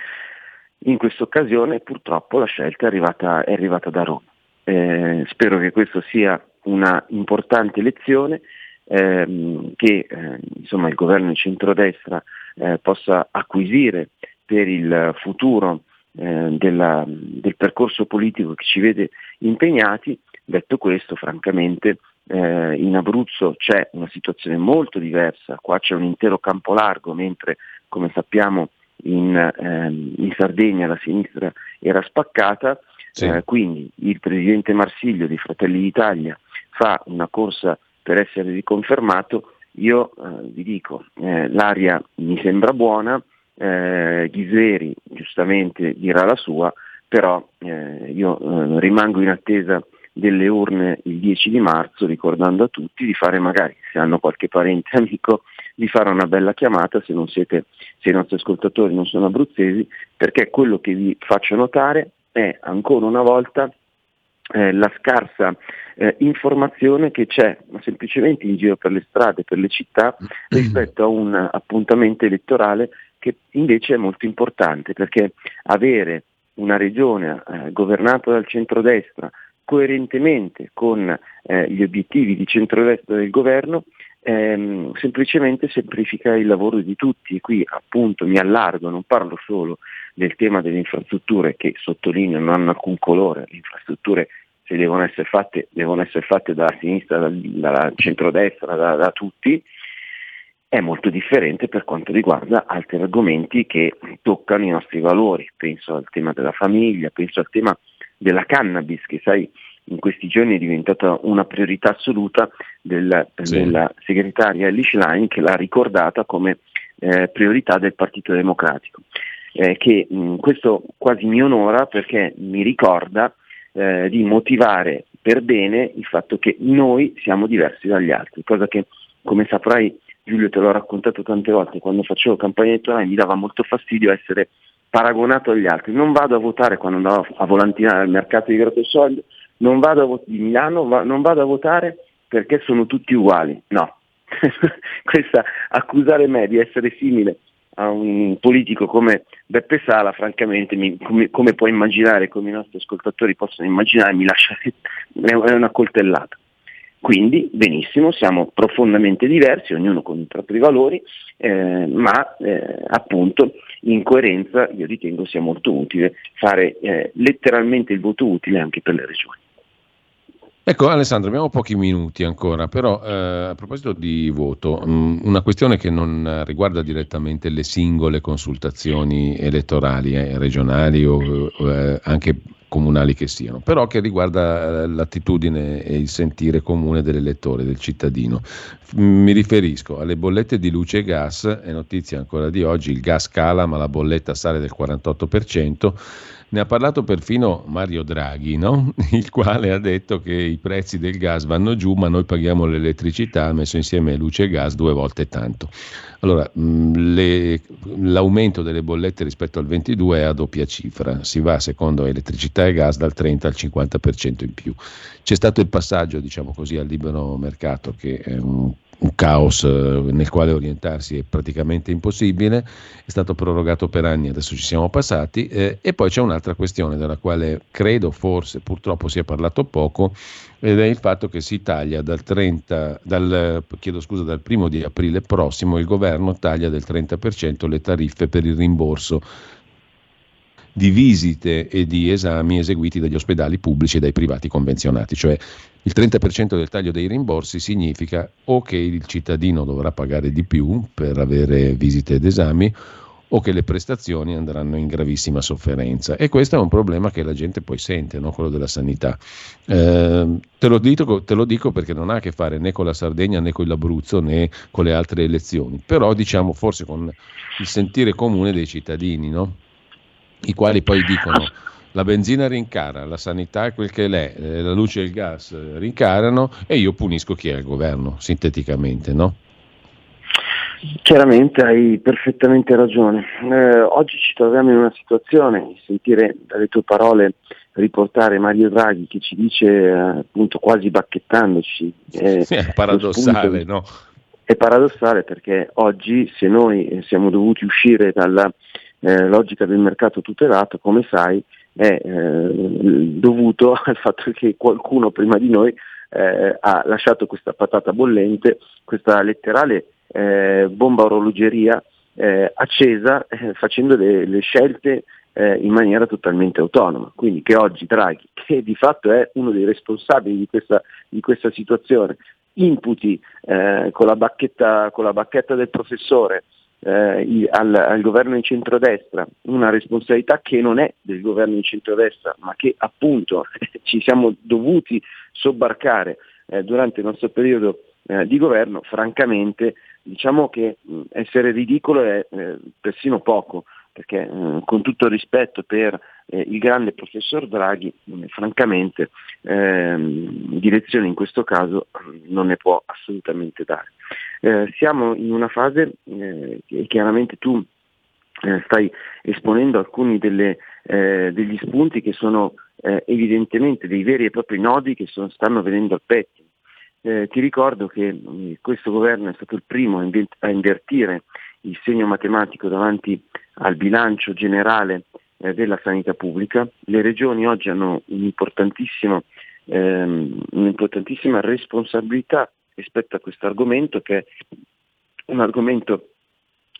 In questa occasione purtroppo la scelta è arrivata, è arrivata da Roma. Eh, spero che questa sia una importante lezione ehm, che eh, insomma, il governo di centrodestra eh, possa acquisire per il futuro eh, della, del percorso politico che ci vede impegnati. Detto questo, francamente, eh, in Abruzzo c'è una situazione molto diversa, qua c'è un intero campo largo, mentre come sappiamo in, ehm, in Sardegna la sinistra era spaccata, sì. eh, quindi il presidente Marsiglio di Fratelli d'Italia fa una corsa per essere riconfermato, io eh, vi dico, eh, l'aria mi sembra buona, eh, Ghiseri giustamente dirà la sua, però eh, io rimango in attesa delle urne il 10 di marzo, ricordando a tutti di fare magari, se hanno qualche parente amico, di fare una bella chiamata se, siete, se i nostri ascoltatori non sono abruzzesi, perché quello che vi faccio notare è ancora una volta eh, la scarsa eh, informazione che c'è semplicemente in giro per le strade, per le città, rispetto a un appuntamento elettorale che invece è molto importante, perché avere una regione eh, governata dal centrodestra coerentemente con eh, gli obiettivi di centrodestra del governo ehm, semplicemente semplifica il lavoro di tutti. E qui appunto mi allargo, non parlo solo del tema delle infrastrutture che sottolineo non hanno alcun colore, le infrastrutture se devono essere fatte, devono essere fatte dalla sinistra, dal, dalla centrodestra, da, da tutti, è molto differente per quanto riguarda altri argomenti che toccano i nostri valori. Penso al tema della famiglia, penso al tema della cannabis, che sai in questi giorni è diventata una priorità assoluta del, sì. della segretaria Elish Line che l'ha ricordata come eh, priorità del Partito Democratico. Eh, che mh, questo quasi mi onora perché mi ricorda eh, di motivare per bene il fatto che noi siamo diversi dagli altri, cosa che come saprai Giulio te l'ho raccontato tante volte, quando facevo campagna elettorale mi dava molto fastidio essere paragonato agli altri. Non vado a votare quando andavo a volantinare al mercato di Grottosoglio, non vado a vot- di Milano, va- non vado a votare perché sono tutti uguali. No, questa accusare me di essere simile a un politico come Beppe Sala, francamente, mi, come, come, puoi immaginare, come i nostri ascoltatori possono immaginare, mi lascia è una coltellata. Quindi, benissimo, siamo profondamente diversi, ognuno con i propri valori, eh, ma eh, appunto in coerenza io ritengo sia molto utile fare eh, letteralmente il voto utile anche per le regioni. Ecco Alessandro, abbiamo pochi minuti ancora, però eh, a proposito di voto, mh, mm, una questione che non riguarda direttamente le singole consultazioni elettorali, eh, regionali o eh, anche comunali che siano, però che riguarda eh, l'attitudine e il sentire comune dell'elettore, del cittadino. Mi riferisco alle bollette di luce e gas, è notizia ancora di oggi, il gas cala ma la bolletta sale del 48%, ne ha parlato perfino Mario Draghi, no? il quale ha detto che i prezzi del gas vanno giù, ma noi paghiamo l'elettricità, messo insieme luce e gas, due volte tanto. Allora, mh, le, l'aumento delle bollette rispetto al 22 è a doppia cifra, si va secondo elettricità e gas dal 30 al 50% in più. C'è stato il passaggio, diciamo così, al libero mercato che è un un caos eh, nel quale orientarsi è praticamente impossibile, è stato prorogato per anni, adesso ci siamo passati eh, e poi c'è un'altra questione della quale credo forse purtroppo si è parlato poco ed è il fatto che si taglia dal 30, dal, chiedo scusa, dal primo di aprile prossimo il governo taglia del 30% le tariffe per il rimborso di visite e di esami eseguiti dagli ospedali pubblici e dai privati convenzionati, cioè il 30% del taglio dei rimborsi significa o che il cittadino dovrà pagare di più per avere visite ed esami o che le prestazioni andranno in gravissima sofferenza. E questo è un problema che la gente poi sente, no? quello della sanità. Eh, te, lo dico, te, lo dico, perché non ha a che fare né con la Sardegna né con l'Abruzzo né con le altre elezioni, però diciamo forse con il sentire comune dei cittadini. No? I quali poi dicono la benzina rincara, la sanità è quel che è, eh, la luce e il gas eh, rincarano e io punisco chi è al governo, sinteticamente, no? Chiaramente hai perfettamente ragione. Eh, oggi ci troviamo in una situazione, sentire dalle tue parole riportare Mario Draghi che ci dice eh, appunto quasi bacchettandoci. Eh, è paradossale, no? È paradossale perché oggi se noi siamo dovuti uscire dalla eh, logica del mercato tutelato, come sai, è eh, dovuto al fatto che qualcuno prima di noi eh, ha lasciato questa patata bollente, questa letterale eh, bomba orologeria eh, accesa eh, facendo le, le scelte in maniera totalmente autonoma. Quindi che oggi Draghi, che di fatto è uno dei responsabili di questa, di questa situazione, imputi con la, con la bacchetta del professore eh, al, al, governo di centrodestra una responsabilità che non è del governo di centrodestra, ma che appunto ci siamo dovuti sobbarcare eh, durante il nostro periodo eh, di governo, francamente diciamo che mh, essere ridicolo è eh, persino poco, perché eh, con tutto rispetto per eh, il grande professor Draghi, eh, francamente ehm, direzione in questo caso non ne può assolutamente dare. Eh, siamo in una fase eh, che chiaramente tu eh, stai esponendo alcuni delle, degli spunti che sono evidentemente dei veri e propri nodi che sono, stanno venendo al pettine. Eh, ti ricordo che questo governo è stato il primo a, invertire il segno matematico davanti al bilancio generale eh, della sanità pubblica. Le regioni oggi hanno un'importantissima, ehm, un'importantissima responsabilità rispetto a questo argomento che è un argomento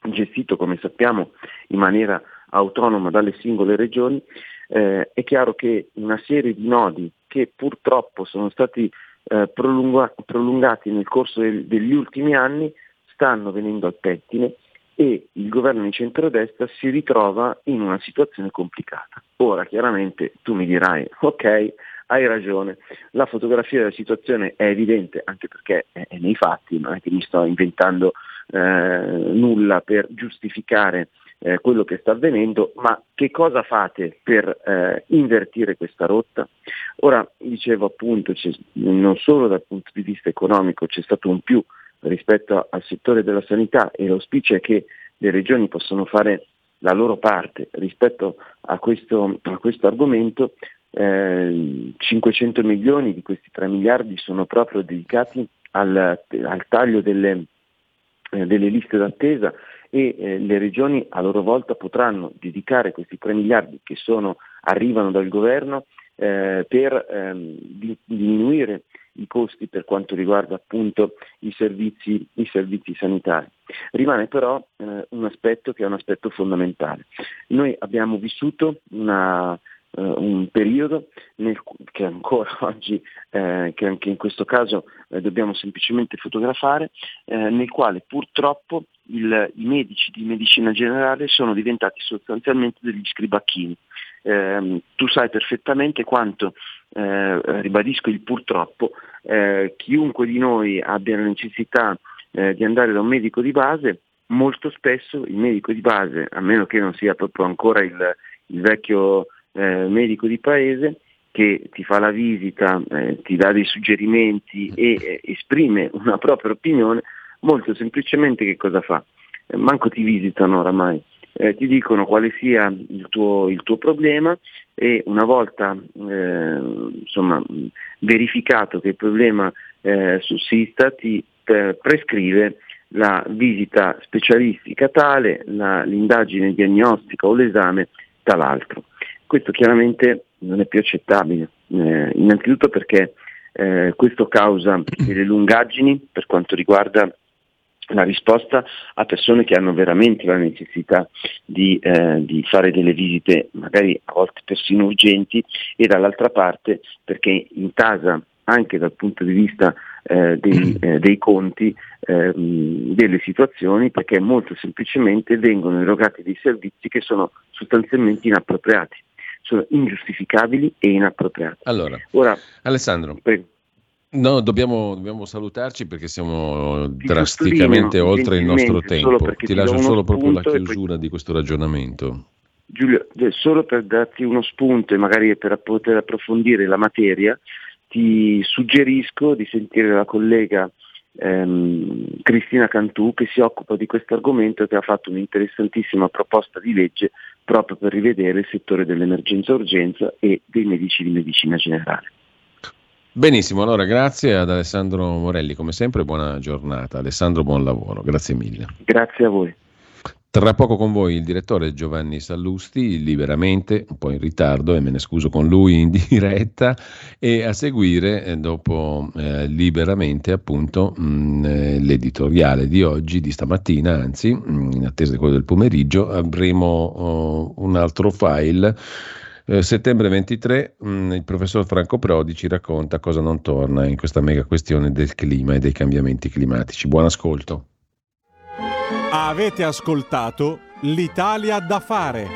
gestito, come sappiamo, in maniera autonoma dalle singole regioni. Eh, è chiaro che una serie di nodi che purtroppo sono stati eh, prolungati nel corso del, degli ultimi anni stanno venendo al pettine e il governo di centrodestra si ritrova in una situazione complicata. Ora chiaramente tu mi dirai, ok, hai ragione, la fotografia della situazione è evidente anche perché è, è nei fatti, non è che mi sto inventando eh, nulla per giustificare eh, quello che sta avvenendo, ma che cosa fate per eh, invertire questa rotta? Ora, dicevo appunto, non solo dal punto di vista economico c'è stato un più rispetto al settore della sanità e l'auspicio è che le regioni possano fare la loro parte rispetto a questo, a questo argomento, eh, 500 milioni di questi 3 miliardi sono proprio dedicati al, al taglio delle, eh, delle liste d'attesa e eh, le regioni a loro volta potranno dedicare questi 3 miliardi che sono, arrivano dal governo eh, per ehm, di, diminuire i costi per quanto riguarda appunto i servizi, i servizi sanitari. Rimane però eh, un aspetto che è un aspetto fondamentale. Noi abbiamo vissuto una, Uh, un periodo nel, che ancora oggi, eh, che anche in questo caso eh, dobbiamo semplicemente fotografare, eh, nel quale purtroppo il, i medici di medicina generale sono diventati sostanzialmente degli scribacchini. Ehm, tu sai perfettamente quanto, eh, ribadisco il purtroppo, eh, chiunque di noi abbia la necessità di andare da un medico di base, molto spesso il medico di base, a meno che non sia proprio ancora il, il vecchio eh, medico di paese che ti fa la visita, eh, ti dà dei suggerimenti e eh, esprime una propria opinione, molto semplicemente che cosa fa? Eh, manco ti visitano oramai, eh, ti dicono quale sia il tuo, il tuo problema e una volta eh, insomma, verificato che il problema sussista ti prescrive la visita specialistica tale, la, l'indagine diagnostica o l'esame tal'altro. Questo chiaramente non è più accettabile, eh, innanzitutto perché eh, questo causa delle lungaggini per quanto riguarda la risposta a persone che hanno veramente la necessità di, eh, di, fare delle visite magari a volte persino urgenti e dall'altra parte perché intasa anche dal punto di vista eh, dei, eh, dei, conti eh, delle situazioni perché molto semplicemente vengono erogati dei servizi che sono sostanzialmente inappropriati sono ingiustificabili e inappropriati. Allora, Ora, Alessandro, prego. No, dobbiamo, dobbiamo, salutarci perché siamo ti drasticamente oltre il nostro tempo. Ti lascio solo proprio la chiusura poi... di questo ragionamento. Giulio, eh, solo per darti uno spunto e magari per poter approfondire la materia, ti suggerisco di sentire la collega ehm, Cristina Cantù che si occupa di questo argomento e che ha fatto un'interessantissima proposta di legge proprio per rivedere il settore dell'emergenza-urgenza e dei medici di medicina generale. Benissimo, allora grazie ad Alessandro Morelli, come sempre buona giornata. Alessandro, buon lavoro, grazie mille. Grazie a voi. Tra poco con voi il direttore Giovanni Sallusti, liberamente, un po' in ritardo e me ne scuso con lui in diretta, e a seguire, eh, dopo eh, liberamente, appunto, mh, mm, eh, l'editoriale di oggi, di stamattina, anzi, mh, mm, in attesa di quello del pomeriggio, avremo oh, un altro file. Eh, settembre 23 mh, mm, il professor Franco Prodi ci racconta cosa non torna in questa mega questione del clima e dei cambiamenti climatici. Buon ascolto. Avete ascoltato l'Italia da fare.